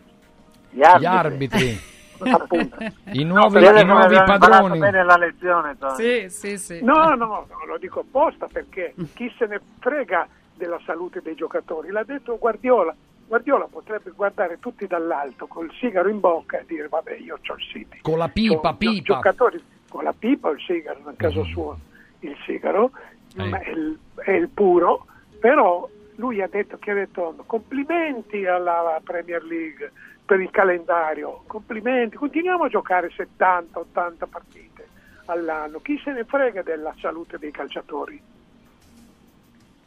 Gli arbitri. [LAUGHS] I nuovi, perché i nuovi padroni. bene la lezione, Sì, sì, sì. No, no, no, lo dico apposta perché chi se ne frega della salute dei giocatori, l'ha detto Guardiola. Guardiola potrebbe guardare tutti dall'alto col sigaro in bocca e dire vabbè io ho il City. Con la pipa, c'ho pipa. Giocatori con la pipa o il sigaro, nel caso suo il sigaro, ma è, il, è il puro, però lui ha detto, che ha detto complimenti alla Premier League per il calendario, complimenti, continuiamo a giocare 70-80 partite all'anno, chi se ne frega della salute dei calciatori?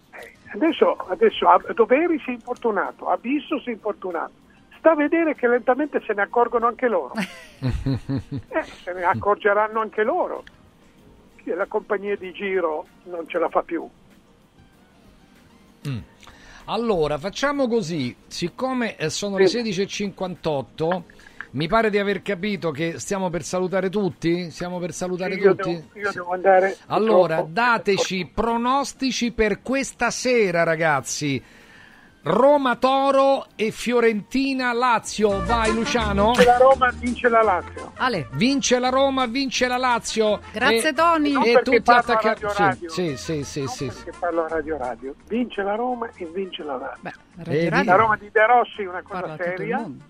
Eh, Adesso, adesso Doveri si è infortunato, Abisso si è infortunato, sta a vedere che lentamente se ne accorgono anche loro, [LAUGHS] Eh, se ne accorgeranno anche loro, che la compagnia di giro non ce la fa più. Allora, facciamo così, siccome eh, sono le 16.58, mi pare di aver capito che stiamo per salutare tutti? Stiamo per salutare Io tutti? devo, io devo andare. Allora, dateci pronostici per questa sera, ragazzi. Roma Toro e Fiorentina Lazio. Vai Luciano. Vince la Roma, vince la Lazio. Ale. Vince la Roma, vince la Lazio. Grazie, E- Tony. Non E perché tutti attaccati. Radio Sì, Radio. sì, sì, sì, sì, sì. Che parlo a Radio Radio. Vince la Roma e vince la Lazio. Radio Radio la Roma di De Rossi è una cosa parla seria. mondo.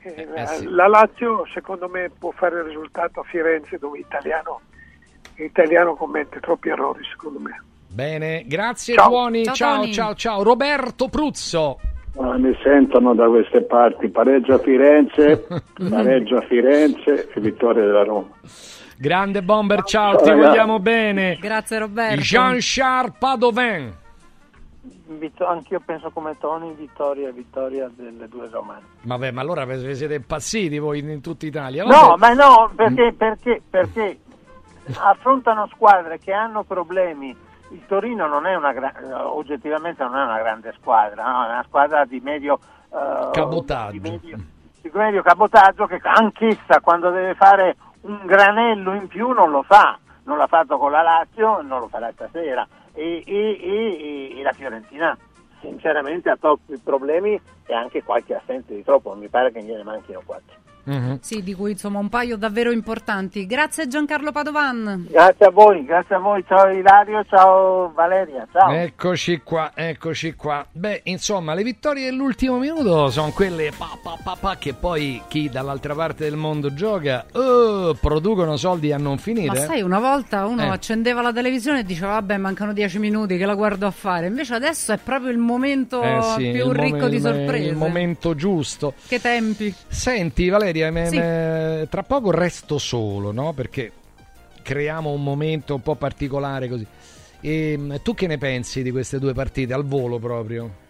Eh, la, sì. la Lazio secondo me può fare il risultato a Firenze dove l'italiano, l'italiano commette troppi errori secondo me. Bene, grazie Ciao. buoni. Ciao, Ciao, Tony. ciao, ciao. Roberto Pruzzo. Ah, mi sentono da queste parti, pareggio a Firenze, [LAUGHS] pareggio a Firenze e vittoria della Roma. Grande bomber, ciao, Ciao, ti ragazzi. vogliamo bene. Grazie Roberto. Jean-Charles Padovin. Anch'io penso come Tony, vittoria, vittoria delle due romane. Vabbè, ma allora vi siete impazziti voi in tutta Italia. No, Vabbè. ma no, perché, perché, perché affrontano squadre che hanno problemi. Il Torino non è una gra- oggettivamente non è una grande squadra, no? è una squadra di medio eh, Cabotaggio. di medio, di medio cabotaggio che anch'essa quando deve fare un granello in più non lo fa, non l'ha fatto con la Lazio, non lo farà stasera e, e- e- e la Fiorentina sinceramente ha troppi problemi e anche qualche assenza di troppo, mi pare che gliene manchino quattro. Sì, di cui insomma un paio davvero importanti. Grazie Giancarlo Padovan. Grazie a voi, grazie a voi, ciao Ilario, ciao Valeria, ciao. Eccoci qua, eccoci qua. Beh, insomma, le vittorie dell'ultimo minuto sono quelle pa, pa, pa, pa, che poi chi dall'altra parte del mondo gioca oh, producono soldi a non finire. Ma sai, una volta uno Eh. accendeva la televisione e diceva vabbè mancano dieci minuti che la guardo a fare. Invece adesso è proprio il momento Eh sì, più il ricco momen- di sorprese. Il momento giusto. Che tempi. Senti Valeria, me- Sì. me- tra poco resto solo, no? Perché creiamo un momento un po' particolare così. E, tu che ne pensi di queste due partite al volo proprio?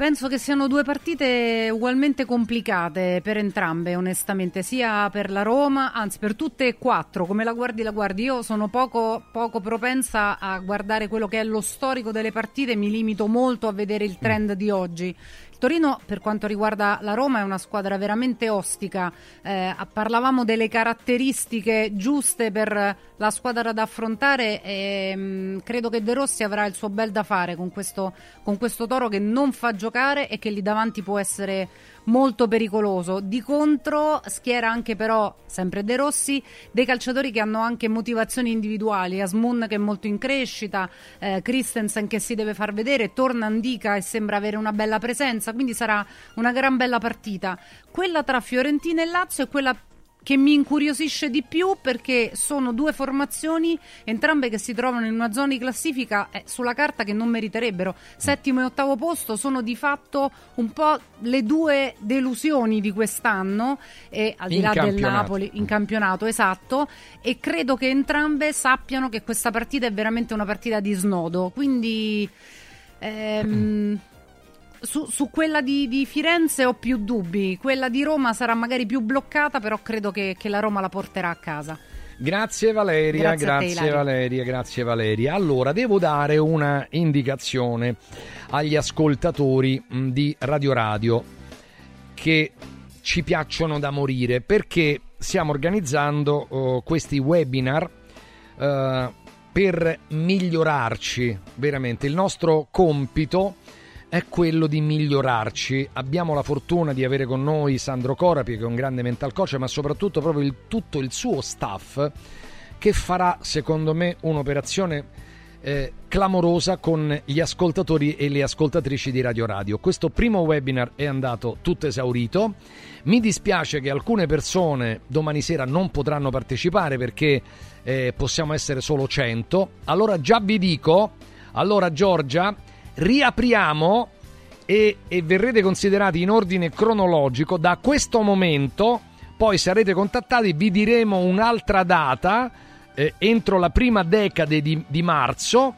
Penso che siano due partite ugualmente complicate per entrambe, onestamente, sia per la Roma, anzi per tutte e quattro, come la guardi la guardi. Io sono poco, poco propensa a guardare quello che è lo storico delle partite, mi limito molto a vedere il trend di oggi. Torino, per quanto riguarda la Roma, è una squadra veramente ostica. Eh, parlavamo delle caratteristiche giuste per la squadra da affrontare e mh, credo che De Rossi avrà il suo bel da fare con questo, con questo Toro che non fa giocare e che lì davanti può essere molto pericoloso. Di contro schiera anche però, sempre De Rossi, dei calciatori che hanno anche motivazioni individuali. Asmun che è molto in crescita, eh, Christensen che si deve far vedere, torna Andica e sembra avere una bella presenza. quindi sarà una gran bella partita. Quella tra Fiorentina e Lazio è quella che mi incuriosisce di più perché sono due formazioni, entrambe che si trovano in una zona di classifica eh, sulla carta che non meriterebbero. Settimo e ottavo posto sono di fatto un po' le due delusioni di quest'anno, e al di là del. Napoli in campionato, esatto. E credo che entrambe sappiano che questa partita è veramente una partita di snodo. Quindi. ehm, [CLEARS THROAT] su, su quella di, di Firenze ho più dubbi, quella di Roma sarà magari più bloccata, però credo che, che la Roma la porterà a casa. Grazie Valeria, Grazie grazie, Ilaria. Valeria, grazie Valeria. Allora, devo dare una indicazione agli ascoltatori mh, di Radio Radio che ci piacciono da morire perché stiamo organizzando oh, questi webinar eh, per migliorarci veramente. Il nostro compito è quello di migliorarci. Abbiamo la fortuna di avere con noi Sandro Corapi, che è un grande mental coach, ma soprattutto proprio il- tutto il suo staff che farà, secondo me, un'operazione eh, clamorosa con gli ascoltatori e le ascoltatrici di Radio Radio. Questo primo webinar è andato tutto esaurito. Mi dispiace che alcune persone domani sera non potranno partecipare perché eh, possiamo essere solo 100. Allora già vi dico, allora Giorgia, riapriamo e, e verrete considerati in ordine cronologico da questo momento. Poi sarete contattati, vi diremo un'altra data eh, entro la prima decade di, di marzo.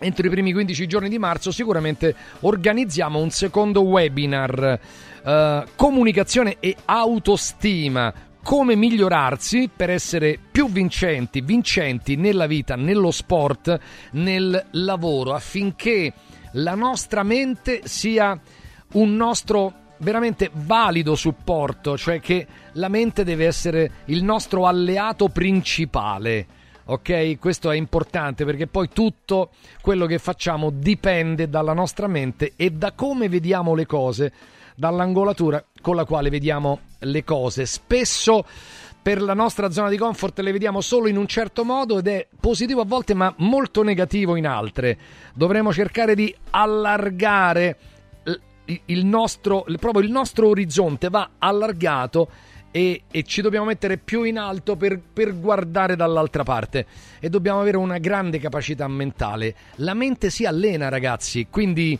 Entro i primi 15 giorni di marzo sicuramente organizziamo un secondo webinar eh, comunicazione e autostima come migliorarsi per essere più vincenti, vincenti nella vita, nello sport, nel lavoro, affinché la nostra mente sia un nostro veramente valido supporto, cioè che la mente deve essere il nostro alleato principale. Ok, questo è importante perché poi tutto quello che facciamo dipende dalla nostra mente e da come vediamo le cose, dall'angolatura con la quale vediamo le cose. Spesso per la nostra zona di comfort le vediamo solo in un certo modo ed è positivo a volte ma molto negativo in altre. Dovremmo cercare di allargare il- nostro, proprio il nostro orizzonte va allargato e, e ci dobbiamo mettere più in alto per, per guardare dall'altra parte e dobbiamo avere una grande capacità mentale. La mente si allena ragazzi, quindi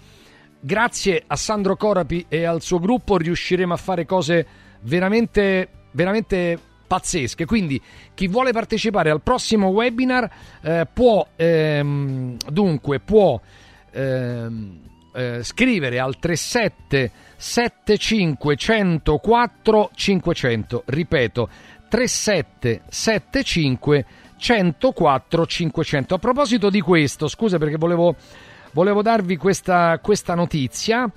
grazie a Sandro Corapi e al suo gruppo riusciremo a fare cose veramente, veramente pazzesche. Quindi chi vuole partecipare al prossimo webinar eh, può ehm, dunque può ehm, eh, scrivere al 37 75 104 500 ripeto 37 75 104 500 a proposito di questo scusa perché volevo volevo darvi questa, questa notizia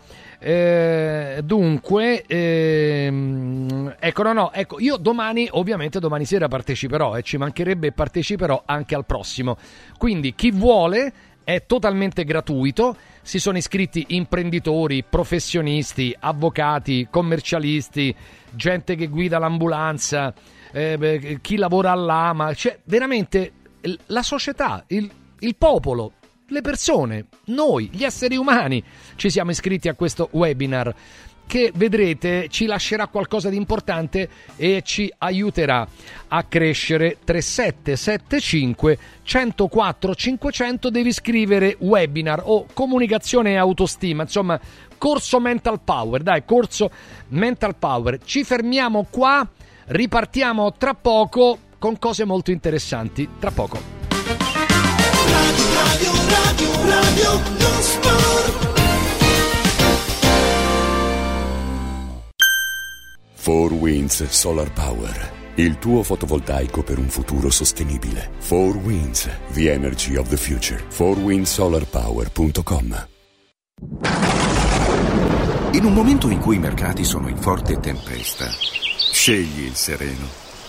eh, dunque ehm, ecco no no ecco io domani ovviamente domani sera parteciperò e ci mancherebbe parteciperò anche al prossimo. Quindi chi vuole è totalmente gratuito si sono iscritti imprenditori, professionisti, avvocati, commercialisti, gente che guida l'ambulanza, eh, chi lavora all'AMA, cioè veramente la società, il, il popolo, le persone, noi, gli esseri umani ci siamo iscritti a questo webinar che vedrete ci lascerà qualcosa di importante e ci aiuterà a crescere. 3775 104 500 devi scrivere webinar o comunicazione e autostima insomma corso mental power dai corso mental power. Ci fermiamo qua ripartiamo tra poco con cose molto interessanti. Tra poco Radio, radio, radio, non sport. 4 Winds Solar Power. Il tuo fotovoltaico per un futuro sostenibile. 4 Winds, the energy of the future. 4windsolarpower.com In un momento in cui i mercati sono in forte tempesta, scegli il sereno.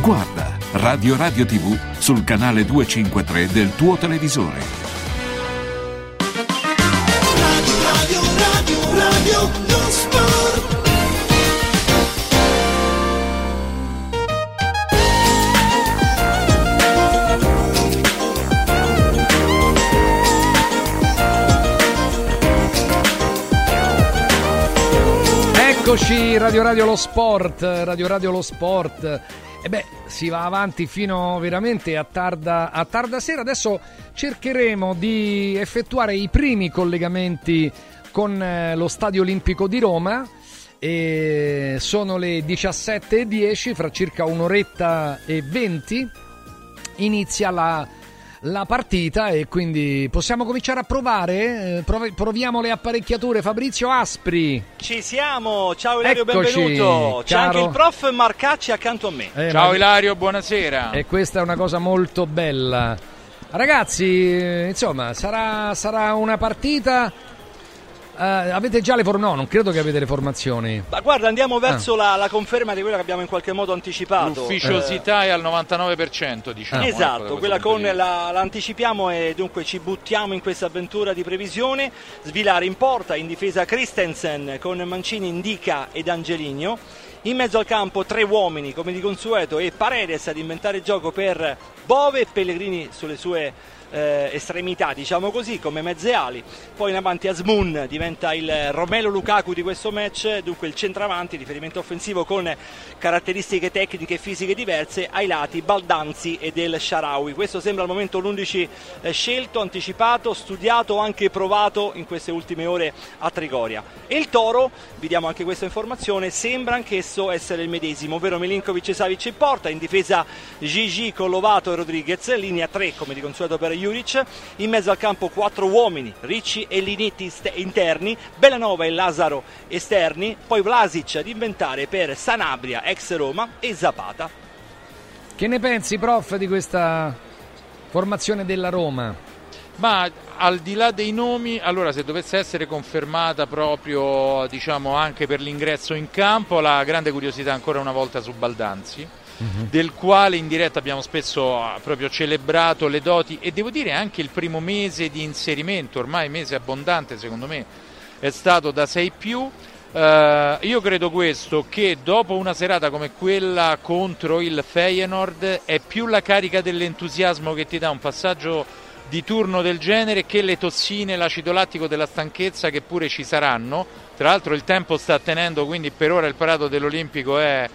Guarda Radio Radio TV sul canale 253 del tuo televisore. Radio, radio, radio, radio, non sport. Eccoci, Radio Radio Lo Sport, Radio Radio Lo Sport. E beh, si va avanti fino veramente a tarda, a tarda sera. Adesso cercheremo di effettuare i primi collegamenti con eh, lo Stadio Olimpico di Roma. E sono le 17.10, fra circa un'oretta e 20 inizia la, la partita e quindi possiamo cominciare a provare? Eh, prov- proviamo le apparecchiature. Fabrizio Aspri. Ci siamo, ciao Ilario, Eccoci, benvenuto. C'è caro. anche il prof Marcacci accanto a me. Eh, ciao ma- Ilario, buonasera. E questa è una cosa molto bella. Ragazzi, insomma, sarà, sarà una partita. Eh, avete già le formazioni? No, non credo che avete le formazioni. Ma guarda, andiamo Ah. verso la, la conferma di quella che abbiamo in qualche modo anticipato. L'ufficiosità è al 99%, diciamo. ecco, da esatto, questo quella con la, la anticipiamo e dunque ci buttiamo in questa avventura di previsione. Svilare in porta, in difesa Christensen con Mancini, Indica ed Angeligno. In mezzo al campo tre uomini come di consueto e Paredes ad inventare gioco per Bove e Pellegrini sulle sue eh, estremità, diciamo così, come mezze ali. Poi in avanti Asmun diventa il Romelo Lukaku di questo match, dunque il centravanti, riferimento offensivo con caratteristiche tecniche e fisiche diverse, ai lati Baldanzi e del Sharawi. Questo sembra al momento l'11 eh, scelto, anticipato, studiato, anche provato in queste ultime ore a Trigoria. E il Toro, vi diamo anche questa informazione, sembra anch'esso essere il medesimo, ovvero Milinkovic e Savic in porta, in difesa Gigi con Lovato e Rodriguez, linea 3 come di consueto per Juric, in mezzo al campo quattro uomini, Ricci e Linetti interni, Bellanova e Lazaro esterni, poi Vlasic ad inventare per Sanabria, ex Roma e Zapata. Che ne pensi, prof, di questa formazione della Roma? Ma al di là dei nomi, allora se dovesse essere confermata proprio diciamo anche per l'ingresso in campo, la grande curiosità ancora una volta su Baldanzi, uh-huh. del quale in diretta abbiamo spesso proprio celebrato le doti e devo dire anche il primo mese di inserimento, ormai mese abbondante secondo me, è stato da 6 più. Uh, io credo questo, che dopo una serata come quella contro il Feyenoord è più la carica dell'entusiasmo che ti dà un passaggio di turno del genere che le tossine, l'acido lattico della stanchezza che pure ci saranno. Tra l'altro il tempo sta tenendo, quindi per ora il parato dell'Olimpico è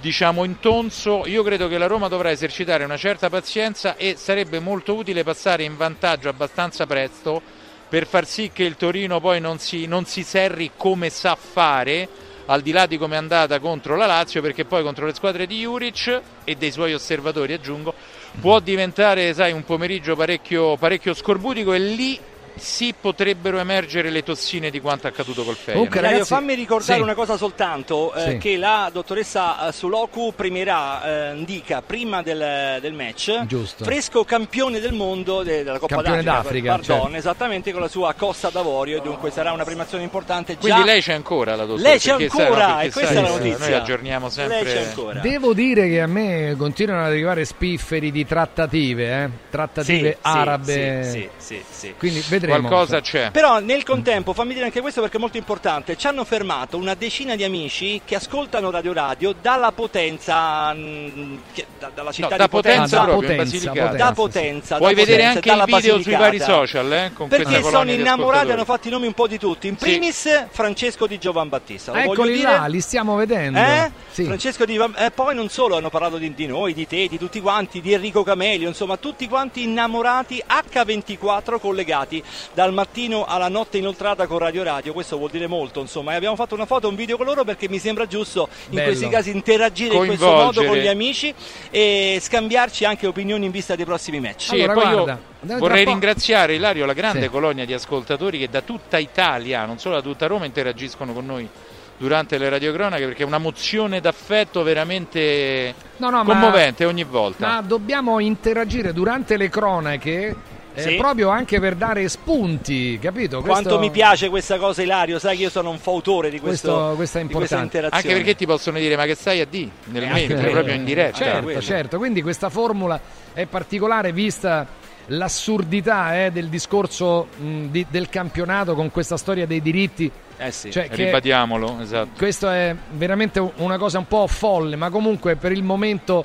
diciamo intonso. Io credo che la Roma dovrà esercitare una certa pazienza e sarebbe molto utile passare in vantaggio abbastanza presto per far sì che il Torino poi non si, non si serri come sa fare al di là di come è andata contro la Lazio, perché poi contro le squadre di Juric e dei suoi osservatori, aggiungo, può diventare sai, un pomeriggio parecchio, parecchio scorbutico e lì sì potrebbero emergere le tossine di quanto accaduto col Feyenoord. Comunque, ragazzi, fammi ricordare sì. una cosa soltanto, eh, sì. che la dottoressa eh, Suloku premierà eh, Ndica prima del, del match, Giusto. fresco campione del mondo de, della Coppa campione d'Africa, d'Africa pardon, certo. esattamente con la sua Costa d'Avorio e dunque sarà una premiazione importante. Già... Quindi lei c'è ancora la dottoressa? Lei c'è ancora sai, no, e questa sai, è la notizia. Noi aggiorniamo sempre. Devo dire che a me continuano ad arrivare spifferi di trattative, eh? trattative sì, arabe. Sì, sì, sì, Quindi vedremo. Qualcosa c'è. Però nel contempo, fammi dire anche questo perché è molto importante, ci hanno fermato una decina di amici che ascoltano Radio Radio dalla potenza, mh, che, da, dalla città no, di da Potenza, Potenza, proprio, Potenza, da Potenza, Potenza. Puoi da vedere Potenza, anche il video sui vari social, eh, con Perché sono di innamorati, hanno fatto i nomi un po' di tutti. In primis Francesco di Giovan Battista. Lo Eccoli dire. là, li stiamo vedendo. Eh? Sì. Francesco di Van- eh, poi non solo hanno parlato di, di noi, di te, di tutti quanti, di Enrico Camelio, insomma tutti quanti innamorati H24 collegati dal mattino alla notte inoltrata con Radio Radio, questo vuol dire molto insomma e abbiamo fatto una foto e un video con loro perché mi sembra giusto in Bello. questi casi interagire in questo modo con gli amici e scambiarci anche opinioni in vista dei prossimi match. Sì, e poi io vorrei ringraziare Ilario, la grande Sì. colonia di ascoltatori che da tutta Italia, non solo da tutta Roma, interagiscono con noi durante le radiocronache perché è una mozione d'affetto veramente No, no, ma- commovente ogni volta. Ma dobbiamo interagire durante le cronache Sì. proprio anche per dare spunti, capito? Quanto Questo- mi piace questa cosa Ilario, sai che io sono un fautore di, questo, Questo- questa di questa importante. interazione. Anche perché ti possono dire ma che stai a D nel Eh, mentre, anche proprio quello. in diretta. Certo, certo. Quindi questa formula è particolare vista l'assurdità eh, del discorso mh, di- del campionato con questa storia dei diritti. Eh sì. Cioè, Ribadiamolo, esatto. questo è veramente una cosa un po' folle, ma comunque per il momento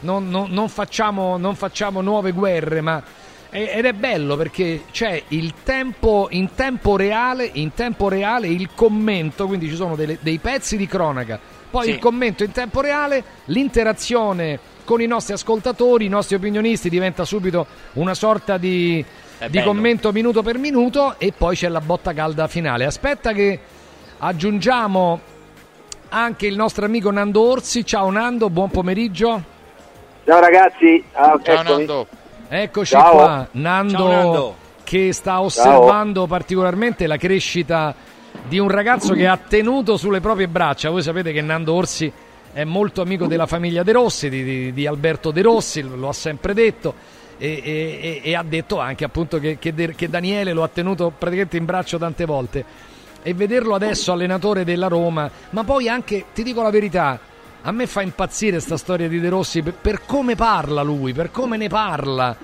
non, non- non facciamo, non facciamo nuove guerre, ma ed è bello perché c'è il tempo in tempo reale, in tempo reale il commento, quindi ci sono delle- dei pezzi di cronaca, poi Sì. il commento in tempo reale, l'interazione con i nostri ascoltatori, i nostri opinionisti diventa subito una sorta di, di commento minuto per minuto e poi c'è la botta calda finale. Aspetta che aggiungiamo anche il nostro amico Nando Orsi. Ciao Nando, buon pomeriggio. Ciao ragazzi, ah, Ciao eccomi. Nando. Eccoci Ciao. qua, Nando, Ciao, Nando. che sta osservando particolarmente la crescita di un ragazzo che ha tenuto sulle proprie braccia. Voi sapete che Nando Orsi è molto amico della famiglia De Rossi, di, di- di Alberto De Rossi, lo ha sempre detto. E, e- e- e ha detto anche appunto che, che De- che Daniele lo ha tenuto praticamente in braccio tante volte e vederlo adesso allenatore della Roma ma poi anche ti dico la verità a me fa impazzire sta storia di De Rossi per, per come parla lui per come ne parla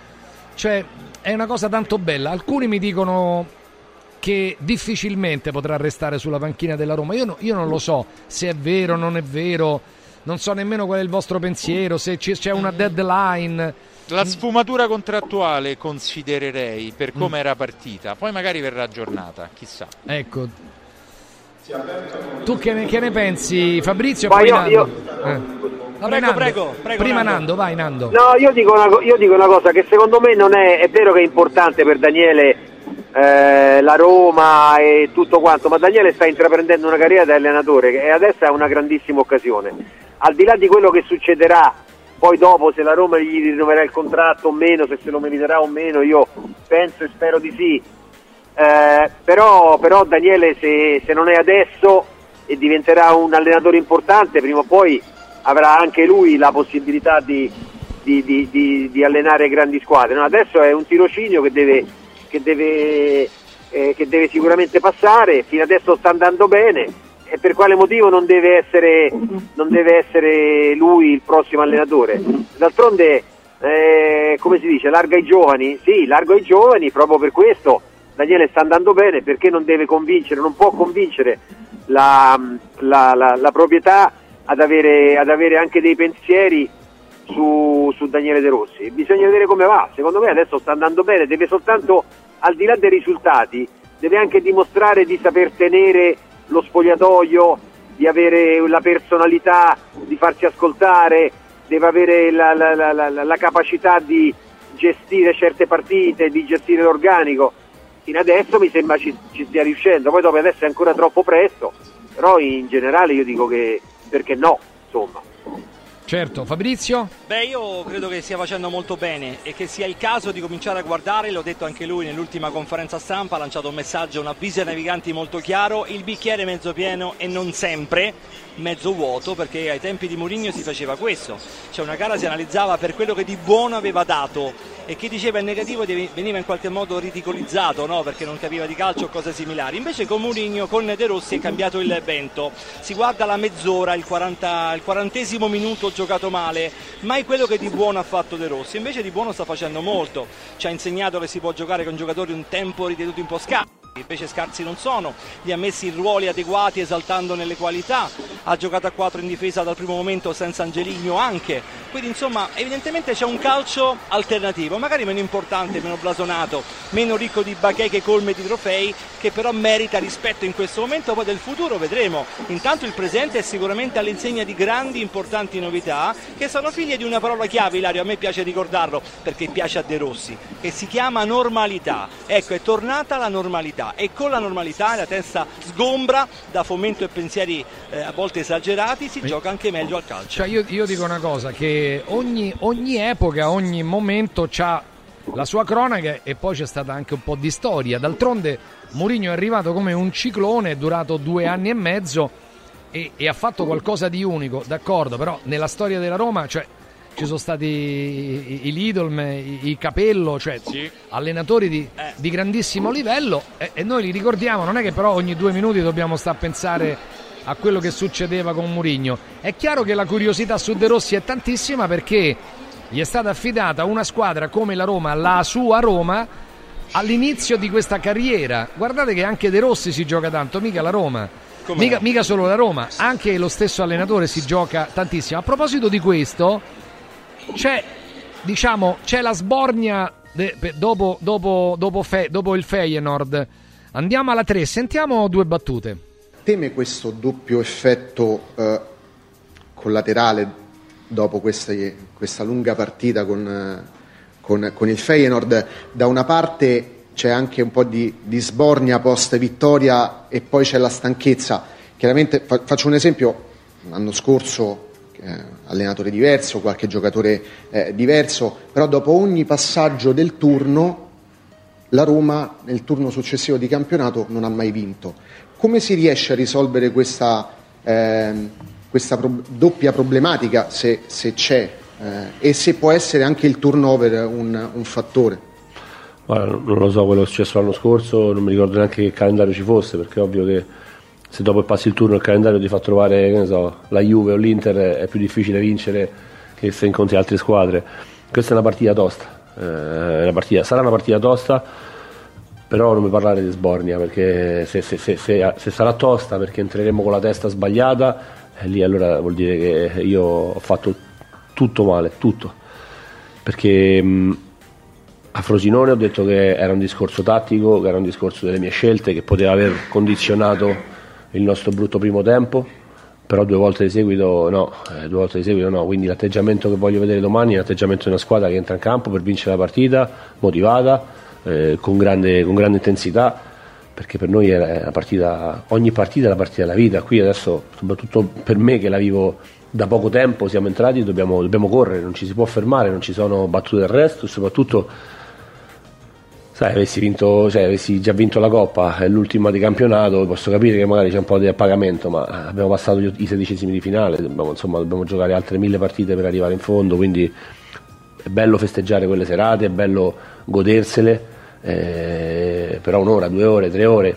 cioè è una cosa tanto bella alcuni mi dicono che difficilmente potrà restare sulla panchina della Roma io, no- io non lo so se è vero o non è vero non so nemmeno qual è il vostro pensiero, se c'è una deadline. La sfumatura contrattuale considererei per come era partita, poi magari verrà aggiornata, chissà. Ecco. Tu che ne, che ne pensi Fabrizio? Ma Poi io- Nando. io- Eh. Vabbè, Prego, Nando. prego, prego, Prima Nando. Nando. vai Nando. No, io dico, una, io dico una cosa che secondo me non è, è vero che è importante per Daniele eh, la Roma e tutto quanto, ma Daniele sta intraprendendo una carriera da allenatore e adesso è una grandissima occasione. Al di là di quello che succederà poi dopo se la Roma gli rinnoverà il contratto o meno, se se lo meriterà o meno, io penso e spero di sì. Eh, però, però Daniele se, se non è adesso e diventerà un allenatore importante, prima o poi avrà anche lui la possibilità di, di- di- di- allenare grandi squadre. No, adesso è un tirocinio che deve, che deve, eh, che deve sicuramente passare, fino adesso sta andando bene e per quale motivo non deve essere, non deve essere lui il prossimo allenatore? D'altronde, eh, come si dice, larga i giovani? Sì, largo ai giovani, proprio per questo Daniele sta andando bene perché non deve convincere, non può convincere la, la- la- la proprietà ad avere, ad avere anche dei pensieri su, su Daniele De Rossi. Bisogna vedere come va. Secondo me adesso sta andando bene, deve soltanto, al di là dei risultati, deve anche dimostrare di saper tenere lo spogliatoio, di avere la personalità, di farsi ascoltare, deve avere la, la- la- la- la capacità di gestire certe partite, di gestire l'organico. Fino adesso mi sembra ci, ci stia riuscendo, poi dopo adesso è ancora troppo presto, però in generale io dico che perché no, insomma. Certo, Fabrizio? Beh, io credo che stia facendo molto bene e che sia il caso di cominciare a guardare, l'ho detto anche lui nell'ultima conferenza stampa, ha lanciato un messaggio, un avviso ai naviganti molto chiaro, il bicchiere mezzo pieno e non sempre mezzo vuoto perché ai tempi di Mourinho si faceva questo, cioè una gara si analizzava per quello che di buono aveva dato e chi diceva il negativo veniva in qualche modo ridicolizzato no? perché non capiva di calcio o cose similari, invece con Mourinho, con De Rossi è cambiato il vento, si guarda la mezz'ora, il, 40 il quarantesimo minuto giocato male, mai quello che di buono ha fatto De Rossi, invece di buono sta facendo molto, ci ha insegnato che si può giocare con giocatori un tempo ritenuti un po' scarsi. Invece scarsi non sono, li ha messi in ruoli adeguati esaltandone le qualità, ha giocato a 4 in difesa dal primo momento senza Angeligno anche, quindi insomma evidentemente c'è un calcio alternativo, magari meno importante, meno blasonato, meno ricco di bacheche colme di trofei, che però merita rispetto in questo momento, poi del futuro vedremo. Intanto il presente è sicuramente all'insegna di grandi importanti novità che sono figlie di una parola chiave, Ilario, a me piace ricordarlo perché piace a De Rossi, che si chiama normalità. Ecco, è tornata la normalità e con la normalità la testa sgombra da fomento e pensieri eh, a volte esagerati, si gioca anche meglio al calcio. Cioè io, io dico una cosa, che ogni, ogni epoca, ogni momento ha la sua cronaca e poi c'è stata anche un po' di storia. D'altronde Mourinho è arrivato come un ciclone, è durato due anni e mezzo e, e ha fatto qualcosa di unico, d'accordo, però nella storia della Roma cioè, ci sono stati i, i Lidl, i, i Capello, cioè allenatori di, di grandissimo livello e, e noi li ricordiamo, non è che però ogni due minuti dobbiamo stare a pensare a quello che succedeva con Mourinho. È chiaro che la curiosità su De Rossi è tantissima perché gli è stata affidata una squadra come la Roma, la sua Roma, all'inizio di questa carriera. Guardate che anche De Rossi si gioca tanto, mica la Roma. Mica, mica solo la Roma, anche lo stesso allenatore si gioca tantissimo. A proposito di questo, c'è, diciamo, c'è la sbornia de- pe- dopo, dopo, dopo, Fe- dopo il Feyenoord. Andiamo alla 3, sentiamo due battute. Teme questo doppio effetto eh, collaterale dopo queste- questa lunga partita con, eh, con- con il Feyenoord? Da una parte c'è anche un po' di, di sbornia post vittoria e poi c'è la stanchezza. Chiaramente fa- faccio un esempio, l'anno scorso eh, allenatore diverso, qualche giocatore eh, diverso, però dopo ogni passaggio del turno la Roma nel turno successivo di campionato non ha mai vinto. Come si riesce a risolvere questa, ehm, questa pro- doppia problematica, se, se c'è, eh, e se può essere anche il turnover un, un fattore? Guarda, non lo so quello che è successo l'anno scorso, non mi ricordo neanche che calendario ci fosse, perché è ovvio che se dopo passi il turno il calendario ti fa trovare so, la Juve o l'Inter è più difficile vincere che se incontri altre squadre. Questa è una partita tosta, eh, una partita- sarà una partita tosta, però non mi parlare di sbornia, perché se, se- se- se- sarà tosta perché entreremo con la testa sbagliata, E lì allora vuol dire che io ho fatto tutto male, tutto. Perché mh, a Frosinone ho detto che era un discorso tattico, che era un discorso delle mie scelte, che poteva aver condizionato il nostro brutto primo tempo, però due volte di seguito no, eh, due volte di seguito no, quindi l'atteggiamento che voglio vedere domani è l'atteggiamento di una squadra che entra in campo per vincere la partita, motivata, eh, con, grande, con grande intensità, perché per noi partita, ogni partita è la partita della vita, qui adesso soprattutto per me che la vivo da poco tempo, siamo entrati, dobbiamo, dobbiamo correre, non ci si può fermare, non ci sono battute d'arresto e soprattutto sai, avessi, vinto, cioè, avessi già vinto la Coppa, è l'ultima di campionato, posso capire che magari c'è un po' di appagamento, ma abbiamo passato i sedicesimi di finale, dobbiamo, insomma, dobbiamo giocare altre mille partite per arrivare in fondo, quindi è bello festeggiare quelle serate, è bello godersele, eh, però un'ora, due ore, tre ore,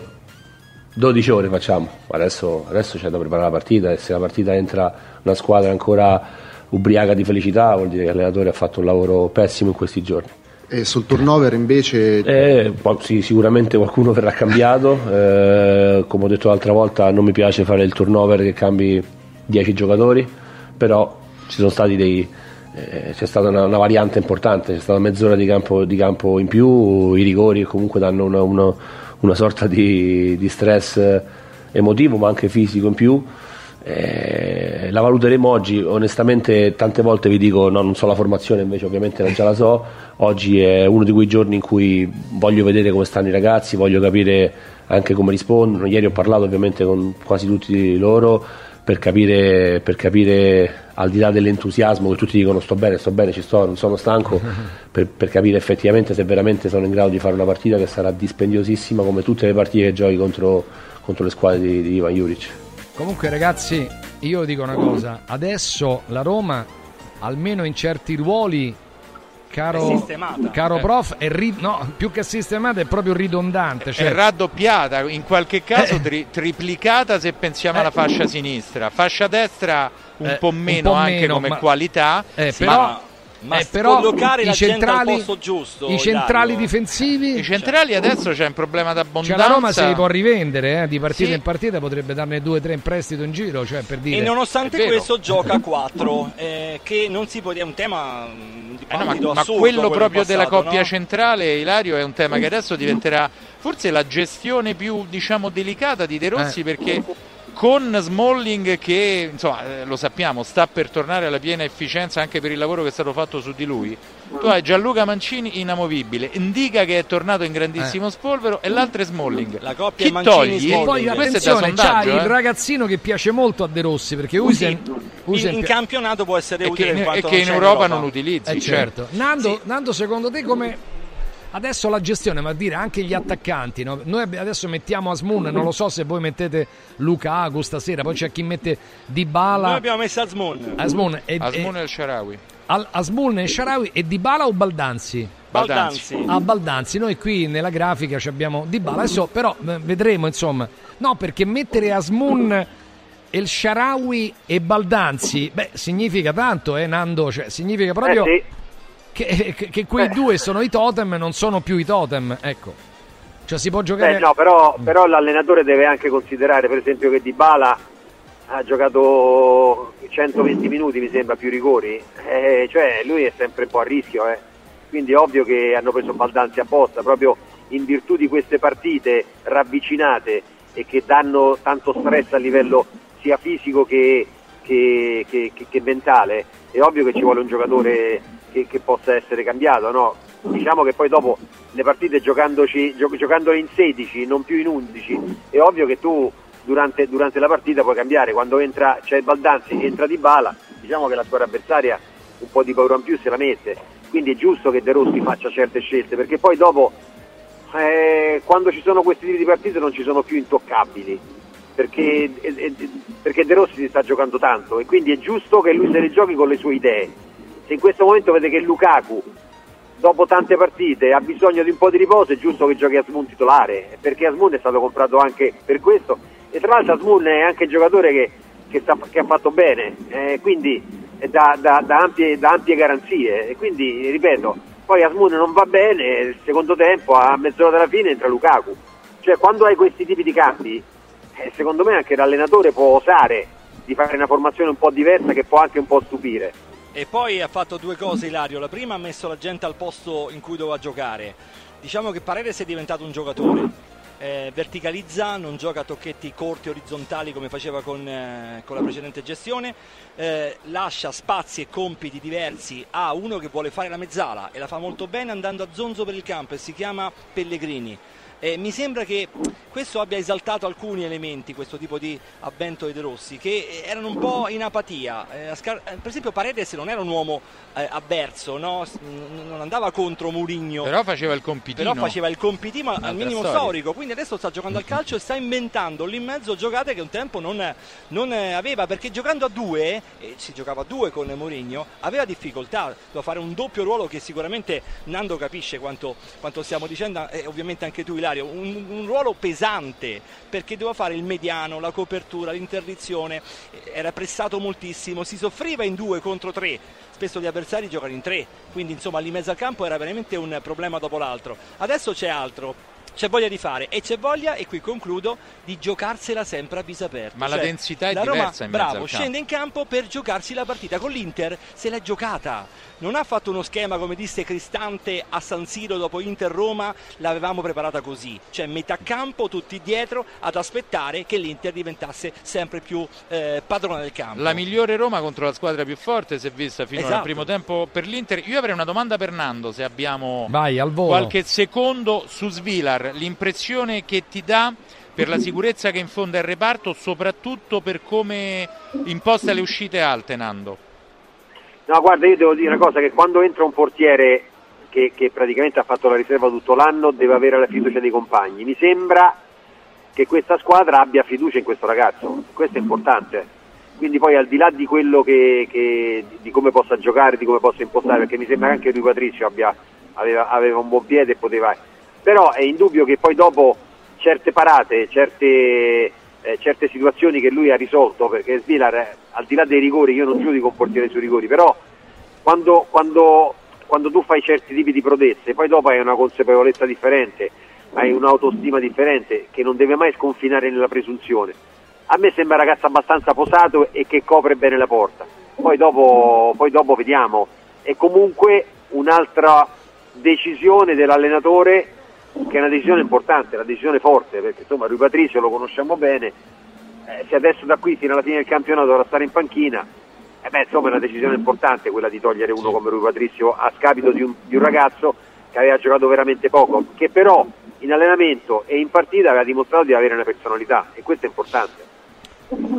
12 ore facciamo, adesso, adesso c'è da preparare la partita e se la partita entra una squadra ancora ubriaca di felicità vuol dire che l'allenatore ha fatto un lavoro pessimo in questi giorni. E sul turnover invece Eh, sì, sicuramente qualcuno verrà cambiato, eh, come ho detto l'altra volta non mi piace fare il turnover che cambi 10 giocatori, però ci sono stati dei, eh, c'è stata una, una variante importante, c'è stata mezz'ora di campo, di campo in più, i rigori comunque danno una, una- una sorta di, di stress eh, emotivo ma anche fisico in più. Eh, la valuteremo oggi, onestamente tante volte vi dico no, non so la formazione, invece ovviamente già la so, oggi è uno di quei giorni in cui voglio vedere come stanno i ragazzi, voglio capire anche come rispondono, ieri ho parlato ovviamente con quasi tutti loro per capire, per capire al di là dell'entusiasmo che tutti dicono sto bene, sto bene, ci sto, non sono stanco, [LAUGHS] per, per capire effettivamente se veramente sono in grado di fare una partita che sarà dispendiosissima come tutte le partite che giochi contro, contro le squadre di, di Ivan Juric. Comunque ragazzi, io dico una cosa, adesso la Roma, almeno in certi ruoli, È caro, sistemata. caro Eh. prof, è ri- no, più che sistemata è proprio ridondante. Cioè, È raddoppiata, in qualche caso tri- triplicata se pensiamo alla fascia sinistra. Fascia destra un Eh, po' un meno po' anche meno, come ma- qualità. Eh, Sì, però- ma- Ma Eh, però collocare i centrali- posto giusto. I centrali difensivi. I centrali adesso c'è un problema d'abbondanza. Cioè la Roma se li può rivendere eh, di partita Sì. in partita, potrebbe darne due o tre in prestito in giro, cioè per dire. E nonostante questo gioca [LAUGHS] a 4, eh, che non si può dire, è un tema mm, di Eh no, ma, ma quello in proprio della passato, coppia no? centrale, Ilario, è un tema che adesso diventerà forse la gestione più diciamo delicata di De Rossi Eh. perché con Smalling che insomma eh, lo sappiamo sta per tornare alla piena efficienza anche per il lavoro che è stato fatto su di lui tu hai Gianluca Mancini inamovibile Indica che è tornato in grandissimo spolvero e l'altro è Smalling La coppia chi Mancini togli? E poi Smalling. questo è da attenzione, c'ha sondaggio il eh. ragazzino che piace molto a De Rossi perché Usen, In, Usen in pi- campionato può essere e che, utile in in- e che in c'è Europa non utilizzi Eh, certo. certo. Nando, Nando, secondo te come adesso la gestione, ma a dire anche gli attaccanti, no? noi adesso mettiamo Asmun, non lo so se voi mettete Lukaku stasera, poi c'è chi mette Noi Dybala, abbiamo messo Azmoun. Asmun e, Asmun e, El Sharawi Al- Asmun e Sharawi e Dybala o Baldanzi? Baldanzi. A Baldanzi, noi qui nella grafica ci abbiamo Dybala, adesso però vedremo insomma, no perché mettere Asmun El Sharawi e Baldanzi, beh significa tanto eh Nando, cioè significa proprio Eh, sì. Che, che- che quei due sono i totem non sono più i totem, ecco. Cioè si può giocare... Beh, no, però, però l'allenatore deve anche considerare, per esempio, che Dybala ha giocato 120 minuti, mi sembra, più rigori. Eh, cioè, lui è sempre un po' a rischio, eh. Quindi è ovvio che hanno preso Baldanzi apposta, proprio in virtù di queste partite ravvicinate e che danno tanto stress a livello sia fisico che- che- che- che mentale. È ovvio che ci vuole un giocatore che, che possa essere cambiato, no? Diciamo che poi dopo le partite giocandoci, gio- giocandole in 16, non più in 11, è ovvio che tu durante, durante la partita puoi cambiare. Quando entra c'è il Baldanzi, entra Di Bala, diciamo che la squadra avversaria un po' di paura in più se la mette. Quindi è giusto che De Rossi faccia certe scelte, perché poi dopo eh, quando ci sono questi tipi di partite non ci sono più intoccabili. Perché, eh, eh, perché De Rossi si sta giocando tanto e quindi è giusto che lui se le giochi con le sue idee. Se in questo momento vede che Lukaku dopo tante partite ha bisogno di un po' di riposo è giusto che giochi Asmun titolare perché Asmun è stato comprato anche per questo. E tra l'altro Asmun è anche un giocatore che, che sta- che ha fatto bene eh, quindi da, da- da ampie, da ampie garanzie. E quindi ripeto poi Asmun non va bene il secondo tempo a mezz'ora dalla fine entra Lukaku. Cioè quando hai questi tipi di cambi eh, secondo me anche l'allenatore può osare di fare una formazione un po' diversa che può anche un po' stupire. E poi ha fatto due cose Ilario, la prima ha messo la gente al posto in cui doveva giocare. Diciamo che Paredes è diventato un giocatore. Eh, verticalizza, non gioca a tocchetti corti orizzontali come faceva con, eh, con la precedente gestione, eh, lascia spazi e compiti diversi a uno che vuole fare la mezzala e la fa molto bene andando a zonzo per il campo e si chiama Pellegrini. Eh, mi sembra che questo abbia esaltato alcuni elementi, questo tipo di avvento dei De Rossi, che erano un po' in apatia. Eh, eh, per esempio Paredes non era un uomo eh, avverso, no? Non andava contro Murigno. Però faceva il compitino. Però faceva il compitino al Un'altra minimo storia. storico, quindi adesso sta giocando al calcio e sta inventando lì in mezzo giocate che un tempo non, non, eh, aveva, perché giocando a due, e si giocava a due con Mourinho, aveva difficoltà, doveva fare un doppio ruolo che sicuramente Nando capisce quanto, quanto stiamo dicendo e ovviamente anche tu Ilario, un, un ruolo pesante perché doveva fare il mediano, la copertura, l'interdizione, eh, era pressato moltissimo, si soffriva in due contro tre, spesso gli avversari giocano in tre, quindi insomma lì in mezzo al campo era veramente un problema dopo l'altro. Adesso c'è altro. C'è voglia di fare e c'è voglia, e qui concludo, di giocarsela sempre a viso aperto. Ma la Cioè, densità è la Roma, diversa in mezzo bravo, al campo. scende in campo per giocarsi la partita. Con l'Inter se l'è giocata. Non ha fatto uno schema, come disse Cristante a San Siro dopo Inter-Roma, l'avevamo preparata così. Cioè metà campo, tutti dietro, ad aspettare che l'Inter diventasse sempre più eh, padrona del campo. La migliore Roma contro la squadra più forte si è vista fino al Esatto. primo tempo per l'Inter. Io avrei una domanda per Nando, se abbiamo Vai, al volo. qualche secondo su Svilar. L'impressione che ti dà per la sicurezza che infonda il reparto, soprattutto per come imposta le uscite alte, Nando. No, guarda, io devo dire una cosa, che quando entra un portiere che, che praticamente ha fatto la riserva tutto l'anno deve avere la fiducia dei compagni. Mi sembra che questa squadra abbia fiducia in questo ragazzo, questo è importante. Quindi poi al di là di quello che, che- di come possa giocare, di come possa impostare, perché mi sembra che anche lui Patrizio abbia, aveva, aveva un buon piede e poteva... Però è indubbio che poi dopo certe parate, certe, eh, certe situazioni che lui ha risolto, perché Svilar, eh, al di là dei rigori, io non giudico un portiere sui rigori, però quando, quando- quando tu fai certi tipi di prodezze, poi dopo hai una consapevolezza differente, hai un'autostima differente che non deve mai sconfinare nella presunzione. A me sembra un ragazzo abbastanza posato e che copre bene la porta. Poi dopo, poi dopo vediamo. È comunque un'altra decisione dell'allenatore che è una decisione importante, una decisione forte, perché insomma Rui Patricio lo conosciamo bene, eh, se adesso da qui fino alla fine del campionato dovrà stare in panchina, eh beh, insomma è una decisione importante quella di togliere uno come Rui Patrizio a scapito di un, di un ragazzo che aveva giocato veramente poco, che però in allenamento e in partita aveva dimostrato di avere una personalità e questo è importante.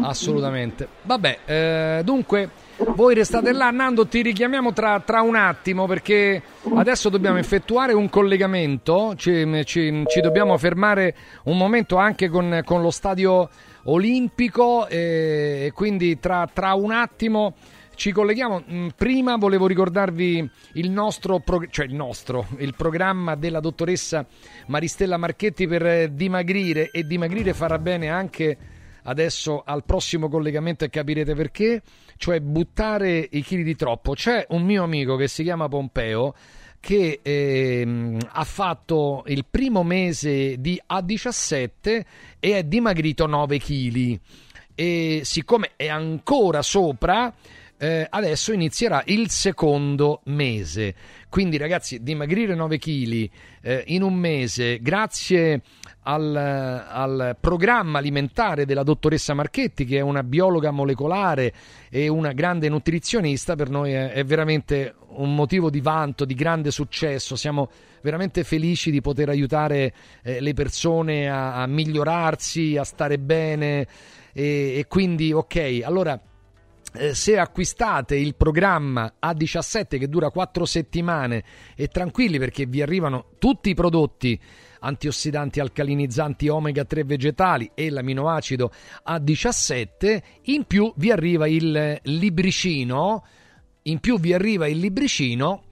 Assolutamente. Vabbè, eh, dunque, voi restate là. Nando, ti richiamiamo tra, tra un attimo perché adesso dobbiamo effettuare un collegamento. Ci, ci- ci dobbiamo fermare un momento anche con, con lo stadio olimpico e, e quindi tra, tra un attimo. Ci colleghiamo. Mm, Prima volevo ricordarvi il nostro, prog- cioè il nostro, il programma della dottoressa Maristella Marchetti per dimagrire e dimagrire farà bene anche adesso al prossimo collegamento e capirete perché, cioè buttare i chili di troppo. C'è un mio amico che si chiama Pompeo che ehm, ha fatto il primo mese di A17 e è dimagrito 9 kg e siccome è ancora sopra eh, adesso inizierà il secondo mese. Quindi ragazzi dimagrire 9 kg in un mese grazie al, al programma alimentare della dottoressa Marchetti che è una biologa molecolare e una grande nutrizionista per noi è, è veramente un motivo di vanto, di grande successo. Siamo veramente felici di poter aiutare eh, le persone a, a migliorarsi, a stare bene e, e quindi ok, allora eh, se acquistate il programma A17 che dura 4 settimane e tranquilli perché vi arrivano tutti i prodotti antiossidanti, alcalinizzanti, omega 3 vegetali e l'aminoacido A17, in più vi arriva il libricino, in più vi arriva il libricino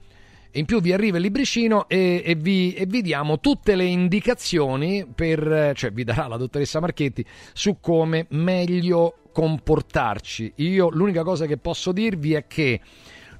in più vi arriva il libricino e, e vi, e vi diamo tutte le indicazioni per, cioè vi darà la dottoressa Marchetti su come meglio comportarci. Io l'unica cosa che posso dirvi è che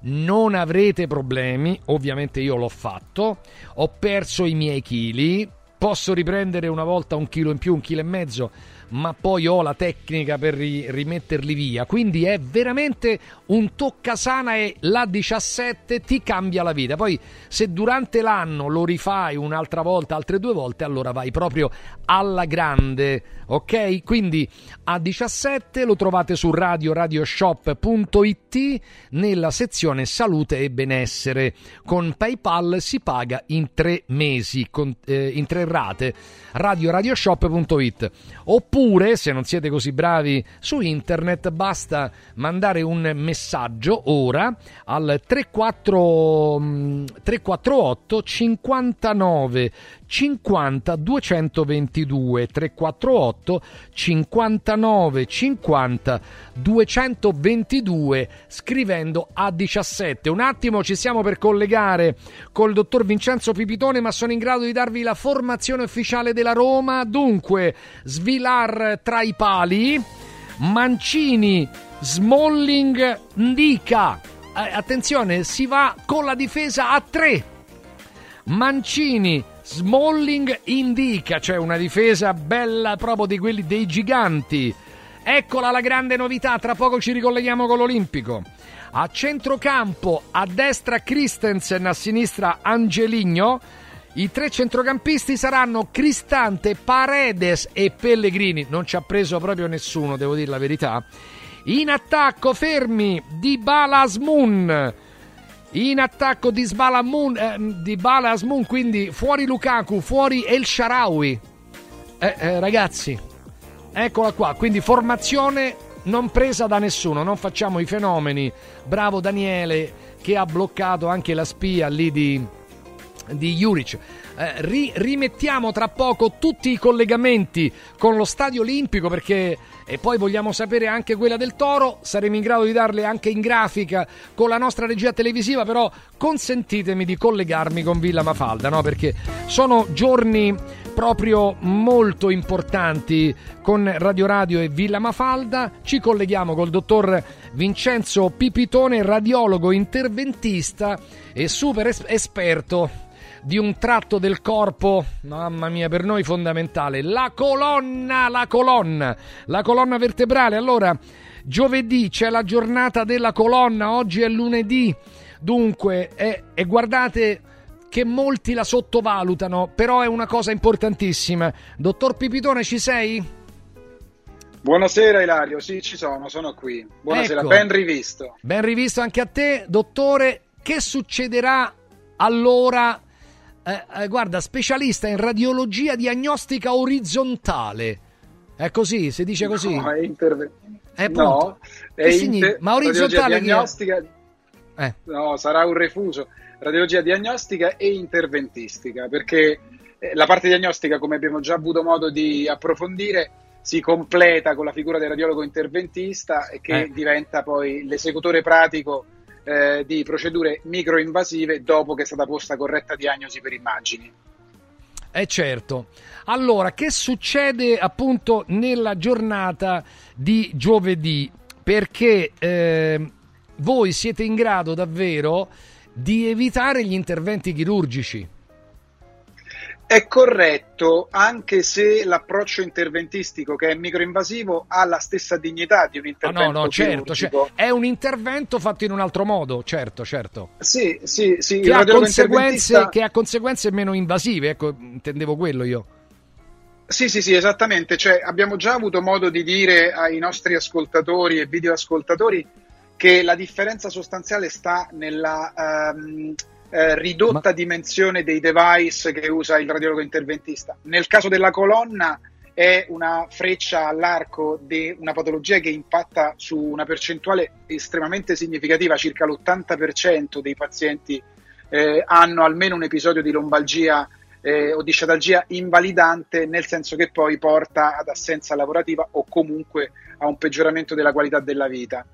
non avrete problemi, ovviamente io l'ho fatto, ho perso i miei chili, posso riprendere una volta un chilo in più, un chilo e mezzo, ma poi ho la tecnica per ri- rimetterli via. Quindi è veramente un toccasana e la 17 ti cambia la vita. Poi se durante l'anno lo rifai un'altra volta, altre due volte, allora vai proprio alla grande, ok? Quindi a 17 lo trovate su radioradioshop.it nella sezione salute e benessere. Con PayPal si paga in tre mesi, con, eh, in tre rate. radioradioshop.it. Oppure, se non siete così bravi su internet, basta mandare un messaggio ora al 34, mm, 348 59 50 222 348 59 50 222 scrivendo a 17 un attimo ci siamo per collegare col dottor Vincenzo Pipitone ma sono in grado di darvi la formazione ufficiale della Roma. Dunque Svilar tra i pali Mancini Smalling Ndica. Eh, attenzione si va con la difesa a 3 Mancini Smalling indica, cioè una difesa bella proprio di quelli dei giganti. Eccola la grande novità, tra poco ci ricolleghiamo con l'Olimpico. A centrocampo, a destra Christensen, a sinistra Angeligno. I tre centrocampisti saranno Cristante, Paredes e Pellegrini. Non ci ha preso proprio nessuno, devo dire la verità. In attacco fermi di Balasmun. In attacco di Sbalamun, eh, di Balasmun, quindi fuori Lukaku, fuori El Sharawi. Eh, eh, ragazzi, eccola qua. Quindi formazione non presa da nessuno, non facciamo i fenomeni. Bravo Daniele che ha bloccato anche la spia lì di, di Juric. Eh, ri- rimettiamo tra poco tutti i collegamenti con lo stadio olimpico perché e poi vogliamo sapere anche quella del Toro, saremo in grado di darle anche in grafica con la nostra regia televisiva, però consentitemi di collegarmi con Villa Mafalda, no? Perché sono giorni proprio molto importanti con Radio Radio e Villa Mafalda. Ci colleghiamo col dottor Vincenzo Pipitone, radiologo interventista e super es- esperto di un tratto del corpo, mamma mia, per noi fondamentale, la colonna, la colonna, la colonna vertebrale. Allora, giovedì c'è la giornata della colonna, oggi è lunedì, dunque, e, e guardate che molti la sottovalutano, però è una cosa importantissima. Dottor Pipitone, ci sei? Buonasera Ilario, sì ci sono, sono qui. Buonasera, Ecco. ben rivisto. Ben rivisto anche a te, dottore. Che succederà allora? Eh, eh, guarda, specialista in radiologia diagnostica orizzontale. È così? Si dice così? No, è interve- Eh, no, è inter-? Ma orizzontale diagnostica. Eh. No, sarà un refuso. Radiologia diagnostica e interventistica, perché eh, la parte diagnostica, come abbiamo già avuto modo di approfondire, si completa con la figura del radiologo interventista e che Eh. diventa poi l'esecutore pratico eh, di procedure microinvasive dopo che è stata posta corretta diagnosi per immagini. Eh certo. Allora, che succede appunto nella giornata di giovedì? Perché eh, voi siete in grado davvero di evitare gli interventi chirurgici. È corretto, anche se l'approccio interventistico che è microinvasivo ha la stessa dignità di un Ah, intervento no, no, certo, cioè, è un intervento fatto in un altro modo, certo, certo. Sì, sì, sì, Che ha, conseguenze, che ha conseguenze meno invasive, ecco, intendevo quello io. Sì, sì, sì, esattamente. Cioè, abbiamo già avuto modo di dire ai nostri ascoltatori e videoascoltatori che la differenza sostanziale sta nella ehm, eh, ridotta dimensione dei device che usa il radiologo interventista. Nel caso della colonna è una freccia all'arco di una patologia che impatta su una percentuale estremamente significativa, circa l'80% dei pazienti eh, hanno almeno un episodio di lombalgia eh, o di sciatalgia invalidante, nel senso che poi porta ad assenza lavorativa o comunque a un peggioramento della qualità della vita.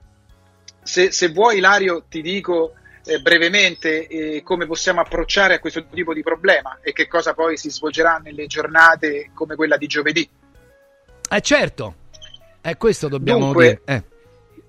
Se, se vuoi, Ilario, ti dico eh, brevemente eh, come possiamo approcciare a questo tipo di problema e che cosa poi si svolgerà nelle giornate come quella di giovedì. Eh certo, è questo dobbiamo Dunque, dire. Eh.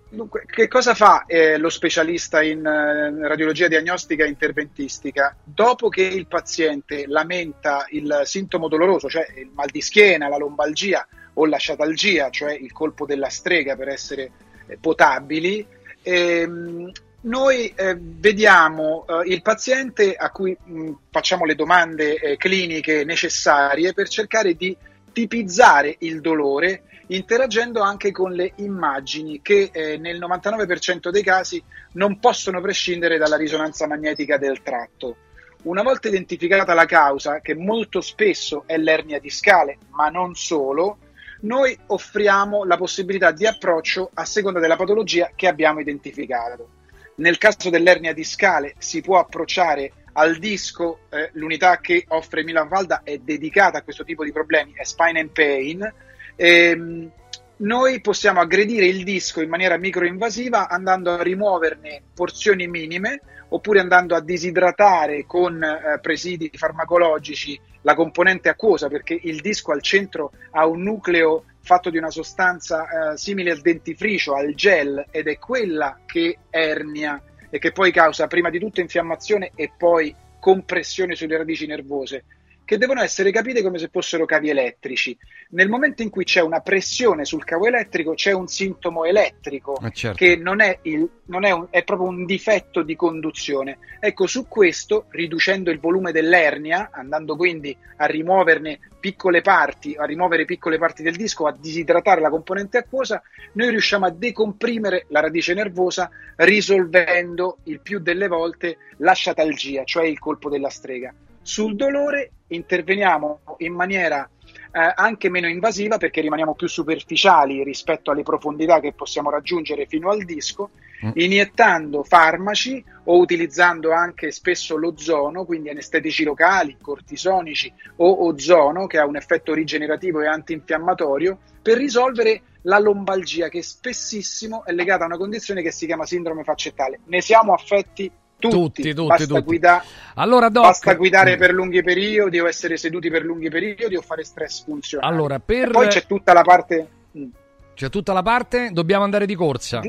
Dunque, che cosa fa eh, lo specialista in eh, radiologia diagnostica e interventistica? Dopo che il paziente lamenta il sintomo doloroso, cioè il mal di schiena, la lombalgia o la sciatalgia, cioè il colpo della strega per essere eh, potabili, ehm, noi eh, vediamo eh, il paziente a cui mh, facciamo le domande eh, cliniche necessarie per cercare di tipizzare il dolore interagendo anche con le immagini che eh, nel 99% dei casi non possono prescindere dalla risonanza magnetica del tratto. Una volta identificata la causa, che molto spesso è l'ernia discale, ma non solo, noi offriamo la possibilità di approccio a seconda della patologia che abbiamo identificato. Nel caso dell'ernia discale si può approcciare al disco, eh, l'unità che offre Milan Valda è dedicata a questo tipo di problemi, è Spine and Pain. Ehm, noi possiamo aggredire il disco in maniera microinvasiva andando a rimuoverne porzioni minime oppure andando a disidratare con eh, presidi farmacologici la componente acquosa perché il disco al centro ha un nucleo fatto di una sostanza eh, simile al dentifricio, al gel ed è quella che ernia e che poi causa prima di tutto infiammazione e poi compressione sulle radici nervose che devono essere capite come se fossero cavi elettrici. Nel momento in cui c'è una pressione sul cavo elettrico, c'è un sintomo elettrico Eh, certo. che non, è, il, non è, un- è proprio un difetto di conduzione. Ecco, su questo, riducendo il volume dell'ernia, andando quindi a rimuoverne piccole parti, a rimuovere piccole parti del disco, a disidratare la componente acquosa, noi riusciamo a decomprimere la radice nervosa risolvendo il più delle volte la sciatalgia, cioè il colpo della strega. Sul dolore interveniamo in maniera eh, anche meno invasiva perché rimaniamo più superficiali rispetto alle profondità che possiamo raggiungere fino al disco, iniettando farmaci o utilizzando anche spesso l'ozono, quindi anestetici locali, cortisonici o ozono che ha un effetto rigenerativo e antinfiammatorio per risolvere la lombalgia che spessissimo è legata a una condizione che si chiama sindrome faccettale. Ne siamo affetti tutti, Tutti, tutti, basta, tutti. guida- Allora, Doc- basta guidare per lunghi periodi o essere seduti per lunghi periodi o fare stress funzionale. Allora, per- poi c'è tutta la parte mm, C'è tutta la parte, dobbiamo andare di corsa.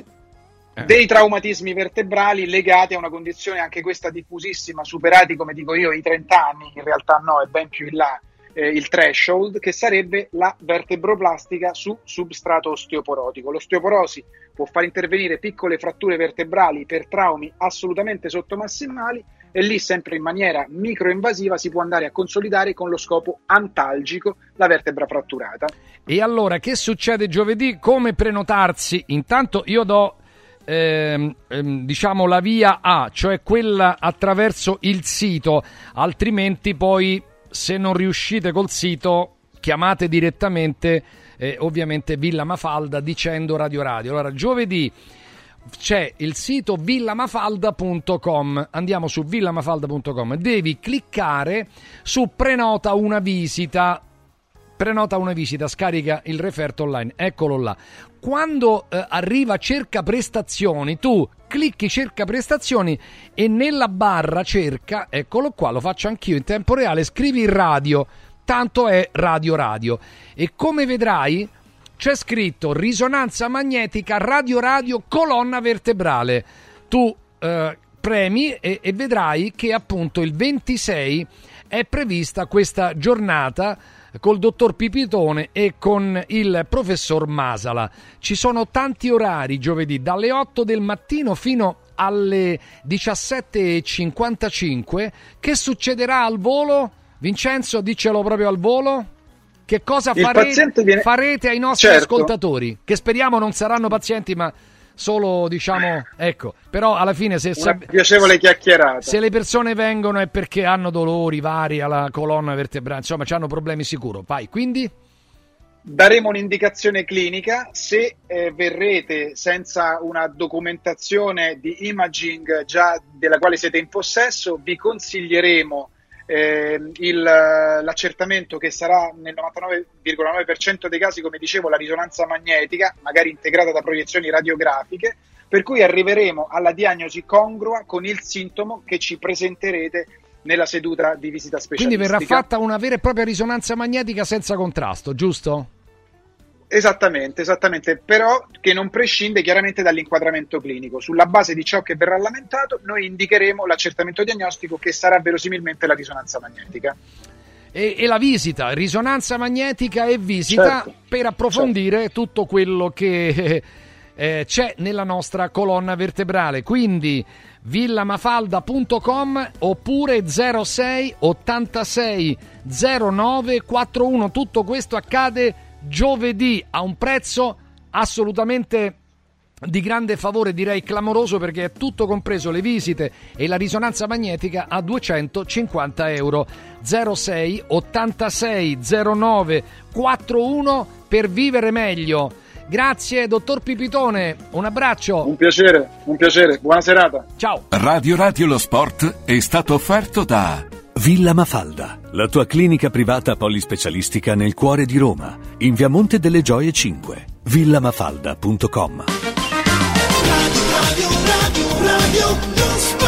Eh. dei traumatismi vertebrali legati a una condizione anche questa diffusissima, superati come dico io i 30 anni, in realtà no, è ben più in là eh, il threshold, che sarebbe la vertebroplastica su substrato osteoporotico. L'osteoporosi può far intervenire piccole fratture vertebrali per traumi assolutamente sottomassimali e lì sempre in maniera microinvasiva si può andare a consolidare con lo scopo antalgico la vertebra fratturata. E allora, che succede giovedì? Come prenotarsi? Intanto io do, ehm, ehm, diciamo, la via A, cioè quella attraverso il sito, altrimenti poi se non riuscite col sito chiamate direttamente, eh, ovviamente, Villa Mafalda dicendo Radio Radio. Allora, giovedì c'è il sito villamafalda.com. Andiamo su villamafalda.com. Devi cliccare su prenota una visita. Prenota una visita, scarica il referto online, eccolo là. Quando eh, arriva cerca prestazioni, tu clicchi cerca prestazioni e nella barra cerca, eccolo qua, lo faccio anch'io in tempo reale, scrivi radio, tanto è radio radio. E come vedrai c'è scritto risonanza magnetica radio radio colonna vertebrale. Tu eh, premi e, e vedrai che appunto il 26 è prevista questa giornata col dottor Pipitone e con il professor Masala. Ci sono tanti orari giovedì, dalle 8 del mattino fino alle 17.55. Che succederà al volo? Vincenzo, diccelo proprio al volo. Che cosa paziente viene- farete ai nostri Certo. ascoltatori? Che speriamo non saranno pazienti, ma solo diciamo, ecco, però alla fine se, Una se- piacevole chiacchierata. se le persone vengono è perché hanno dolori vari alla colonna vertebrale, insomma, hanno problemi sicuro. Vai, quindi daremo un'indicazione clinica. Se eh, verrete senza una documentazione di imaging già della quale siete in possesso, vi consiglieremo eh, il- l'accertamento che sarà nel 99,9% dei casi, come dicevo, la risonanza magnetica, magari integrata da proiezioni radiografiche, per cui arriveremo alla diagnosi congrua con il sintomo che ci presenterete nella seduta di visita quindi specialistica. verrà fatta una vera e propria risonanza magnetica senza contrasto, giusto? Esattamente, esattamente, però che non prescinde chiaramente dall'inquadramento clinico. Sulla base di ciò che verrà lamentato, noi indicheremo l'accertamento diagnostico che sarà verosimilmente la risonanza magnetica. E, e la visita, risonanza magnetica e visita Certo, per approfondire tutto quello che [LAUGHS] eh, c'è nella nostra colonna vertebrale. Quindi villamafalda.com oppure 06 86 09 41. Tutto questo accade giovedì a un prezzo assolutamente di grande favore, direi clamoroso, perché è tutto compreso le visite e la risonanza magnetica a 250 euro. 06 86 09 41 per vivere meglio. Grazie, dottor Pipitone. Un abbraccio. Un piacere, un piacere. Buona serata. Ciao. Radio Radio Lo Sport è stato offerto da Villa Mafalda, la tua clinica privata polispecialistica nel cuore di Roma, in via Monte delle Gioie 5, villamafalda.com. Radio, radio, radio,